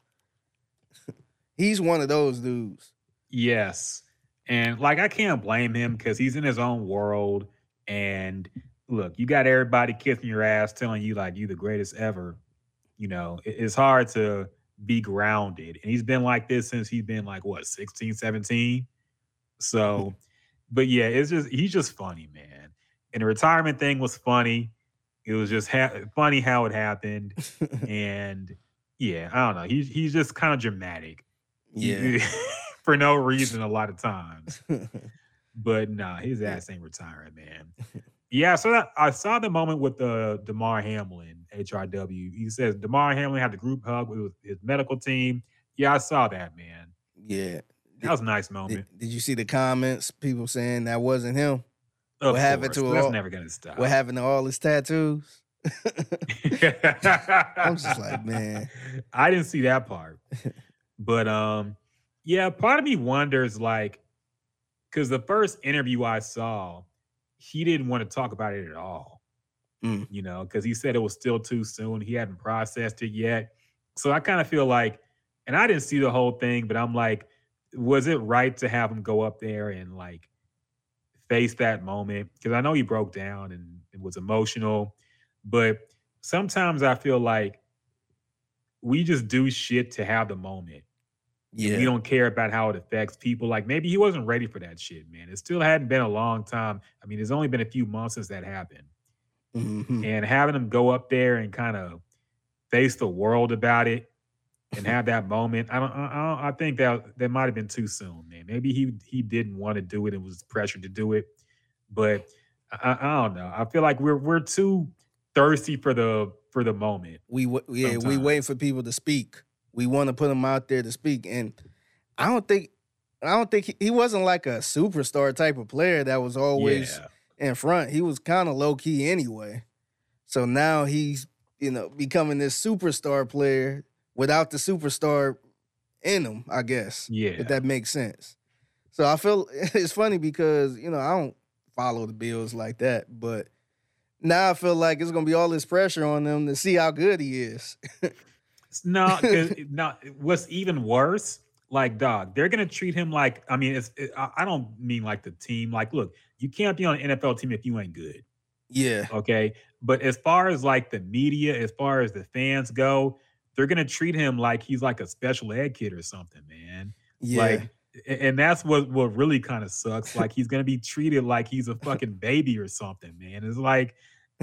He's one of those dudes. Yes. And like I can't blame him because he's in his own world. And look, you got everybody kissing your ass, telling you like you the greatest ever. You know, it- it's hard to be grounded. And he's been like this since he's been like what, 16, 17. So, but yeah, it's just he's just funny, man. And the retirement thing was funny. It was just ha- funny how it happened. and yeah, I don't know. He's he's just kind of dramatic. Yeah. for no reason a lot of times. But nah, his ass ain't retiring, man. Yeah, so that I saw the moment with uh, the Damar Hamlin, HRW. He says Damar Hamlin had the group hug with his medical team. Yeah, I saw that, man. yeah. That was a nice Did, moment. did you see the comments? People saying that wasn't him. Of what happened course, to That's all- never gonna stop. What happened to all his tattoos? I'm just like, man. I didn't see that part. But um, yeah, part of me wonders, like, because the first interview I saw, he didn't want to talk about it at all. Mm. You know, because he said it was still too soon. He hadn't processed it yet. So I kind of feel like, and I didn't see the whole thing, but I'm like, was it right to have him go up there and like face that moment? Because I know he broke down and it was emotional, but sometimes I feel like we just do shit to have the moment. Yeah. We don't care about how it affects people. Like maybe he wasn't ready for that shit, man. It still hadn't been a long time. I mean, it's only been a few months since that happened. Mhm. And having him go up there and kind of face the world about it and have that moment, I don't, I, I don't, I think that that might have been too soon, man. Maybe he he didn't want to do it and was pressured to do it, but I, I don't know. I feel like we're we're too thirsty for the for the moment. We wa- yeah, we waiting for people to speak. We want to put them out there to speak, and I don't think I don't think he, he wasn't like a superstar type of player that was always Yeah. in front. He was kind of low key anyway. So now he's you know becoming this superstar player without the superstar in him. I guess Yeah. if that makes sense. So I feel it's funny because you know I don't follow the Bills like that, but now I feel like it's gonna be all this pressure on them to see how good he is. No, no. What's even worse, like dog, they're gonna treat him like. I mean, it's. It, I don't mean like the team. Like, look, you can't be on an NFL team if you ain't good. yeah, Okay, but as far as like the media, as far as the fans go, they're gonna treat him like he's like a special ed kid or something, man. yeah, Like, and that's what what really kind of sucks. Like he's gonna be treated like he's a fucking baby or something, man. It's like,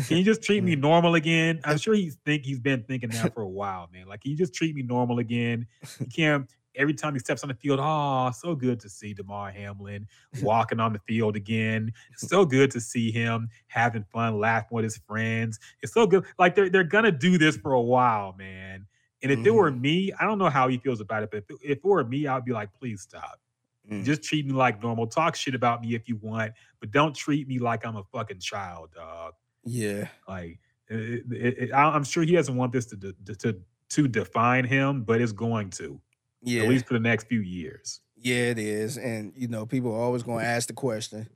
can you just treat me normal again? I'm sure he's think he's been thinking that for a while, man. Like, can you just treat me normal again? You can't. Every time he steps on the field, oh, so good to see Damar Hamlin walking on the field again. So good to see him having fun, laughing with his friends. It's so good. Like they're they're gonna do this for a while, man. And if it were me, I don't know how he feels about it, but if, if it were me, I'd be like, please stop. Mm. Just treat me like normal. Talk shit about me if you want, but don't treat me like I'm a fucking child, dog. yeah, Like, it, it, it- I- I'm sure he doesn't want this to, de- to to define him, but it's going to, yeah. at least for the next few years. Yeah, it is, and you know, people are always going to ask the question,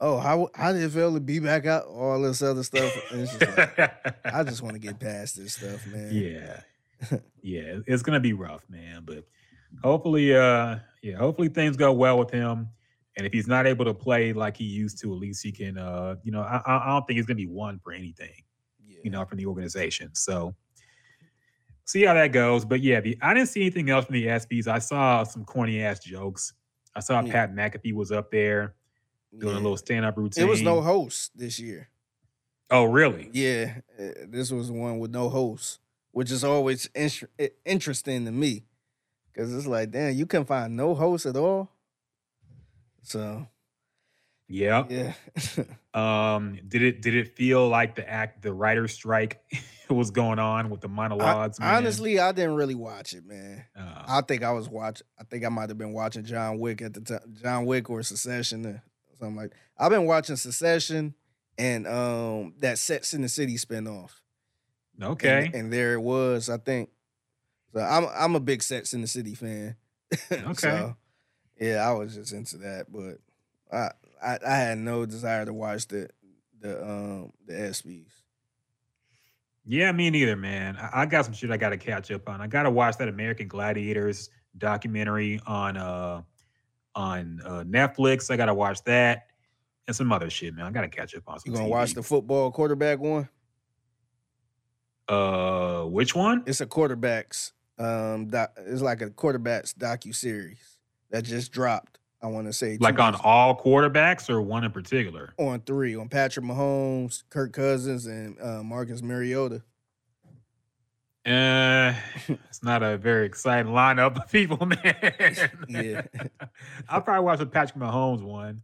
"Oh, how how did it feel to be back out?" All this other stuff. Just like, I just want to get past this stuff, man. yeah, yeah, it's gonna be rough, man. But hopefully, uh, yeah, hopefully things go well with him. And if he's not able to play like he used to, at least he can, uh, you know, I, I don't think he's gonna be one for anything. yeah. you know, from the organization. So see how that goes. But yeah, the I didn't see anything else from the ESPYS. I saw some corny ass jokes. I saw Yeah. Pat McAfee was up there doing a little stand up routine. There was no host this year. Oh, really? Yeah, uh, this was one with no host, which is always inter- interesting to me, because it's like, damn, you can find no host at all. So Yeah. yeah, Um, did it did it feel like the act the writer strike was going on with the I- monologues? man? honestly, I didn't really watch it, man. Uh, I think I was watching. I think I might have been watching John Wick at the time, John Wick or Succession or something like. I've been watching Succession and um that Sex and the City spinoff. And- okay. and, there it was. I think. So I'm I'm a big Sex and the City fan. Okay. so, yeah, I was just into that, but I, I I had no desire to watch the the um the ESPYS. Yeah, me neither, man. I, I got some shit I got to catch up on. I got to watch that American Gladiators documentary on uh on uh, Netflix. I got to watch that and some other shit, man. I got to catch up on some. You gonna watch the football quarterback one? Uh which one? It's a quarterbacks um doc, it's like a quarterbacks docu series that just dropped. I want to say Like on all quarterbacks or one in particular? on three on Patrick Mahomes, Kirk Cousins, and uh, Marcus Mariota. Uh, it's not a very exciting lineup of people, man. Yeah. I'll probably watch the Patrick Mahomes one.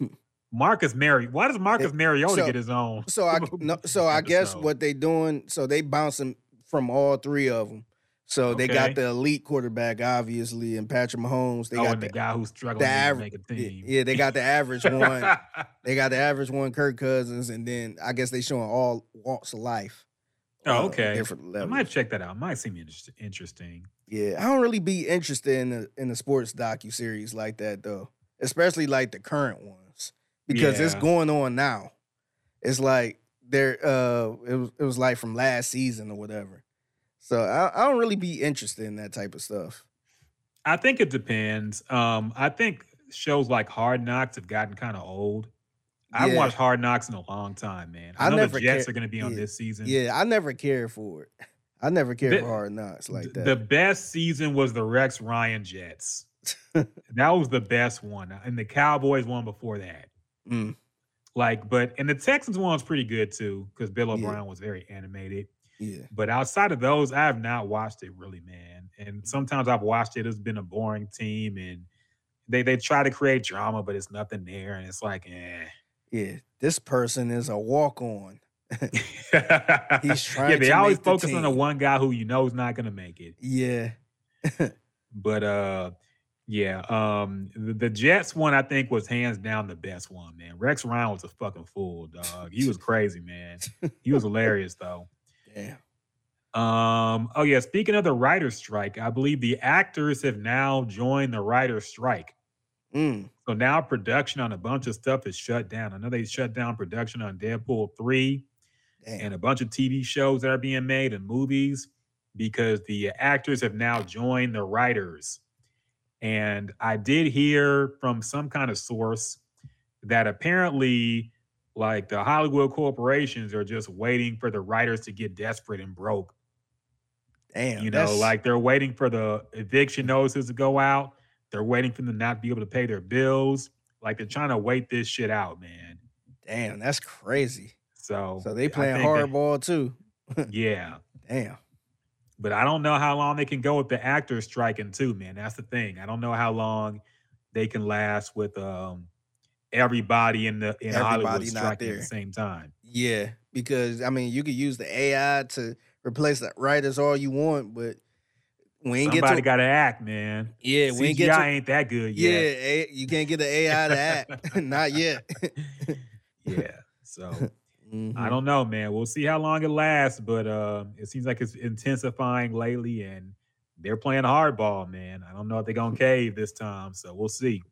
Marcus Mary. Why does Marcus Mariota so- get his own? So I no, so I guess what they doing? So they bouncing from all three of them. So they got the elite quarterback, obviously, and Patrick Mahomes. They oh, got and the, the, guy who's struggling the to average. make a team. Yeah, they got the average one. They got the average one, Kirk Cousins, and then I guess they showing all walks of life. Oh, uh, okay. Different I might check that out. Might seem interest- interesting. Yeah, I don't really be interested in the in the sports docu series like that though, especially like the current ones because it's going on now. It's like they're uh, it was it was like from last season or whatever. So I, I don't really be interested in that type of stuff. I think it depends. Um, I think shows like Hard Knocks have gotten kind of old. I Yeah. watched Hard Knocks in a long time, man. I, I know never the Jets cared- are going to be on yeah, this season. Yeah, I never cared for it. I never cared The- for hard knocks like that. The best season was the Rex Ryan Jets. that was the best one, and the Cowboys one before that. Mm, Like, but and the Texans one was pretty good too because Bill Yeah. O'Brien was very animated. yeah. But outside of those, I have not watched it really, man. And sometimes I've watched it. It's been a boring team, and they they try to create drama, but it's nothing there, and it's like, eh. Yeah. This person is a walk on. He's trying yeah, they always make the focus on the one guy who you know is not going to make it. Yeah. But uh, yeah, um, the, the Jets one I think was hands down the best one, man. Rex Ryan was a fucking fool, dog. He was crazy, man. He was hilarious though. Damn. Um, oh yeah, speaking of the writer's strike, I believe the actors have now joined the writer's strike. Mm, So now production on a bunch of stuff is shut down. I know they shut down production on Deadpool 3 damn. and a bunch of TV shows that are being made and movies because the actors have now joined the writers. And I did hear from some kind of source that apparently, like the Hollywood corporations are just waiting for the writers to get desperate and broke. Damn. you know, that's- like they're waiting for the eviction notices to go out. They're waiting for them to not be able to pay their bills. Like they're trying to wait this shit out, man. damn, that's crazy. So, So they playing hardball too. yeah. Damn. But I don't know how long they can go with the actors striking too, man. That's the thing. I don't know how long they can last with um everybody in the in Hollywood Everybody not striking at the same time. Yeah, because I mean, you could use the AI to replace the writers all you want, but we ain't Somebody get to got to act, man. yeah, we CGI ain't get to ain't that good yeah, yet. A- you can't get the AI to act, not yet. Yeah. So I Mhm. don't know, man. We'll see how long it lasts, but um, it seems like it's intensifying lately, and they're playing hardball, man. I don't know if they're gonna cave this time, so we'll see.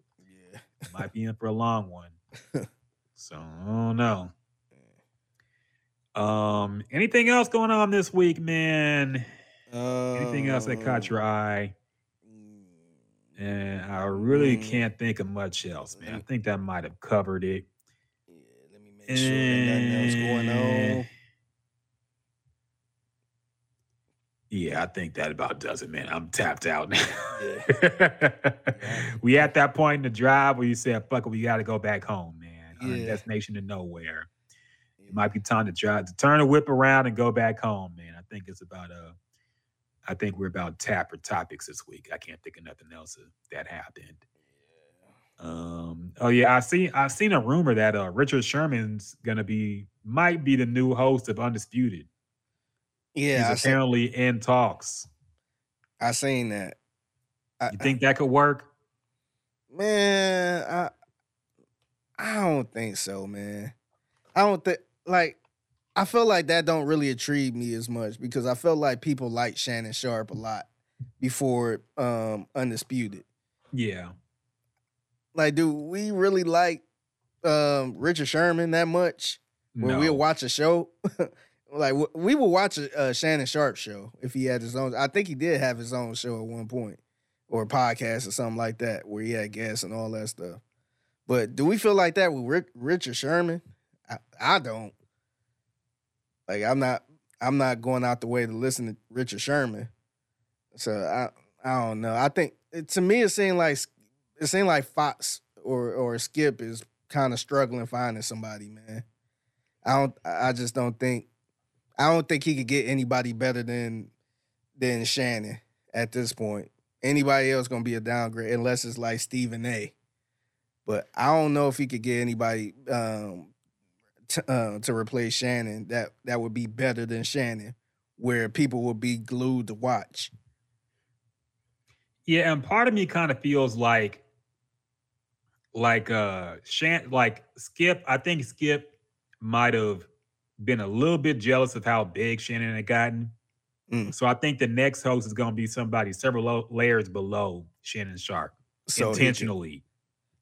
Yeah. Might be in for a long one. so I don't know. Um, anything else going on this week, man? Anything else that caught your Um, eye? mm, And I really Mm. can't think of much else, man. I think that might have covered it. Make sure nothing else going Eh, on. Yeah, I think that about does it, man. I'm tapped out now. Yeah. we at that point in the drive where you said, fuck it, we gotta go back home, man. Yeah. destination to nowhere. It might be time to drive to turn the whip around and go back home, man. I think it's about uh I think we're about tapper topics this week. I can't think of nothing else that happened. Um. Oh yeah, I see. I've seen a rumor that uh Richard Sherman's gonna be might be the new host of Undisputed. Yeah, I He's seen, apparently in talks. I seen that. I, You think that could work? Man, I I don't think so, man. I don't think like I feel like that don't really intrigue me as much because I felt like people liked Shannon Sharpe a lot before um Undisputed. Yeah. Like, do we really like um Richard Sherman that much? When No. we'll watch a show? like we will watch a, a Shannon Sharpe show if he had his own. I think he did have his own show at one point, or a podcast or something like that, where he had guests and all that stuff. But do we feel like that with Rick, Richard Sherman? I, I don't. Like I'm not. I'm not going out the way to listen to Richard Sherman. So I. I don't know. I think it, to me it seemed like it seemed like Fox or or Skip is kind of struggling finding somebody, man. I don't. I just don't think. I don't think he could get anybody better than than Shannon at this point. Anybody else gonna be a downgrade unless it's like Stephen A. But I don't know if he could get anybody um, t- uh, to replace Shannon that that would be better than Shannon, where people would be glued to watch. Yeah, and part of me kind of feels like like uh Shan like Skip, I think Skip might have been a little bit jealous of how big Shannon had gotten. Mm. So I think the next host is going to be somebody several lo- layers below Shannon Sharpe So he can- intentionally.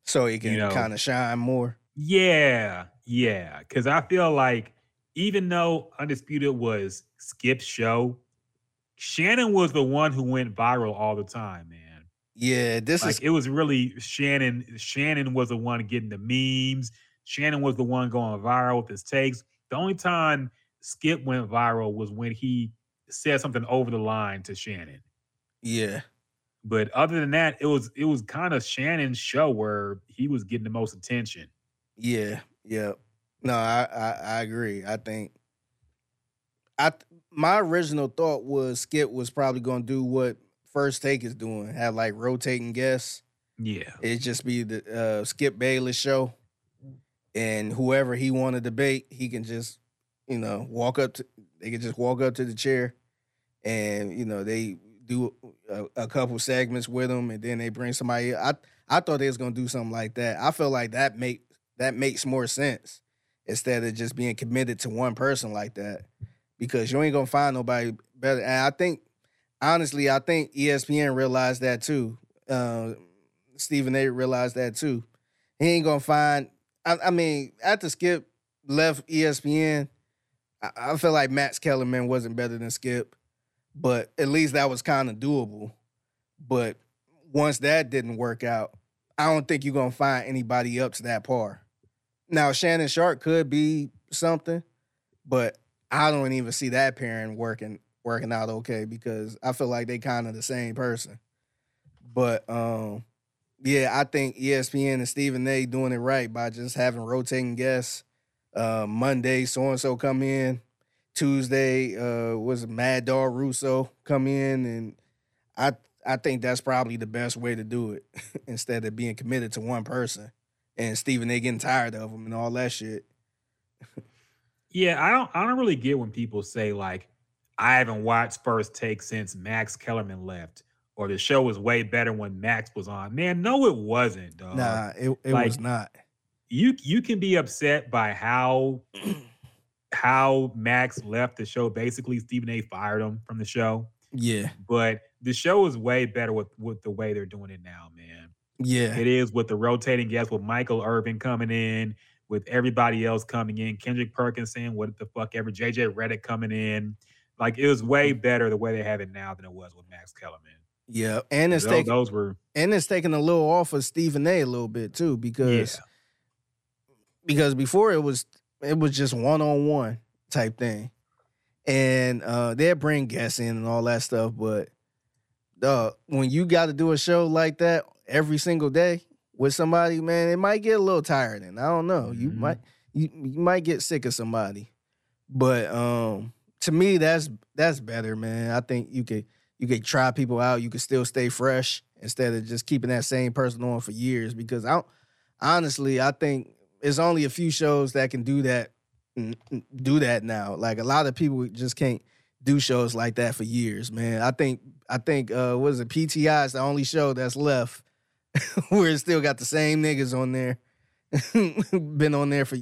so he can know. kind of shine more. Yeah, yeah. Because I feel like even though Undisputed was Skip's show, Shannon was the one who went viral all the time, man. Yeah, this like is it was really Shannon. Shannon was the one getting the memes. Shannon was the one going viral with his takes. The only time Skip went viral was when he said something over the line to Shannon. Yeah. But other than that, it was it was kind of Shannon's show where he was getting the most attention. Yeah, yeah. No, I, I I agree. I think I my original thought was Skip was probably gonna do what First Take is doing, have like rotating guests. Yeah. It just be the uh, Skip Bayless show, and whoever he want to debate, he can just you know walk up to. They can just walk up to the chair, and you know they do a, a couple segments with them, and then they bring somebody. I I thought they was gonna do something like that. I feel like that make that makes more sense instead of just being committed to one person like that, because you ain't gonna find nobody better. And I think honestly, I think ESPN realized that too. Uh, Stephen A. realized that too. He ain't gonna find. I, I mean, after Skip left ESPN, I, I feel like Max Kellerman wasn't better than Skip, but at least that was kind of doable. But once that didn't work out, I don't think you're gonna find anybody up to that par. Now Shannon Sharpe could be something, but I don't even see that pairing working working out okay because I feel like they kind of the same person. But um, yeah, I think ESPN and Stephen A. doing it right by just having rotating guests. Uh, Monday, so and so come in. Tuesday, uh, was Mad Dog Russo come in, and I I think that's probably the best way to do it instead of being committed to one person and Stephen A. getting tired of him and all that shit. Yeah, I don't I don't really get when people say like I haven't watched First Take since Max Kellerman left, or the show was way better when Max was on. Man, no, it wasn't, dog. nah, it, it like- was not. You you can be upset by how how Max left the show. Basically, Stephen A. fired him from the show, Yeah, but the show is way better with with the way they're doing it now, man. yeah, It is with the rotating guests, with Michael Irvin coming in, with everybody else coming in, Kendrick Perkins saying what the fuck ever, JJ Redick coming in. Like it was way better the way they have it now than it was with Max Kellerman. yeah, and it's Those, taking those were and it's taking a little off of Stephen A. a little bit too because yeah, because before it was it was just one on one type thing, and uh they'd bring guests in and all that stuff. But uh, when you got to do a show like that every single day with somebody, man, it might get a little tiring. I don't know. You Mhm. might you you might get sick of somebody, but um to me that's that's better, man. I think you could you could try people out. You could still stay fresh instead of just keeping that same person on for years. Because I honestly, I think it's only a few shows that can do that do that now. Like a lot of people just can't do shows like that for years, man. I think I think uh what is it PTI is the only show that's left where it still got the same niggas on there. Been on there for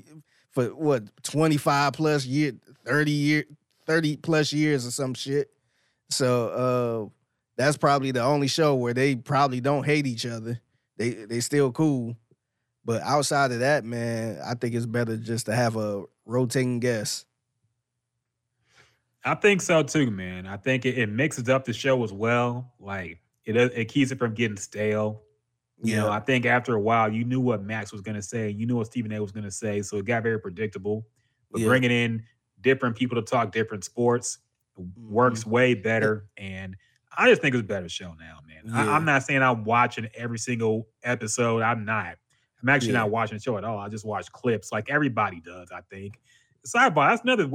for what 25 plus year 30 year 30 plus years or some shit. So uh that's probably the only show where they probably don't hate each other. They they still cool. But outside of that, man, I think it's better just to have a rotating guest. I think so too, man. I think it, it mixes up the show as well. Like it it keeps it from getting stale. You know, I think after a while, you knew what Max was going to say. You knew what Stephen A. was going to say, so it got very predictable. But Yeah. bringing in different people to talk different sports works Mm-hmm. way better. And I just think it's a better show now, man. I, Yeah. I'm not saying I'm watching every single episode. I'm not. I'm actually Yeah. not watching the show at all. I just watch clips, like everybody does. I think. Sidebar. That's another.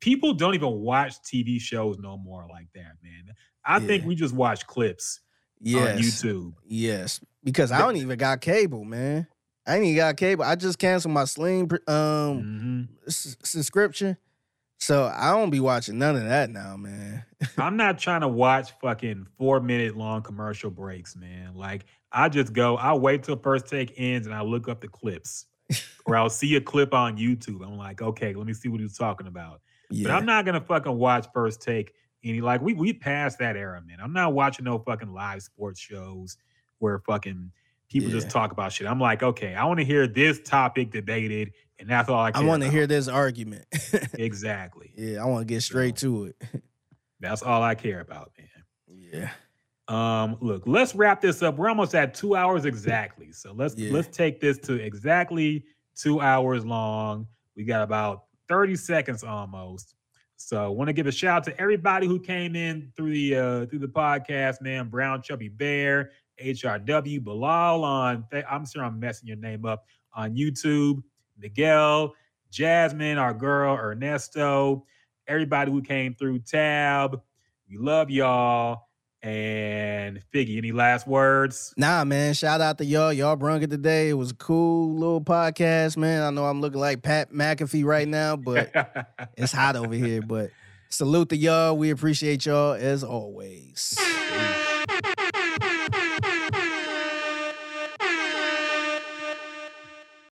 People don't even watch TV shows no more like that, man. I think we just watch clips on YouTube. Yes. Because I don't even got cable, man. I ain't even got cable. I just canceled my Sling um Mhm. s- subscription. So I don't be watching none of that now, man. I'm not trying to watch fucking four minute long commercial breaks, man. Like I just go, I wait till first take ends and I look up the clips. or I'll see a clip on YouTube. I'm like, okay, let me see what he's talking about. But I'm not gonna fucking watch first take any like we we passed that era, man. I'm not watching no fucking live sports shows where fucking people just talk about shit. I'm like, okay, I want to hear this topic debated, and that's all I care I want to hear this argument. Exactly. yeah, I want to get straight to it. That's all I care about, man. yeah. Um, look, let's wrap this up. We're almost at two hours exactly. So let's Yeah. let's take this to exactly two hours long. We got about 30 seconds almost. So want to give a shout out to everybody who came in through the uh through the podcast, man. Brown Chubby Bear, HRW, Bilal on I'm sure I'm messing your name up on YouTube, Miguel, Jasmine, our girl, Ernesto, everybody who came through Tab. We love y'all. And Figgy, any last words? Nah, man. Shout out to y'all. Y'all brung it today. It was a cool little podcast, man. I know I'm looking like Pat McAfee right now, but it's hot over here. But salute to y'all. We appreciate y'all as always.